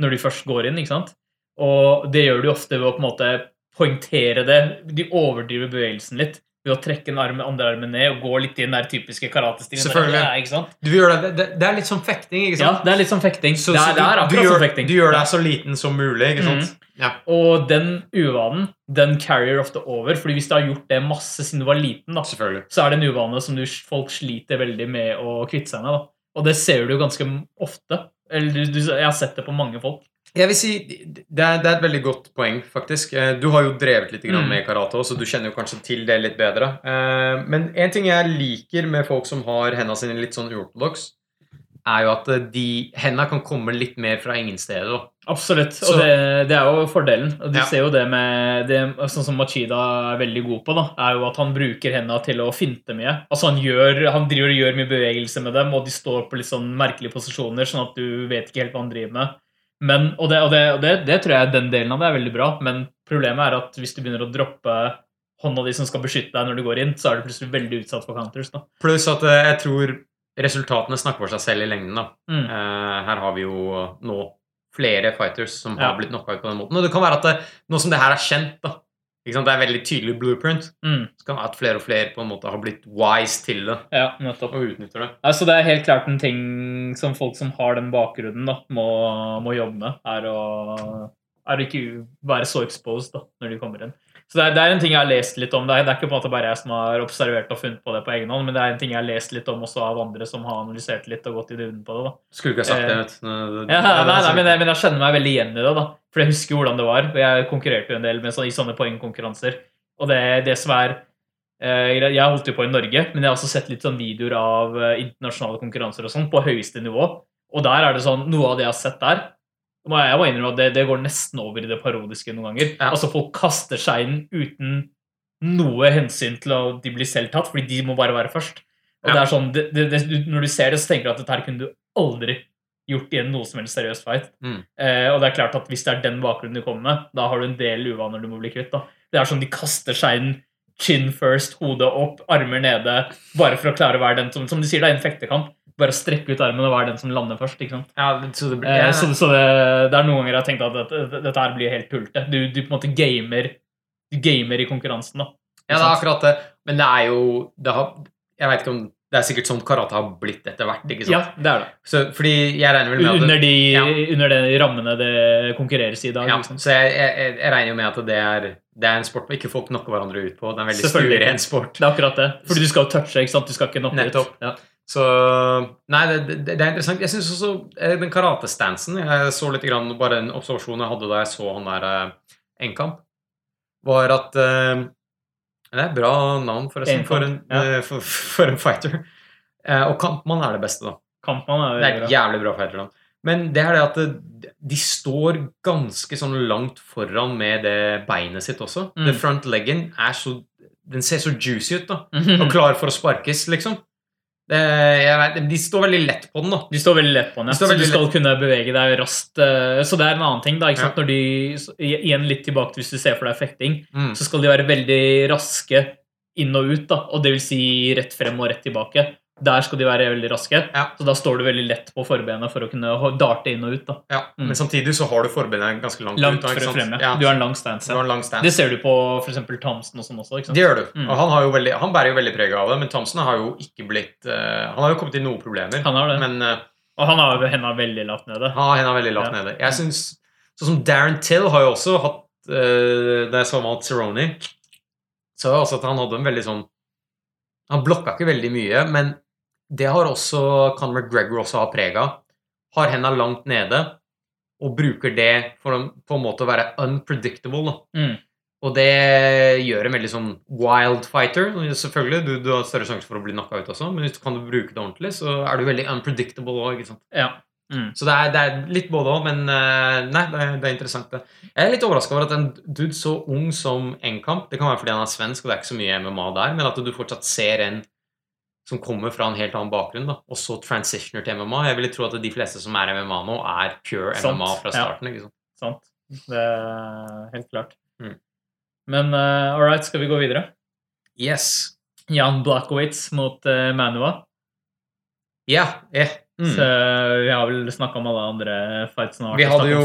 når de først går inn. ikke sant? Og det gjør de ofte ved å på en måte poengtere det. De overdriver bevegelsen litt ved å trekke den armen, andre armen ned og gå litt i den der typiske karatestilen. Selvfølgelig. Der, ikke sant? Du gjør det, det, det er litt som fekting, ikke Ja, det er litt som fekting. Så, det er, det er du, du, gjør, som fekting. du gjør deg så liten som mulig, ikke sant? Ja. Og den uvanen, den carrier ofte over. fordi hvis du har gjort det masse siden du var liten, da, så er det en uvane som du, folk sliter veldig med å kvitte seg med. da. Og det ser du ganske ofte. Eller du, du, jeg har sett det på mange folk. Jeg vil si, det er, det er et veldig godt poeng, faktisk. Eh, Du har jo drevet litt grann Mm. med karate, så du kjenner jo kanskje til det litt bedre. Eh, Men en ting jeg liker med folk som har hendene sine litt sånn uortodoks, er jo at eh, de hendene kan komme litt mer fra ingen steder. Absolutt. Og det, det er jo fordelen. Du Ja. ser jo det med det, Sånn som Machida er veldig god på, da, er jo at han bruker hendene til å finte mye. Altså Han gjør, han driver og gjør mye bevegelse med dem, og de står på litt sånn merkelige posisjoner, sånn at du vet ikke helt hva han driver med. Men, og det, og det, og det, det tror jeg den delen av det er veldig bra, men problemet er at hvis du begynner å droppe hånda di som skal beskytte deg når du går inn, så er du plutselig veldig utsatt for counters. da. Pluss at eh, jeg tror resultatene snakker for seg selv i lengden. da. Mm. Eh, her har vi jo nå flere fighters som har Ja. blitt knocka ut på den måten. Og det kan være at det, nå som det her er kjent, da? Det er veldig tydelig blueprint, Mm. så kan det være at flere og flere på en måte har blitt wise til det Ja, nettopp. og utnytter det. Altså, det er helt klart en ting som folk som har den bakgrunnen, da, må, må jobbe med. Er å, er å ikke være så exposed da, når de kommer inn. Så det er, det er en ting jeg har lest litt om. Det er, det er ikke på en måte bare jeg som har observert og funnet på det på egen hånd, men det er en ting jeg har lest litt om også av andre som har analysert litt og gått i dybden på det. da. Skulle ikke ha sagt det. Eh, vet du. Ja, nei, nei, men, jeg, men jeg kjenner meg veldig igjen i det. da. For jeg husker hvordan det var. og Jeg konkurrerte jo en del med så, i sånne poengkonkurranser. Og det, det som er eh, Jeg holdt jo på i Norge, men jeg har også sett litt sånn videoer av eh, internasjonale konkurranser og sånn på høyeste nivå. Og der er det sånn, noe av det jeg har sett der jeg, må innrømme at det, det går nesten over i det parodiske noen ganger. Ja. Altså Folk kaster seg inn uten noe hensyn til at de blir selv tatt, fordi de må bare være først. Og Ja. det er sånn, det, det, Når du ser det, så tenker du at dette her kunne du aldri gjort i en noe som helst seriøs fight. Mm. Eh, og det er klart at hvis det er den bakgrunnen du kommer med, da har du en del uvaner du må bli kvitt. da. Det er sånn de kaster seg inn, chin first, hodet opp, armer nede, bare for å klare å være den som Som de sier, det er en fektekamp. Bare strekke ut armen og være den som lander først. ikke sant? Ja, så det blir, Eh, ja. så så det, det er noen ganger jeg har tenkt at dette, dette her blir helt tullete. Du, du på en måte gamer gamer i konkurransen, da. ja, det er akkurat det. Men det er jo det har, Jeg vet ikke om Det er sikkert sånn karate har blitt etter hvert. ikke sant? Ja, det er det. Så, fordi jeg regner vel med at Under de, Ja. under de rammene det konkurreres i i dag. Ja, liksom. så jeg, jeg, jeg regner jo med at det er, det er en sport hvor ikke folk knocker hverandre ut på. Det er en veldig stueren sport. Det er akkurat det. Fordi du skal jo touche, ikke sant? Du skal ikke knocke ut. Ja. Så Nei, det, det, det er interessant. Jeg syns også eh, den karatestansen Jeg så litt grann, bare en observasjon jeg hadde da jeg så han der eh, Enkamp, var at eh, Det er bra navn, forresten, for en, ja. eh, for, for en fighter. Eh, og Kampmann er det beste, da. Kampmann er Det det er et bra. jævlig bra fighter. da. Men det er det at de står ganske sånn langt foran med det beinet sitt også. Mm. The front leggen er så Den ser så juicy ut, da. Og klar for å sparkes, liksom. Vet, de står veldig lett på den, da. De står veldig lett på den, ja. De så du skal skal kunne bevege deg raskt. eh, Så det er en annen ting. da, ikke sant? Ja. Når de, Igjen litt tilbake til hvis du ser for deg fekting, Mm. så skal de være veldig raske inn og ut. da, og det vil si rett frem og rett tilbake. Der skal de være veldig raske. Ja. Så da står du veldig lett på forbenet for å kunne darte inn og ut. da. Ja, Mm. Men samtidig så har du forbeina ganske langt, Langt ut. ikke frem, ja. Du har en lang stance. Du har Ja. en lang stance. Det ser du på f.eks. Thompson og sånn også. ikke sant? Det gjør du. Mm. Og han, har jo veldig, han bærer jo veldig preg av det, men Thompson har jo ikke blitt uh, Han har jo kommet i noen problemer, Han har det. men uh, Og han har henda veldig lavt nede. han har henda veldig lavt nede. Jeg synes, Sånn som Darren Till har jo også hatt uh, Da jeg så mot Cerrone, så jeg også at han hadde en veldig sånn Han blokka ikke veldig mye, men det har også Conor McGregor også har preg av. Har henda langt nede og bruker det for å på en måte være unpredictable. Mm. Og det gjør en veldig sånn wild fighter. Selvfølgelig, du, du har større sjanse for å bli knocka ut også, men hvis du kan du bruke det ordentlig, så er du veldig unpredictable òg. Ja. Mm. Så det er, det er litt både òg, men eh, nei, det er, det er interessant. det. Jeg er litt overraska over at en dude så ung som Enkamp Det kan være fordi han er svensk, og det er ikke så mye MMA der, men at du fortsatt ser en som kommer fra en helt annen bakgrunn, da, og så transitioner til MMA. Jeg ville tro at de fleste som er MMA nå, er pure Sant, MMA fra starten. ikke sant? Det er helt klart. Mm. Men uh, all right, skal vi gå videre? Yes. Jan Blackowitz mot uh, Manua. Ja. Yeah. mm. Så vi har vel snakka om alle andre fights nå. Vi hadde jo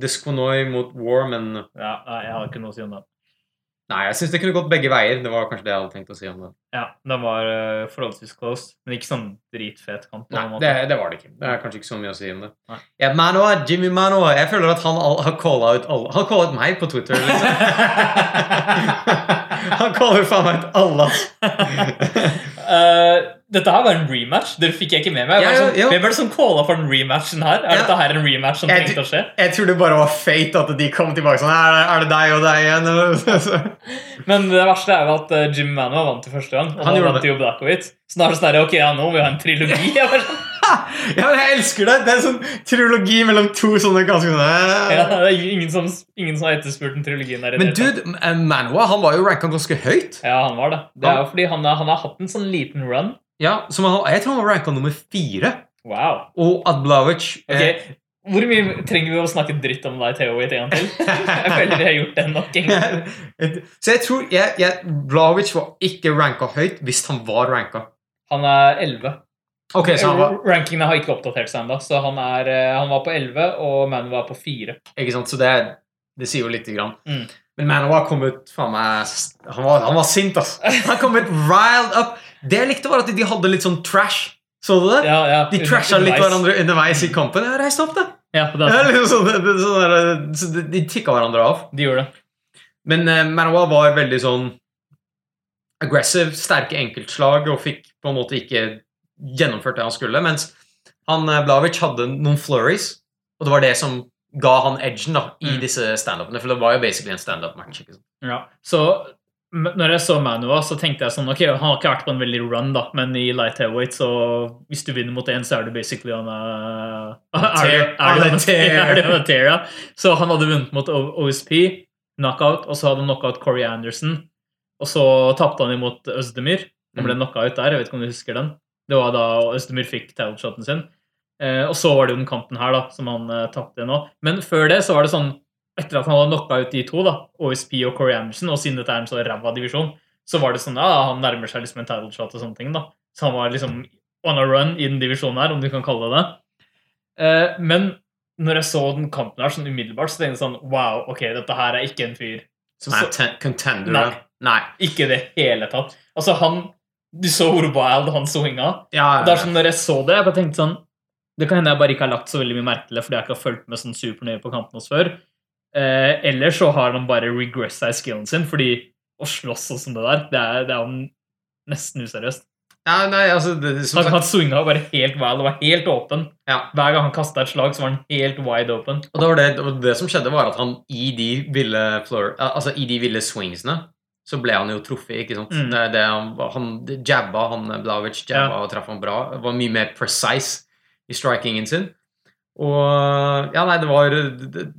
Disconoi mot War, men Ja, jeg har ikke noe å si om det. Nei, jeg syns det kunne gått begge veier. Det var kanskje det jeg hadde tenkt å si om det. Ja, den var uh, forholdsvis close, men ikke sånn dritfet kamp. på Nei, det, det var det ikke. Det er kanskje ikke så mye å si om det. Nei. Ja, Manoa, Jimmy Manoa, jeg føler at han all, har calla ut alle Han calla ut meg på Twitter, liksom. han caller faen meg ut alle. Eh, dette her var en rematch. Det fikk jeg ikke med meg. Ja, ja, ja. Hvem er det som calla for den rematchen her? Er dette her en rematch som Jeg- trengte å skje? Jeg tror det bare var fate at de kom tilbake sånn Er er det deg og deg igjen? Men det verste er jo at uh, Jim Mano vant til første gang. Og Han han vant jo Blackowitz. Så nå er det sånn her, ok, ja, nå må vi ha en trilogi. Jeg bare sånn, ja, men jeg elsker det! Det er en sånn trilogi mellom to sånne ganske sånne ja, det er ingen som, ingen som har etterspurt den trilogien der. Men dude, eh, Manoa han var jo ranka ganske høyt. Ja, han var det. Det er jo fordi han, han har hatt en sånn liten run. Ja, som han, Jeg tror han var ranka nummer fire. Wow. Og at Blavic Ok, Hvor mye trenger vi å snakke dritt om deg, Theo, en gang til? Jeg føler vi har gjort det nok en gang. Så jeg tror jeg, jeg, Blavic var ikke ranka høyt hvis han var ranka. Han er 11. Ok, så han var Rankingene har ikke oppdatert seg ennå, så han, er, eh, han var på 11, og Manu var på 4. Ikke sant, så det, det sier jo lite grann. Mm. Men Manoa kom ut faen meg Han var, han var sint, ass. Han kom ut riled up. Det jeg likte, var at de hadde litt sånn trash. Så du det? Ja, ja, De trasha litt hverandre underveis i kampen. Ja, Reis opp, da! Ja, den. Ja, liksom sånn, det, det, sånn så de, de tikka hverandre av. De gjorde det. Men uh, Manoa var veldig sånn aggressive, sterke enkeltslag og fikk på en måte ikke gjennomført det han skulle. Mens han uh, Blavic hadde noen flurries, og det var det som ga han edgen da, i Mm. disse standupene. For det var jo basically en standup-match. Ja. Så når jeg så Manua, så tenkte jeg sånn Ok, han har ikke vært på en veldig run, da, men i light heavyweight, så hvis du vinner mot én, så er du basically on a On a tear. Så han hadde vunnet mot OSP, knockout, og så hadde han knockout Corey Anderson. Og så tapte han imot Øzdemir. Han ble knocka ut der. Jeg vet ikke om du husker den. Det var da Østemyr fikk title-shoten sin. Eh, og så var det jo den kanten her da, som han eh, tapte nå. Men før det så var det sånn Etter at han hadde knocka ut de to, da, OSP og Corey Anderson, og siden dette er en så ræva divisjon, så var det sånn ja, han nærmer seg liksom en title shot og sånne ting. da. Så han var liksom on a run i den divisjonen her, om du kan kalle det det. Eh, men når jeg så den kampen her sånn umiddelbart, så tenkte jeg sånn Wow, ok, dette her er ikke en fyr Som er ten contender. Nei. Nei. Ikke i det hele tatt. Altså, han Du så hvor wild han swinga. Ja, Det er sånn, når jeg så det, jeg bare tenkte sånn Det kan hende jeg bare ikke har lagt så veldig mye merke til det fordi jeg ikke har fulgt med sånn supernøye på kampen hos før. Eh, eller så har han bare regressa i skillen sin, fordi å slåss og sånn det der, det er, det er jo nesten useriøst. ja, nei, altså det, Han, han swinga bare helt wild og var helt åpen. Ja. Hver gang han kasta et slag, så var han helt wide open. Og det, var det, det som skjedde, var at han i de ville, floor, altså i de ville swingsene så ble han jo truffet. ikke sant? Mm. Det, det, han, han jabba, han Blavic jabba Ja. og traff han bra. Var mye mer precise i strikingen sin. Og Ja, nei, det var det,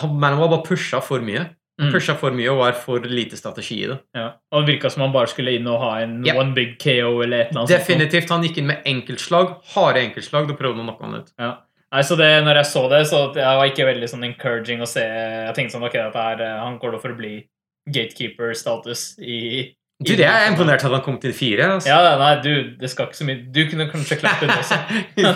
han- Man var bare pusha for mye. Mm. Pusha for mye og var for lite strategi i det. Ja. Og det virka som han bare skulle inn og ha en yep. one big KO eller et eller annet. sånt. Definitivt. Han gikk inn med enkeltslag, harde enkeltslag, og prøvde å knocke han ut. Ja. Nei, så det, når jeg så det, så det var ikke veldig sånn encouraging å se. Jeg tenkte sånn, ok, dette er, eh, han går da for å bli gatekeeper-status i Du, det er jeg imponert at han kom til fire. Altså. Ja, nei, du, det skal ikke så mye. Du kunne kanskje klappet også.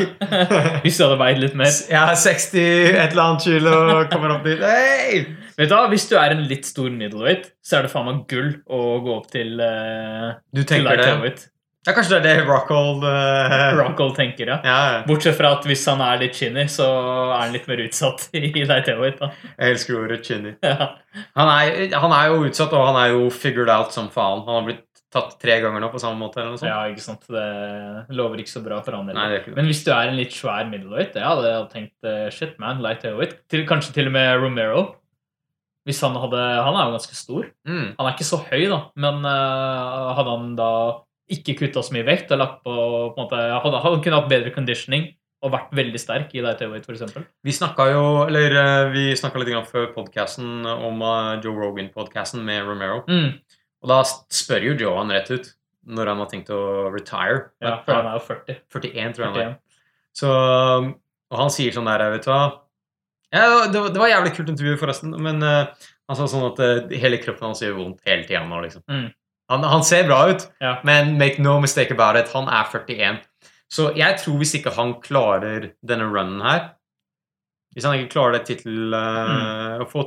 Hvis du hadde veid litt mer. Ja, 60 et eller annet kilo kommer opp dit. Hey! Vet du hva, Hvis du er en litt stor middleweight, så er det faen meg gull å gå opp til, uh, Du tenker til det? Ja, kanskje det er det Rockhold uh, Rockhold tenker, ja. Ja, ja. Bortsett fra at hvis han er litt chinny, så er han litt mer utsatt i light heavyweight. jeg elsker ordet chinny. Ja. Han er, han er jo utsatt, og han er jo figured out som faen. Han har blitt tatt tre ganger nå på samme måte. eller noe sånt. ja, ikke sant. Det lover ikke så bra for han heller. er. Men hvis du er en litt svær middleweight, ja, det hadde jeg tenkt eh, shit, man, light heavyweight. Til, kanskje til og med Romero. Hvis han hadde Han er jo ganske stor. Mm. Han er ikke så høy, da, men uh, hadde han da ikke kutta så mye vekt og lagt på, på en måte, hadde, hadde kunne hatt bedre conditioning og vært veldig sterk i light heavyweight, f.eks. Vi snakka jo Eller eh, vi snakka litt grann før podcasten om eh, Joe Rogan-podkasten med Romero. Mm, Og da spør jo Joe han rett ut når han har tenkt å retire. ja, for han er jo 40. 41, tror jeg han er. 41. Så, og han sier sånn der, vet du hva ja, det, var, det var jævlig kult intervju, forresten, men uh, han sa sånn at uh, hele kroppen hans gjør vondt hele tida nå, liksom. Mm. Han, han ser bra ut, Ja. men make no mistake about it, han er 41. Så jeg tror hvis ikke han klarer denne runnen her Hvis han ikke klarer det tittel, mm. å få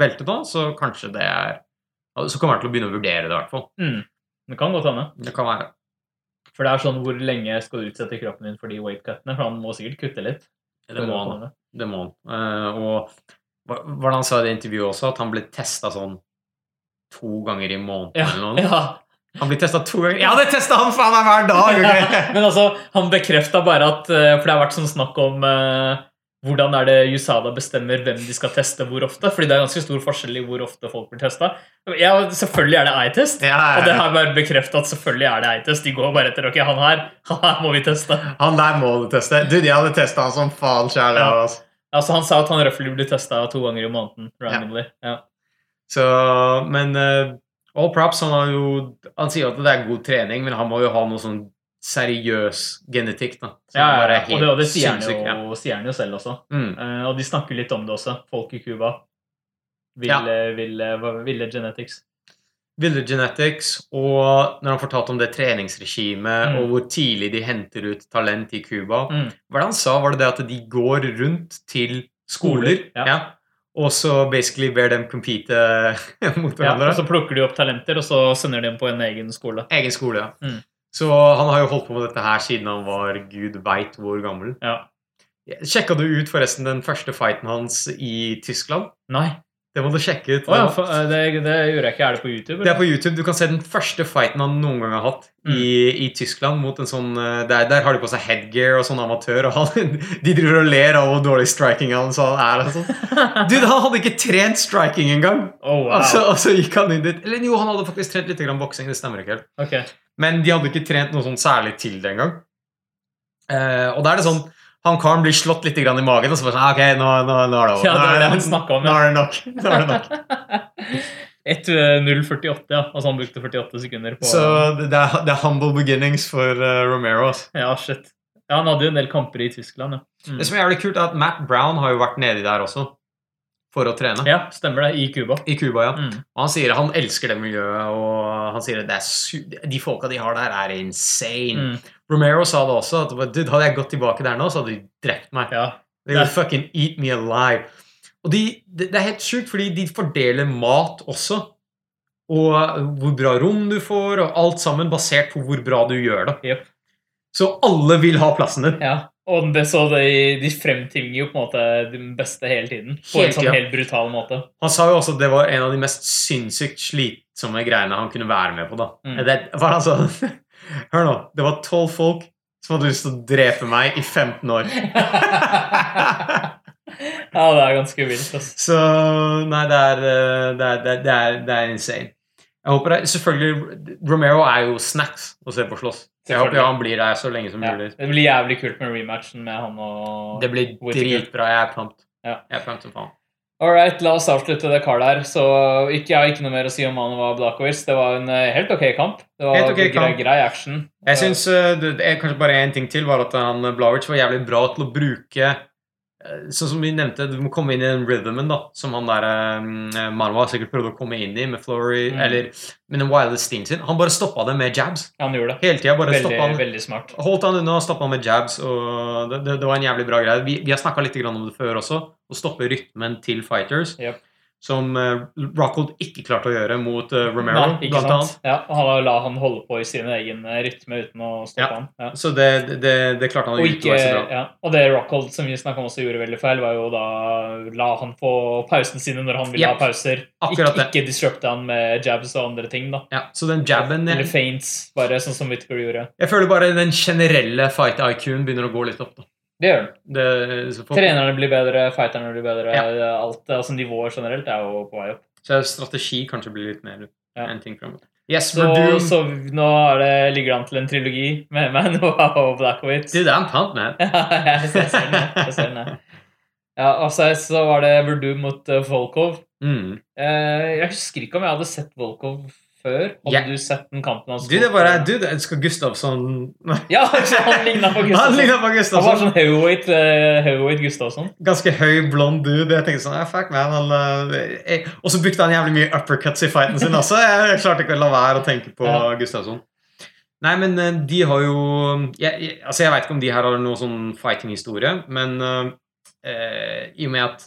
beltet nå, så kanskje det er Så kommer han til å begynne å vurdere det, i hvert fall. Mm. Det kan godt hende. Det kan være. For det er sånn hvor lenge skal du utsette kroppen din for de weight-cuttene? For han må sikkert kutte litt. Det må han. Det må han. Uh, og hva hva var det han sa i det intervjuet også, at han ble testa sånn to ganger i måneden Ja, eller noe? ja. Han blir testa to ganger. Ja, det testa han faen meg hver dag! ok? Men altså, han bekrefta bare at eh, For det har vært sånn snakk om eh, hvordan er det USADA bestemmer hvem de skal teste hvor ofte. Fordi det er ganske stor forskjell i hvor ofte folk blir testa. Ja, selvfølgelig er det eye-test. Ja, Og det har bare bekrefta at selvfølgelig er det eye-test. De går bare etter ok, han her, han her må vi teste. Han der må du teste. Du, de hadde testa han som faen sjæl. Ja. Altså. Altså, Han sa at han røffelig blir testa to ganger i måneden. randomly. Ja. Så, men uh, all props, han har jo Han sier at det er god trening, men han må jo ha noe sånn seriøs genetikk, da. Ja, ja, ja. Og det, og det sier, han ja. jo, sier han jo selv også. Mm. Uh, og de snakker litt om det også, folk i Cuba. Ja. Ville, ville, genetics. Ville Genetics, og når han fortalte om det treningsregimet, Mm. og hvor tidlig de henter ut talent i Cuba Mm. Hva det han sa? Var det det at de går rundt til skoler, Skoler, ja. Og så basically ber dem compete mot hverandre. Ja, og så plukker de opp talenter, og så sender de dem på en egen skole. Egen skole, ja. Mm. Så han har jo holdt på med dette her siden han var gud veit hvor gammel. Ja. Sjekka du ut forresten den første fighten hans i Tyskland? Nei. Det må du sjekke ut. Oh, ja, for, eh, det, det gjorde jeg ikke. Er det på YouTube? Det er på YouTube. Du kan se den første fighten han noen gang har hatt i, i Tyskland. mot en sånn, eh, der, der har de på seg headgear og sånn amatør, og han, de driver og ler av hvor dårlig striking han er. Og sånn. Dude, han hadde ikke trent striking engang! Oh, wow. Og så- og så gikk han inn dit. Eller jo, han hadde faktisk trent litt boksing. Det stemmer ikke helt. Okay. Men de hadde ikke trent noe sånn særlig til det engang. Eh, og da er det sånn Han karen blir slått litt i magen, og så bare sånn «Ah, Ok, nå, nå, nå er det over. Ja, det er det han snakket om, Nå ja. er det nok. Nå er det nok. 1.048, ja. Altså han brukte 48 sekunder på Så det er, det er humble beginnings for uh, Romero. ass. Ja, shit. Ja, han hadde jo en del kamper i Tyskland, ja. Mm. Det som er jævlig kult, er at Matt Brown har jo vært nedi der også for å trene. Ja, stemmer det. I Cuba. I Cuba, ja. Mm. Og han sier han elsker det miljøet, og han sier at de folka de har der, er insane. Mm. Romero sa det også. at Dude, Hadde jeg gått tilbake der nå, så hadde de drept meg. Ja. They would fucking eat me alive. Og de, det, det er helt sjukt, fordi de fordeler mat også. Og hvor bra rom du får, og alt sammen basert på hvor bra du gjør det. Yep. Så alle vil ha plassen din. ja. Og det, så de, de fremtvinger jo på en måte de beste hele tiden. På helt, en sånn ja. helt brutal måte. Han sa jo også at det var en av de mest sinnssykt slitsomme greiene han kunne være med på. da. Mm. Det, for han sa, Hør nå, det var tolv folk som hadde lyst til å drepe meg i 15 år. ja, det er ganske vilt. Altså. Så nei, det er, eh, det er, det er, det er insane. Jeg håper det, selvfølgelig, Romero er jo snacks å se på slåss. Jeg håper ja, han blir der så lenge som Ja. mulig. Det blir jævlig kult med rematchen med han og Det blir dritbra. Jeg er pumped. Ja. Jeg er pumped som faen. All right, la oss avslutte det karet her. Så ikke, jeg har ikke noe mer å si om Manova Blakowicz. Det var en eh, helt ok kamp. Det var Helt ok grei, kamp. grei action. Jeg synes, eh, er kanskje bare én ting til, var at han Blavic var jævlig bra til å bruke Sånn som vi nevnte, du må komme inn i den rhythmen da, som han der um, Marwa sikkert prøvde å komme inn i med Flory, Mm. eller med den wilde stilen sin. Han bare stoppa det med jabs. Han gjorde det. Hele tida bare Veldig, han. veldig smart. Holdt han unna og stoppa han med jabs, og det, det, det var en jævlig bra greie. Vi, vi har snakka litt grann om det før også, å stoppe rytmen til fighters, Yep. Som uh, Rockhold ikke klarte å gjøre mot eh, Romero, Nei, blant sant? annet. Ja, og han la han holde på i sin egen eh, rytme uten å stoppe Ja. han. Ja. Så det, det, det klarte han Og, å ikke, utøve så bra. ja, og det Rockhold som vi snakket om også gjorde veldig feil, var jo da la han få pausene sine når han ville Yep. ha pauser. Akkurat det. ikke disrupte han med jabs og andre ting. da. Ja, så den jabben Eller feints, bare sånn som Whittaker gjorde. jeg føler bare den generelle fight-IQ-en begynner å gå litt opp. da. Det gjør han. Det, Trenerne blir bedre, fighterne blir bedre. Ja. alt, altså Nivået generelt er jo på vei opp. så strategi kanskje blir litt mer Ja. en ting framover. Yes, Så, så nå er det, ligger det an til en trilogi med Manova og Blackowitz. Dude, I'm pumped, man. Ja, jeg ser den. jeg, Jeg ser den. Ja, altså, så var det Verdum mot uh, Volkov. Mm. Eh, jeg husker ikke om jeg hadde sett Volkov før. Hadde yeah. du sett den kampen hans? Du, det var jeg. Du, det skal Gustavsson Ja, han ligna på Han Gustavsson. ligner på Han var sånn heavyweight, uh, heavyweight Gustavsson. Ganske høy, blond dude. Jeg tenkte sånn, ja, fuck man han, uh, jeg, Og så brukte han jævlig mye uppercuts i fighten sin også. Jeg klarte ikke å la være å tenke på Ja. Gustavsson. Nei, men uh, de har jo jeg, jeg, Altså, jeg veit ikke om de her har noe sånn fighting-historie, men i og med at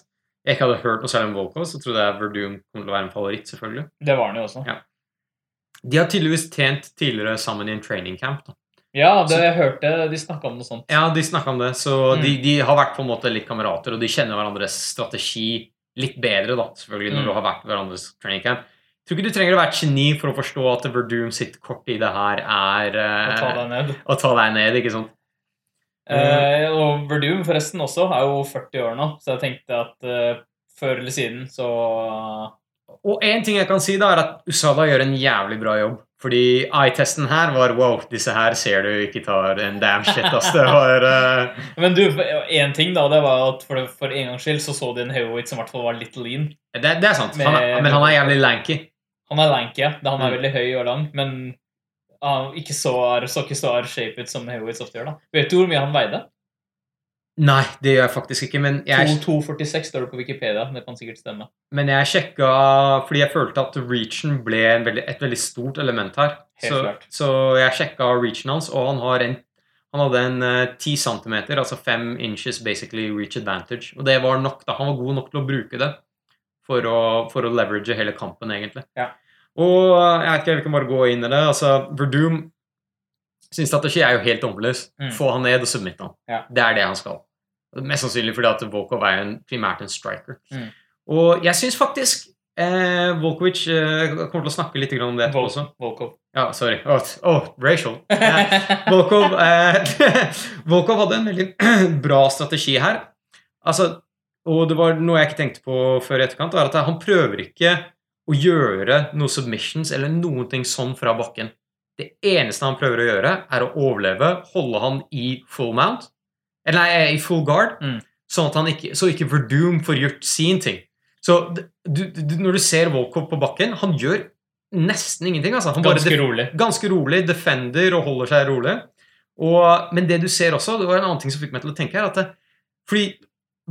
jeg ikke hadde hørt noe særlig om Volkov, så trodde jeg Verdum kom til å være en favoritt, selvfølgelig. Det var han jo også. Ja. De har tydeligvis trent tidligere sammen i en training camp. da. Ja, det jeg hørte de snakka om noe sånt. Ja, de snakka om det, så Mm. de, de har vært på en måte litt kamerater, og de kjenner hverandres strategi litt bedre, da, selvfølgelig, når Mm. du har vært hverandres training camp. Jeg tror ikke du trenger å være et geni for å forstå at Verdum sitt kort i det her er Å ta eh, deg ned. å ta deg ned, ikke sant? Eh, og Verdum forresten også er jo 40 år nå, så jeg tenkte at eh, før eller siden så Og en ting jeg kan si, da, er at Usada gjør en jævlig bra jobb. Fordi eye-testen her var wow, disse her ser du ikke tar en damn shit, ass. Det var uh... Men du, én ting, da, det var at for, for en gangs skyld så så de en Heavyweight som i hvert fall var litt lean. det, det er sant. Han er, men han er jævlig lanky. Han er lanky, ja. Han er Mm. veldig høy og lang, men han ikke så, så ikke så out-shaped som Heowitz ofte gjør. da. Vet du hvor mye han veide? Nei, det gjør jeg faktisk ikke, men jeg 2,46 står det på Wikipedia. Det kan sikkert stemme. Men jeg sjekka fordi jeg følte at reachen ble en veldig, et veldig stort element her. Helt Så, så jeg sjekka reachen hans, og han, har en, han hadde en eh, 10 cm, altså 5 inches basically reach advantage. Og det var nok, da. Han var god nok til å bruke det for å, for å leverage hele kampen, egentlig. Ja. Og eh, jeg vet ikke, vi kan bare gå inn i det. Altså, Verdum sin strategi er jo helt annerledes. Mm. Få han ned og submitte han. Ja. Det er det han skal. Mest sannsynlig fordi at Volkov er en, primært en striker. Mm. Og jeg syns faktisk eh, Volkovic eh, kommer til å snakke litt om det etterpå også. Volkov. Ja, sorry. Oh, oh racial. Eh, Volkov, Volkov hadde en veldig bra strategi her. Altså, og det var noe jeg ikke tenkte på før i etterkant, var at han prøver ikke å gjøre noen submissions eller noen ting sånn fra bakken. Det eneste han prøver å gjøre, er å overleve, holde han i full mount, eller nei, i full guard, Mm. sånn at han ikke, så ikke Verdum får gjort sin ting. Så du, du, når du ser Volkov på bakken, han gjør nesten ingenting. Altså. Han bare Ganske rolig. ganske rolig, defender og holder seg rolig. Og, men det du ser også, det var en annen ting som fikk meg til å tenke her, at det, fordi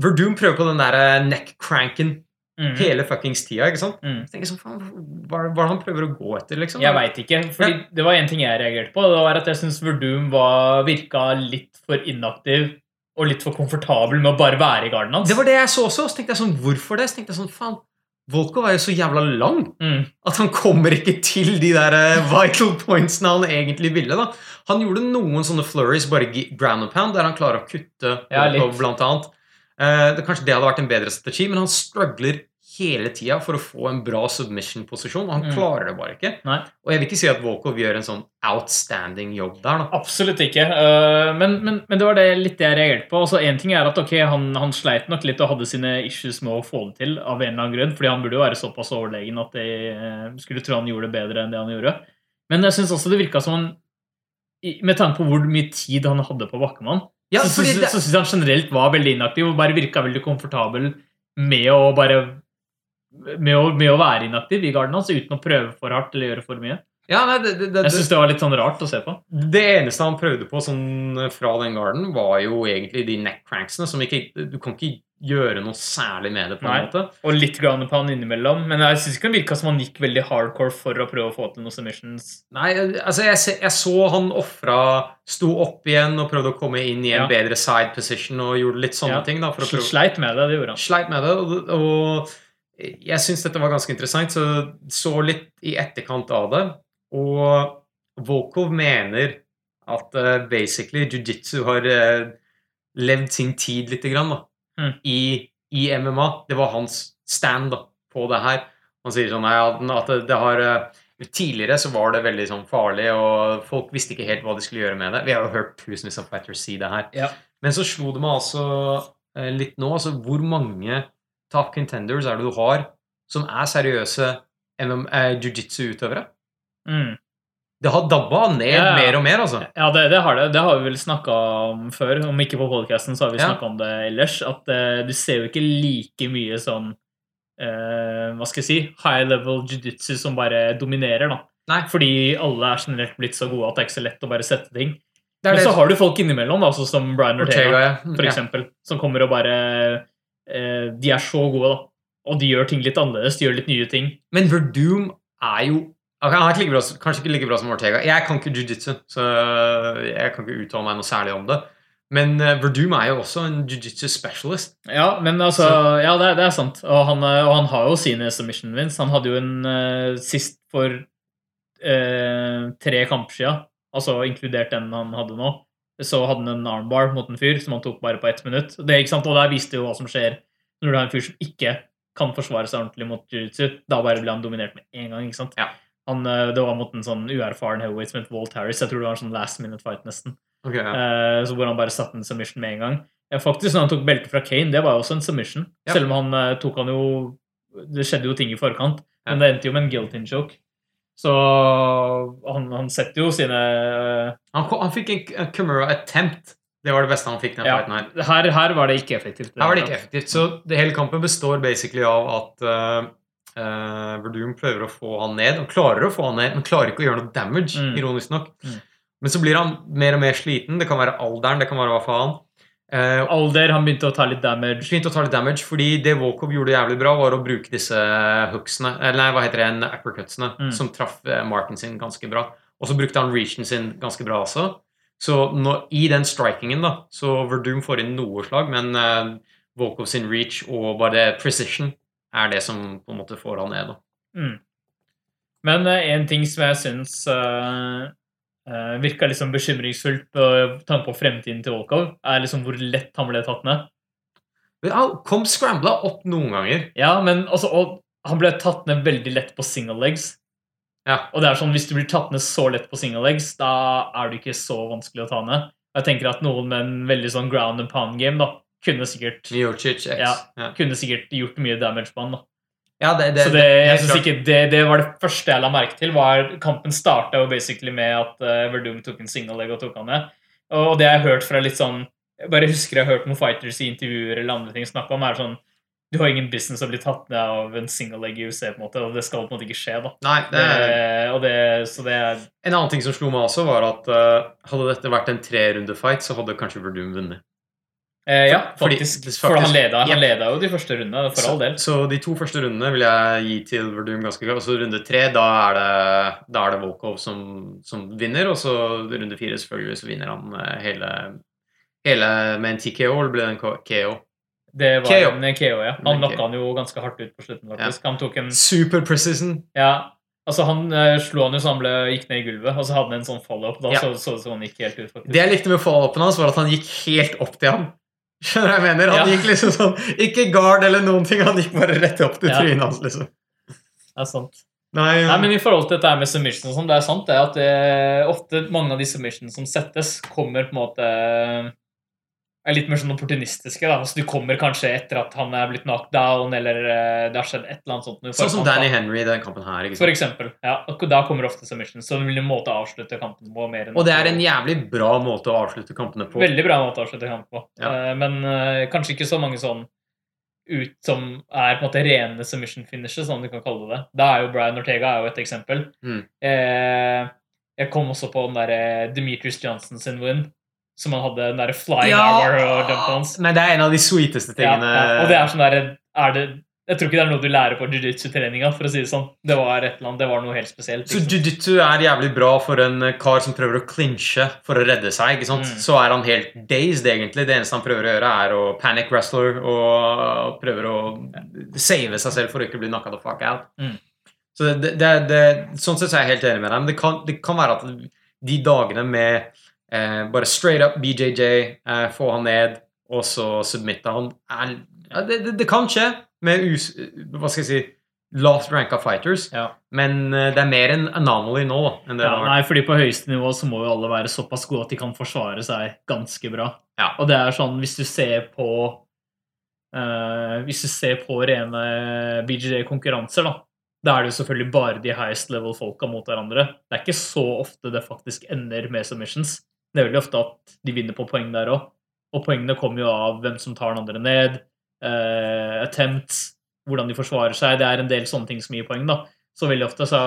Verdum prøver på den der eh, neck-cranken Mhm. hele fuckings tida, ikke sant? Mm. Så tenker jeg sånn, faen, hva, er- det han prøver å gå etter, liksom? Jeg veit ikke. fordi Det var én ting jeg reagerte på. Det var at jeg syns Verdum var, virka litt for inaktiv og litt for komfortabel med å bare være i garden hans. Det var det jeg så også, så tenkte jeg sånn, hvorfor det? Så tenkte jeg sånn, faen, Volkov er jo så jævla lang mm. at han kommer ikke til de der eh, vital pointsene han egentlig ville. da. Han gjorde noen sånne flurries, bare ground and pound, der han klarer å kutte Ja. Volkov, blant annet. Eh, det, kanskje det hadde vært en bedre strategi, men han struggler hele tida for å få en bra submission-posisjon, og han Mm. klarer det bare ikke. Nei. Og jeg vil ikke si at Volkov gjør en sånn outstanding jobb der, da. Absolutt ikke. øh, men, men, men det var det litt det jeg reagerte på. Altså, en ting er at okay, han, han sleit nok litt og hadde sine issues med å få det til, av en eller annen grunn, fordi han burde jo være såpass overlegen at jeg eh, skulle tro han gjorde det bedre enn det han gjorde. Men jeg syns også det virka som han Med tanke på hvor mye tid han hadde på Bakkemann, Ja, så syns jeg han generelt var veldig inaktiv og bare virka veldig komfortabel med å bare med å, med å være inaktiv i garden hans uten å prøve for hardt eller gjøre for mye. Ja, nei, det, det, det, Jeg syns det var litt sånn rart å se på. det eneste han prøvde på sånn fra den garden, var jo egentlig de neckcranksene som ikke Du kan ikke gjøre noe særlig med det, på en Nei. måte. Og litt grann på han innimellom. Men jeg syns ikke han virka som han gikk veldig hardcore for å prøve å få til noen submissions. Nei, altså jeg, jeg så han ofra Sto opp igjen og prøvde å komme inn i en Ja. bedre side position og gjorde litt sånne Ja. ting. da, for å prøve Sleit med det, det gjorde han. Sleit med det. Og, og jeg syns dette var ganske interessant, så så litt i etterkant av det. Og Volkov mener at uh, basically jiu-jitsu har uh, levd sin tid lite grann da, Mm. i, i MMA. Det var hans stand da, på det her. Han sier sånn at det, det har uh, Tidligere så var det veldig sånn farlig, og folk visste ikke helt hva de skulle gjøre med det. Vi har jo hørt tusenvis av fighters si det her. Ja. Men så slo det meg altså litt nå, altså hvor mange top contenders er det du har som er seriøse jiu-jitsu-utøvere? Mm. Det har dabba ned Ja, ja. mer og mer, altså. Ja, det, det har det. Det har vi vel snakka om før. Om ikke på podcasten, så har vi Ja. om det ellers. At uh, du ser jo ikke like mye sånn uh, Hva skal jeg si high level jiu-jitsu som bare dominerer, da. Nei. Fordi alle er generelt blitt så gode at det er ikke så lett å bare sette ting. Det det. Men så har du folk innimellom, da, sånn som Brian Ortega, Ortega, ja. for eksempel, som kommer og bare uh, De er så gode, da. Og de gjør ting litt annerledes. De gjør litt nye ting. Men Verdum er jo Han er ikke like bra, kanskje ikke like bra som Ortega. Jeg kan ikke jiu-jitsu, så jeg kan ikke uttale meg noe særlig om det. Men uh, Verdum er jo også en jiu-jitsu specialist. Ja, men altså Ja, det, er- det er sant. Og han, eh, og han har jo sine submission wins. Han hadde jo en uh, sist for uh, tre kamper siden, altså inkludert den han hadde nå, så hadde han en armbar mot en fyr som han tok bare på ett minutt. Det, ikke sant? Og der viste jo hva som skjer når du har en fyr som ikke kan forsvare seg ordentlig mot jiu-jitsu. Da bare blir han dominert med en gang. ikke sant? Ja. Han, eh, det var mot en sånn uerfaren heavyweight som het Walt Harris. Jeg tror det var en sånn last minute fight, nesten. Okay, ja. Eh, så hvor han bare satte en submission med en gang. Ja, faktisk, når han tok beltet fra Kane, det var jo også en submission. Ja. Selv om han eh, tok han jo Det skjedde jo ting i forkant, men det endte jo med en guillotine choke. Så han, han setter jo sine han, han fikk en, en attempt. Det var det beste han fikk. Ja, her. her, her var det ikke effektivt. Her var det ikke effektivt. Så det hele kampen består basically av at uh, uh, Verdum prøver å få han ned. Han klarer å få han ned, men klarer ikke å gjøre noe damage, Mm. ironisk nok. Mm. Men så blir han mer og mer sliten. Det kan være alderen, det kan være hva faen. Uh, Alder, han begynte å ta litt damage. Begynte å ta litt damage, fordi det Volkov gjorde jævlig bra, var å bruke disse hooksene, eller nei, hva heter det, en uppercutsene, Mm. som traff eh, marken sin ganske bra. Og så brukte han reachen sin ganske bra også. Så nå, i den strikingen, da, så Verdum får inn noe slag, men uh, Volkov sin reach og bare precision er det som på en måte får han ned. Mm. Men eh, en ting som jeg syns uh, virka liksom bekymringsfullt med tanke på fremtiden til Volkov, er liksom hvor lett han ble tatt ned. Han kom scrambla opp noen ganger. Ja, men altså, han ble tatt ned veldig lett på single legs. Ja. Og det er sånn, hvis du blir tatt ned så lett på single legs, da er det ikke så vanskelig å ta ned. Jeg tenker at noen med en veldig sånn ground and pound game da, kunne sikkert, Ja. Ja. kunne sikkert gjort mye damage på han. da. Ja, det, det, så det, jeg synes ikke det, det var det første jeg la merke til. var Kampen starta jo basically med at uh, Verdum tok en single leg og tok han ned. Og det jeg har hørt fra litt sånn Jeg bare husker jeg har hørt noen fighters i intervjuer eller andre ting snakke om, er sånn Du har ingen business å bli tatt ned av en single leg i UC, på en måte, og det skal på en måte ikke skje. da. Nei, det er... så det er En annen ting som slo meg også, var at uh, hadde dette vært en trerundefight, så hadde kanskje Verdum vunnet. Eh, Ja, Fordi- faktisk. faktisk- For han leda, ja. han leda jo de første rundene, for all del. Så, så de to første rundene vil jeg gi til Verdum ganske godt. Og så runde tre, da er det, da er det Volkov som, som vinner. Og så runde fire, selvfølgelig, så vinner han eh, hele, hele med en TKO, eller ble det en KO? Det var KO. en KO, ja. Han knocka han jo ganske hardt ut på slutten, faktisk. Han tok en Super precision. Ja, altså han uh, slo han jo så han ble, gikk ned i gulvet, og så hadde han en sånn follow-up. Da Ja. så, så, så han gikk helt ut, faktisk. Det jeg likte med follow-upen hans, var at han gikk helt opp til ham. Skjønner du hva jeg mener? Han Ja. gikk liksom sånn Ikke guard eller noen ting, han gikk bare rett opp til Ja. trynet hans, liksom. Det er sant. Nei, Nei, men i forhold til dette med submission og sånn, det er sant det at det, ofte mange av de submissionene som settes, kommer på en måte er litt mer sånn opportunistiske. da, altså Du kommer kanskje etter at han er blitt knocked down, eller eh, det har skjedd et eller annet sånt. Sånn som. Danny Henry i den kampen her. ikke For eksempel. Ja, og da kommer ofte submissions, så det vil en måte å avslutte kampen på. mer enn Og det er en jævlig bra måte å avslutte kampene på. Veldig bra måte å avslutte kampen på. Ja. Eh, Men uh, kanskje ikke så mange sånn ut som er på en måte rene submission finishes, sånn du kan kalle det. Da er jo Brian Ortega er jo et eksempel. Mm. Uh, jeg kom også på den derre Demetrius Johnson sin win, som han hadde den derre flying Ja! armor og jump hans. Men det er en av de sweeteste tingene ja. Og det er sånn der, er det, Jeg tror ikke det er noe du lærer på jiu-jitsu-treninga, for å si det sånn. Det var et eller annet, det var noe helt spesielt. Så liksom. jiu-jitsu er jævlig bra for en kar som prøver å clinche for å redde seg. ikke sant? Mm. Så er han helt dazed, egentlig. Det eneste han prøver å gjøre, er å panic wrestler og prøver å save seg selv for å ikke bli knocka the fuck out. Mm. Så det, det, det, sånn sett så er jeg helt enig med deg. Men det kan, det kan være at de dagene med eh, bare straight up BJJ, eh, få han ned, og så submitte han er, ja, det, det, det kan skje med us, hva skal jeg si, lavt ranka fighters. Ja. Men eh, det er mer en anomaly nå enn det Ja, har vært. nei, fordi på høyeste nivå så må jo alle være såpass gode at de kan forsvare seg ganske bra. Ja. Og det er sånn, hvis du ser på eh, Hvis du ser på rene BJJ-konkurranser, da, da er det jo selvfølgelig bare de highest level-folka mot hverandre. Det er ikke så ofte det faktisk ender med submissions. Det er veldig ofte at de vinner på poeng der òg. Og poengene kommer jo av hvem som tar den andre ned, eh, attempts, hvordan de forsvarer seg. Det er en del sånne ting som gir poeng, da. Så veldig ofte så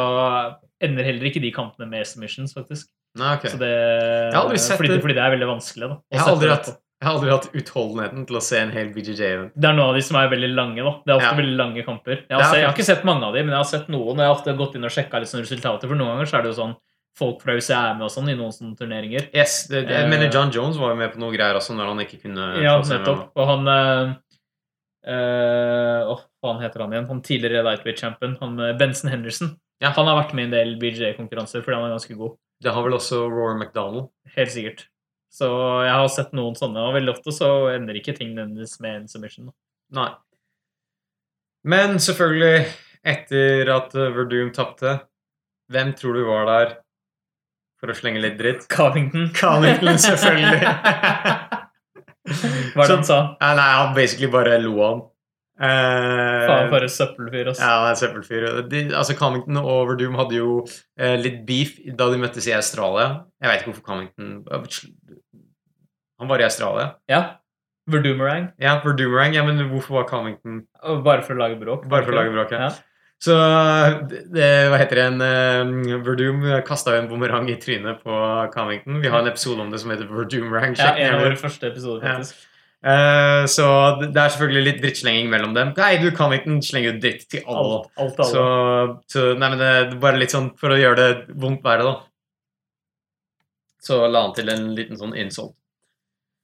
ender heller ikke de kampene med submissions, faktisk. Nei, okay. Så det, fordi, det. fordi det er veldig vanskelig, da. Jeg har, aldri hatt, jeg har aldri hatt utholdenheten til å se en hel BJJ-event. Det er noen av de som er veldig lange, da. Det er ofte Ja. veldig lange kamper. Jeg har, sett, jeg har ikke sett mange av de, men jeg har sett noen. og Jeg har ofte gått inn og sjekka litt sånn resultater, for noen ganger så er det jo sånn folk fra USA er med og sånn i noen sånne turneringer. Yes, det, det, jeg Eh. mener John Jones var jo med på noe greier også når han ikke kunne Ja, nettopp. Og han eh, eh, Åh, hva heter han igjen? Han tidligere lightweight-champion. Han eh, Benson Henderson. Ja. Han har vært med i en del BJ-konkurranser fordi han er ganske god. Det har vel også Rory McDonald. Helt sikkert. Så jeg har sett noen sånne, og veldig ofte så ender ikke ting nødvendigvis med en submission. da. Nei. Men selvfølgelig, etter at eh, Verdum tapte, hvem tror du var der for å slenge litt dritt? Covington. Covington, selvfølgelig. Hva er det han sa? Ja, nei, han basically bare lo av han. Eh, Faen, for en søppelfyr, ass. Ja, søppelfyr. De, altså, Covington og Verdum hadde jo eh, litt beef da de møttes i Australia. Jeg vet ikke hvorfor Covington Han var i Australia. Ja. Verdumerang. Ja, Verdumerang. Ja, men hvorfor var Covington Bare for å lage bråk. Bare for å lage bråk, ja. ja. Så det, det- hva heter det en uh, Verdum kasta en bumerang i trynet på Covington. Vi har en episode om det som heter Verdumerang. Ja, en av våre første episoder, Ja. faktisk. Eh, så det er selvfølgelig litt drittslenging mellom dem. Nei, du, Covington slenger jo dritt til alle. Alt, alt alle. Så, så nei, men det er bare litt sånn for å gjøre det vondt verre, da. Så la han til en liten sånn insult.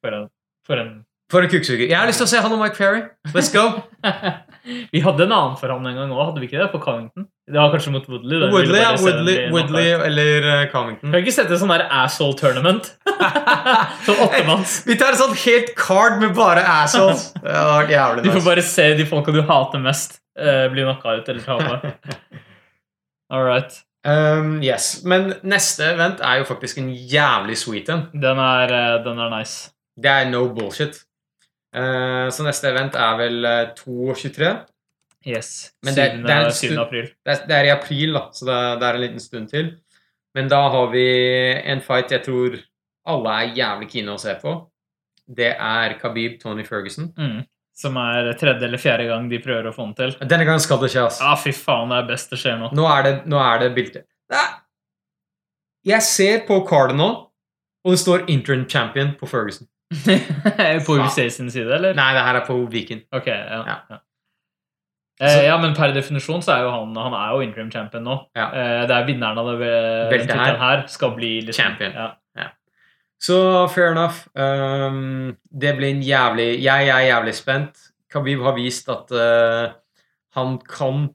For en, for en For en kukksuger. Jeg har lyst til å se han og Mike Ferry. Let's go! Vi hadde en annen for han en gang òg, hadde vi ikke det? For Covington? Det var kanskje mot Woodley. Den Woodley, ja, Woodley, Woodley eller uh, Covington. Kan vi ikke sette sånn der asshole tournament? Sånn åttemanns. Vi tar et sånt helt card med bare assholes. Det hadde vært jævlig Du får bare se de folka du hater mest, uh, bli knocka ut eller tape. All right. Um, yes, Men neste event er jo faktisk en jævlig sweet en. Den er, uh, den er nice. Det er no bullshit. Uh, så neste event er vel uh, 2.23. Yes. Men det- det er stund- april. Det er, det er i april, da, så det, det er en liten stund til. Men da har vi en fight jeg tror alle er jævlig kine å se på. Det er Khabib Tony Ferguson. Mm. Som er tredje eller fjerde gang de prøver å få den til. Denne gangen skal det skje, ass. Ah, fy faen, det er best det skjer nå. Nå er det, nå er det bildet. Nei. Jeg ser på Cardinal, og det står interim champion på Ferguson. på UFC sin side, eller? Nei, det her er på Viken. Ok, ja. Ja. ja. Eh, ja, men per definisjon så er jo han Han er jo interim champion nå. Ja. Eh, det er vinneren av det Beltet tittelen her skal bli liksom, Champion. Ja. Så fair enough. Um, det blir en jævlig Jeg er jævlig spent. Khabib har vist at uh, han kan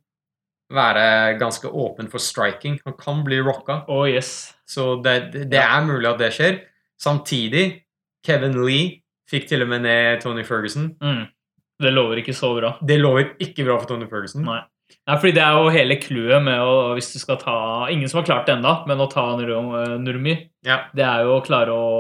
være ganske åpen for striking. Han kan bli rocka. Oh yes. Så det, det, det er mulig at det skjer. Samtidig, Kevin Lee fikk til og med ned Tony Ferguson. Mm. Det lover ikke så bra. Det lover ikke bra for Tony Ferguson. Nei. Nei, fordi det er jo hele clouet med å Hvis du skal ta Ingen som har klart det ennå, men å ta Nurmi, Ja, det er jo å klare å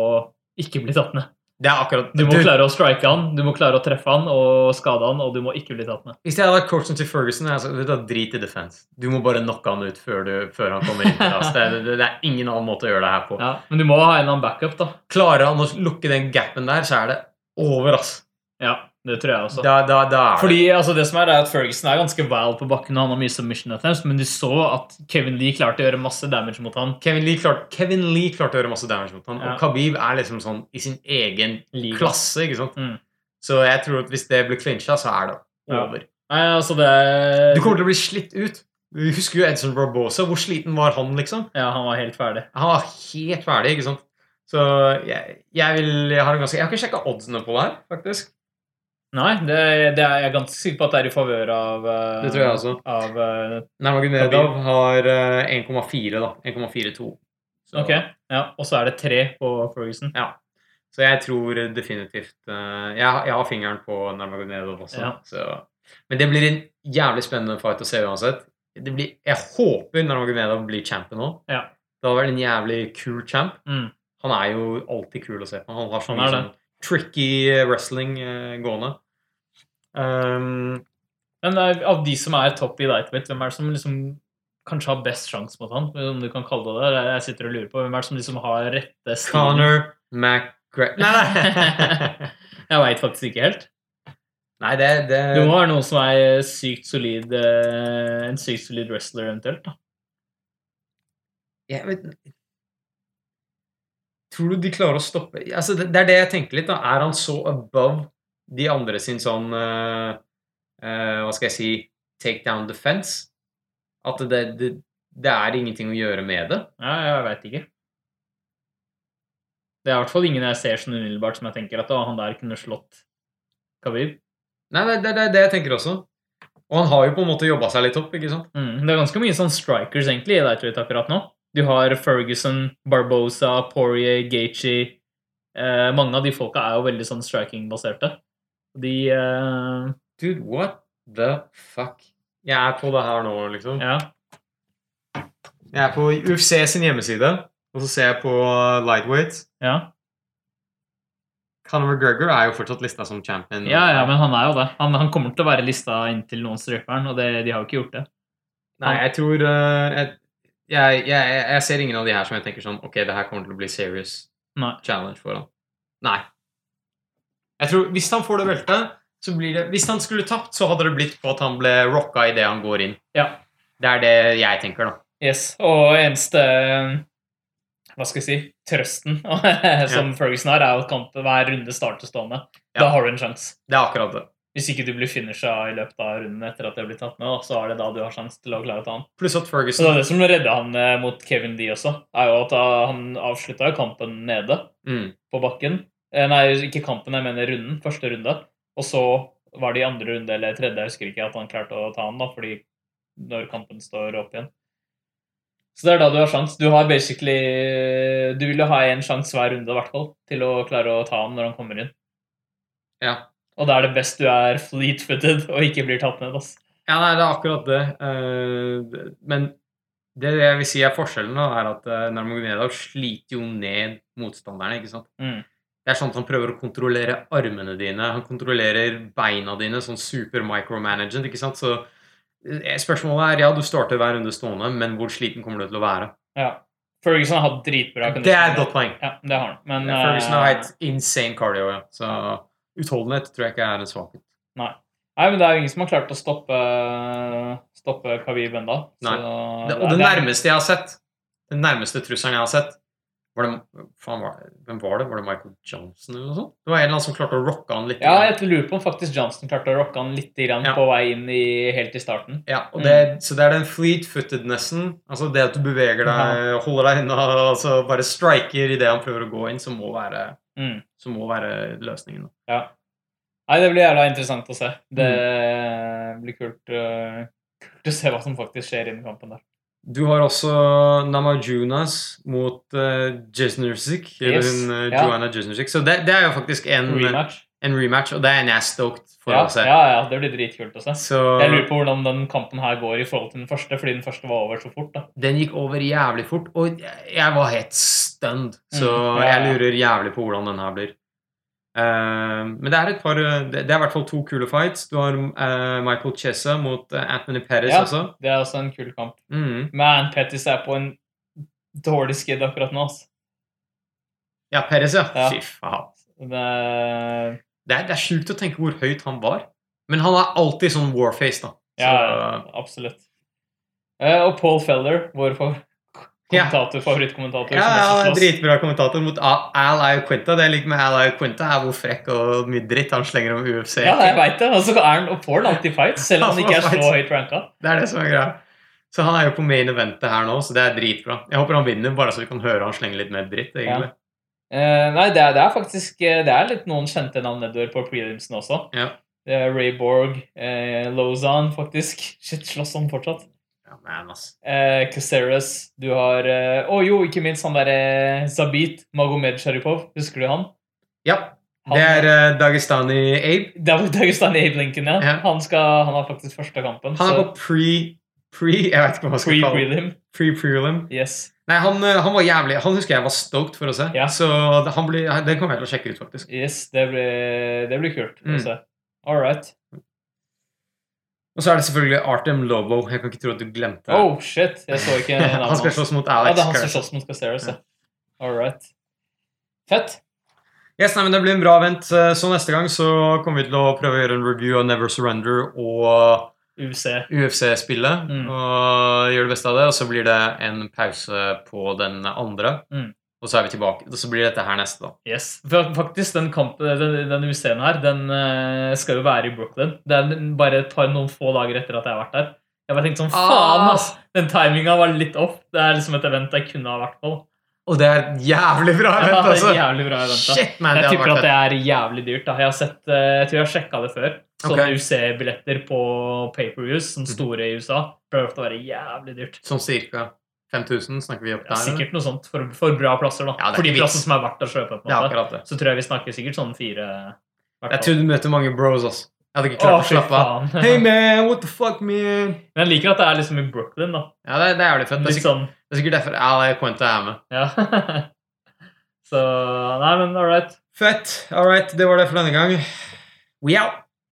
ikke bli tatt ned. Det er akkurat Du må klare å strike han, du må klare å treffe han og skade han, og du må ikke bli tatt ned. Hvis jeg hadde vært coachen til Ferguson, sagt, vet du hva, drit i defense. Du må bare knocke han ut før, du, før han kommer inn til. Det, det, det er ingen annen måte å gjøre det her på. Ja, Men du må ha en eller annen backup, da. Klarer han å lukke den gapen der, så er det over, ass. Ja, det tror jeg også. Da, da, da Fordi altså, det som er, er at Ferguson er ganske wild på bakken, og han har mye submission attempts, men de så at Kevin Lee klarte å gjøre masse damage mot han. Kevin Lee, klarte, Kevin Lee klarte å gjøre masse damage mot han, Ja. og Khabib er liksom sånn i sin egen Liga. klasse, ikke sant? Mm. Så jeg tror at hvis det blir clincha, så er det Ja. over. Nei, altså det Du kommer til å bli slitt ut. Du husker jo Edson Barbosa. Hvor sliten var han, liksom? Ja, han var helt ferdig. Han var helt ferdig, ikke sant? Så jeg, jeg vil Jeg har en ganske Jeg har ikke sjekka oddsene på det her, faktisk. Nei, det, det er jeg ganske sikker på at det er i favør av uh, Det tror jeg også. Av, eh, Nurmagomedov har uh, 1,4, da. 1,42. Så- ok, ja, Og så er det 3 på Ferguson. Ja. Så jeg tror definitivt uh, jeg, har- jeg har fingeren på Nurmagomedov også. Ja. Så. Men det blir en jævlig spennende fight å se uansett. Det blir, jeg håper Nurmagomedov blir champion nå. Ja. Det hadde vært en jævlig kul champ. Mm. Han er jo alltid kul å se på. Han har så Han tricky wrestling eh, gående. Um, Men eh, av de som er topp i lightweight, hvem er det som liksom kanskje har best sjanse mot han? Om du kan kalle det det. Jeg sitter og lurer på hvem er det som liksom har rette stilen? Connor McGregor Nei, nei! Jeg veit faktisk ikke helt. nei, det, det Du må være noen som er sykt solid eh, En sykt solid wrestler eventuelt. da. jeg vet, Tror du de klarer å stoppe altså, det, det er det jeg tenker litt. da Er han så above de andre sin sånn uh, uh, Hva skal jeg si Take down defense? At det, det, det er ingenting å gjøre med det. Ja, jeg veit ikke. Det er i hvert fall ingen jeg ser sånn umiddelbart som jeg tenker at å, han der kunne slått Khabib. Nei, det, det, det er det jeg tenker også. Og han har jo på en måte jobba seg litt opp, ikke sant? Mm. Det er ganske mye sånn strikers egentlig i lightweight akkurat nå. Du har Ferguson, Barbosa, Poirier, Gaethje eh, Mange av de folka er jo veldig sånn striking-baserte. De eh, Dude, what the fuck? Jeg er på det her nå, liksom. Ja. Jeg er på UFC sin hjemmeside, og så ser jeg på lightweight. Ja. Conor McGregor er jo fortsatt lista som champion. ja, ja, men han er jo det. Han, han kommer til å være lista inntil noen stryker han, og det, de har jo ikke gjort det. Nei, jeg tror uh, jeg, jeg, jeg, jeg ser ingen av de her som jeg tenker sånn Ok, det her kommer til å bli serious Nei. challenge for han. Nei. Jeg tror Hvis han får det beltet, så blir det Hvis han skulle tapt, så hadde det blitt på at han ble rocka idet han går inn. Ja. Det er det jeg tenker, da. Yes, og eneste Hva skal jeg si trøsten som Ferguson har, er kampen hver runde starter stående. Ja. Da har du en sjanse. Det er akkurat det. Hvis ikke du blir finisha i løpet av runden etter at det blir tatt med, så er det da du har sjanse til å klare å ta han. Pluss at Så det Ferguson er det som redda han eh, mot Kevin D også, er jo at han avslutta kampen nede mm. på bakken. Eh, Nei, ikke kampen, jeg mener runden. Første runde. Og så var det i andre runde eller tredje, jeg husker ikke, at han klarte å ta han, da, fordi når kampen står opp igjen. Så det er da du har sjans. Du har basically Du vil jo ha én sjanse hver runde, i hvert fall, til å klare å ta han når han kommer inn. Ja. Og da er det best du er fleet-footed og ikke blir tatt ned. ass. Ja, nei, det er akkurat det. Eh, men det jeg vil si er forskjellen, da, er at uh, sliter jo ned motstanderne. ikke sant? Mm. Det er sånn at Han prøver å kontrollere armene dine, han kontrollerer beina dine, sånn super micromanagement. ikke sant? Så eh, Spørsmålet er ja, du starter hver runde stående, men hvor sliten kommer du til å være? Ja. Ferguson har hatt dritbra Det er et godt poeng. Ja, det har han. Men Ferguson eh, har hatt insane cardio, ja. så utholdenhet tror jeg ikke er en svakhet. Nei. Nei, men det er jo ingen som har klart å stoppe, stoppe Khabib ennå. Det, og det nærmeste jeg har sett, den nærmeste trusselen jeg har sett var det, faen, var det, Hvem var det? Var det Michael Johnson eller noe sånt? Det var en eller annen som klarte å rocke han litt. Ja, jeg lurer på om faktisk Johnson klarte å rocke han litt grann Ja. på vei inn i, helt i starten. Ja, og det, Så det er den fleet-footednessen, altså det at du beveger deg, holder deg unna, altså bare striker idet han prøver å gå inn, som må være, Mm. som må være løsningen. Ja. Nei, det blir jævla interessant å se. Det Mm. blir kult, uh, kult å se hva som faktisk skjer innen kampen der. Du har også Namajunas mot uh, Jesnerzik, eller Yes, hun uh, ja. Joanna Jesnerzik. Så det, det er jo faktisk en Rematch. En rematch, og det er en stoked for Ja, å se. ja, ja, det blir dritkult å se. Så Jeg lurer på hvordan den kampen her går i forhold til den første, fordi den første var over så fort. da. den gikk over jævlig fort, og jeg, var helt stunned. Så Mm, ja, jeg lurer jævlig på hvordan den her blir. Uh, men det er et par Det, det er i hvert fall to kule fights. Du har uh, Michael Chessa mot uh, Anthony Perez Ja. også. Det er også en kul kamp. Mm. Man Pettis er på en dårlig skid akkurat nå. altså. Ja, Perez, ja. Ja. Fy faen. Det, Det er, det er sjukt å tenke hvor høyt han var. Men han er alltid sånn warface, da. Så, ja, absolutt. Eh, og Paul Feller, vår kommentator, Ja. favorittkommentator. Ja, ja, er dritbra kommentator mot Al Iaquinta. Det jeg liker med Al Iaquinta, er hvor frekk og mye dritt han slenger om UFC. Ja, jeg veit det. Og så er han og får alltid fights, selv om han ikke er så høyt ranka. Det er det som er greia. Så han er jo på main eventet her nå, så det er dritbra. Jeg håper han vinner, bare så vi kan høre han slenge litt mer dritt, egentlig. Eh, nei, det er, det er faktisk eh, Det er litt noen kjente navn nedover på prelimsen også. Ja. Det er Ray Borg, eh, Lozan, faktisk. Shit, slåss han fortsatt. Ja, man, ass. Eh, Caceres. Du har eh, oh, jo, ikke minst han derre Zabit Magomed Sharipov. Husker du han? Ja. Han- Det er uh, Dagestani Abe. Dav- Dagestani Abe Lincoln, ja. Ja. Han, skal, han har faktisk første kampen. Han er så på pre... Pre... Jeg vet ikke hva man skal kalle det. Pre-prelim. Yes. Nei, han, eh, han var jævlig Han husker jeg var stoked for å se. Ja. Så han blir, den kommer jeg til å sjekke ut, faktisk. yes, det blir, det blir kult Mm. å se. All right. Og så er det selvfølgelig Artem Lobo. Jeg kan ikke tro at du glemte Oh, shit. Jeg så ikke navnet Han skal hans. slåss mot Alex. Ja, det er han som slåss mot Caceres, ja. All right. Fett. Yes, nei, men Det blir en bra event. Eh, Så neste gang så kommer vi til å prøve å gjøre en review av Never Surrender og UFC. UFC-spillet. Mm. Og gjør det beste av det. Og så blir det en pause på den andre. Mm. Og så er vi tilbake. Og så blir dette her neste, da. Yes. Faktisk, den kampen, den, den UFC-en her, den eh, skal jo være i Brooklyn. Det er bare et par noen få dager etter at jeg har vært der. Jeg bare tenkte sånn, Ah. faen ass, Den timinga var litt off. Det er liksom et event jeg kunne ha vært på. Og det er jævlig bra Ja, event, altså! jævlig bra event. Shit, man, Jeg tipper at det er jævlig dyrt. da. Jeg har sett, eh, jeg tror jeg har sjekka det før. Sånne okay. UC-billetter på pay-per-views, Mhm. store i USA, prøver ofte å være jævlig dyrt. Sånn cirka 5000 snakker vi opp der? Ja, sikkert noe sånt for, for bra plasser. da. Ja, for de plassene som er verdt å kjøpe. på en Ja, måte. Så tror jeg vi snakker sikkert sånn fire. hvert Jeg tror du møter mange bros, ass. Jeg hadde ikke Å, klart å fy slappe av. Hey man, what the fuck, man? Men jeg liker at det er liksom i Brooklyn, da. Ja, det, det er jævlig fett. Det er sikkert, sånn, det er sikkert derfor Al Quenta er med. ja. Så Nei, men all right. Fett. All right, det var det for denne gang. We out!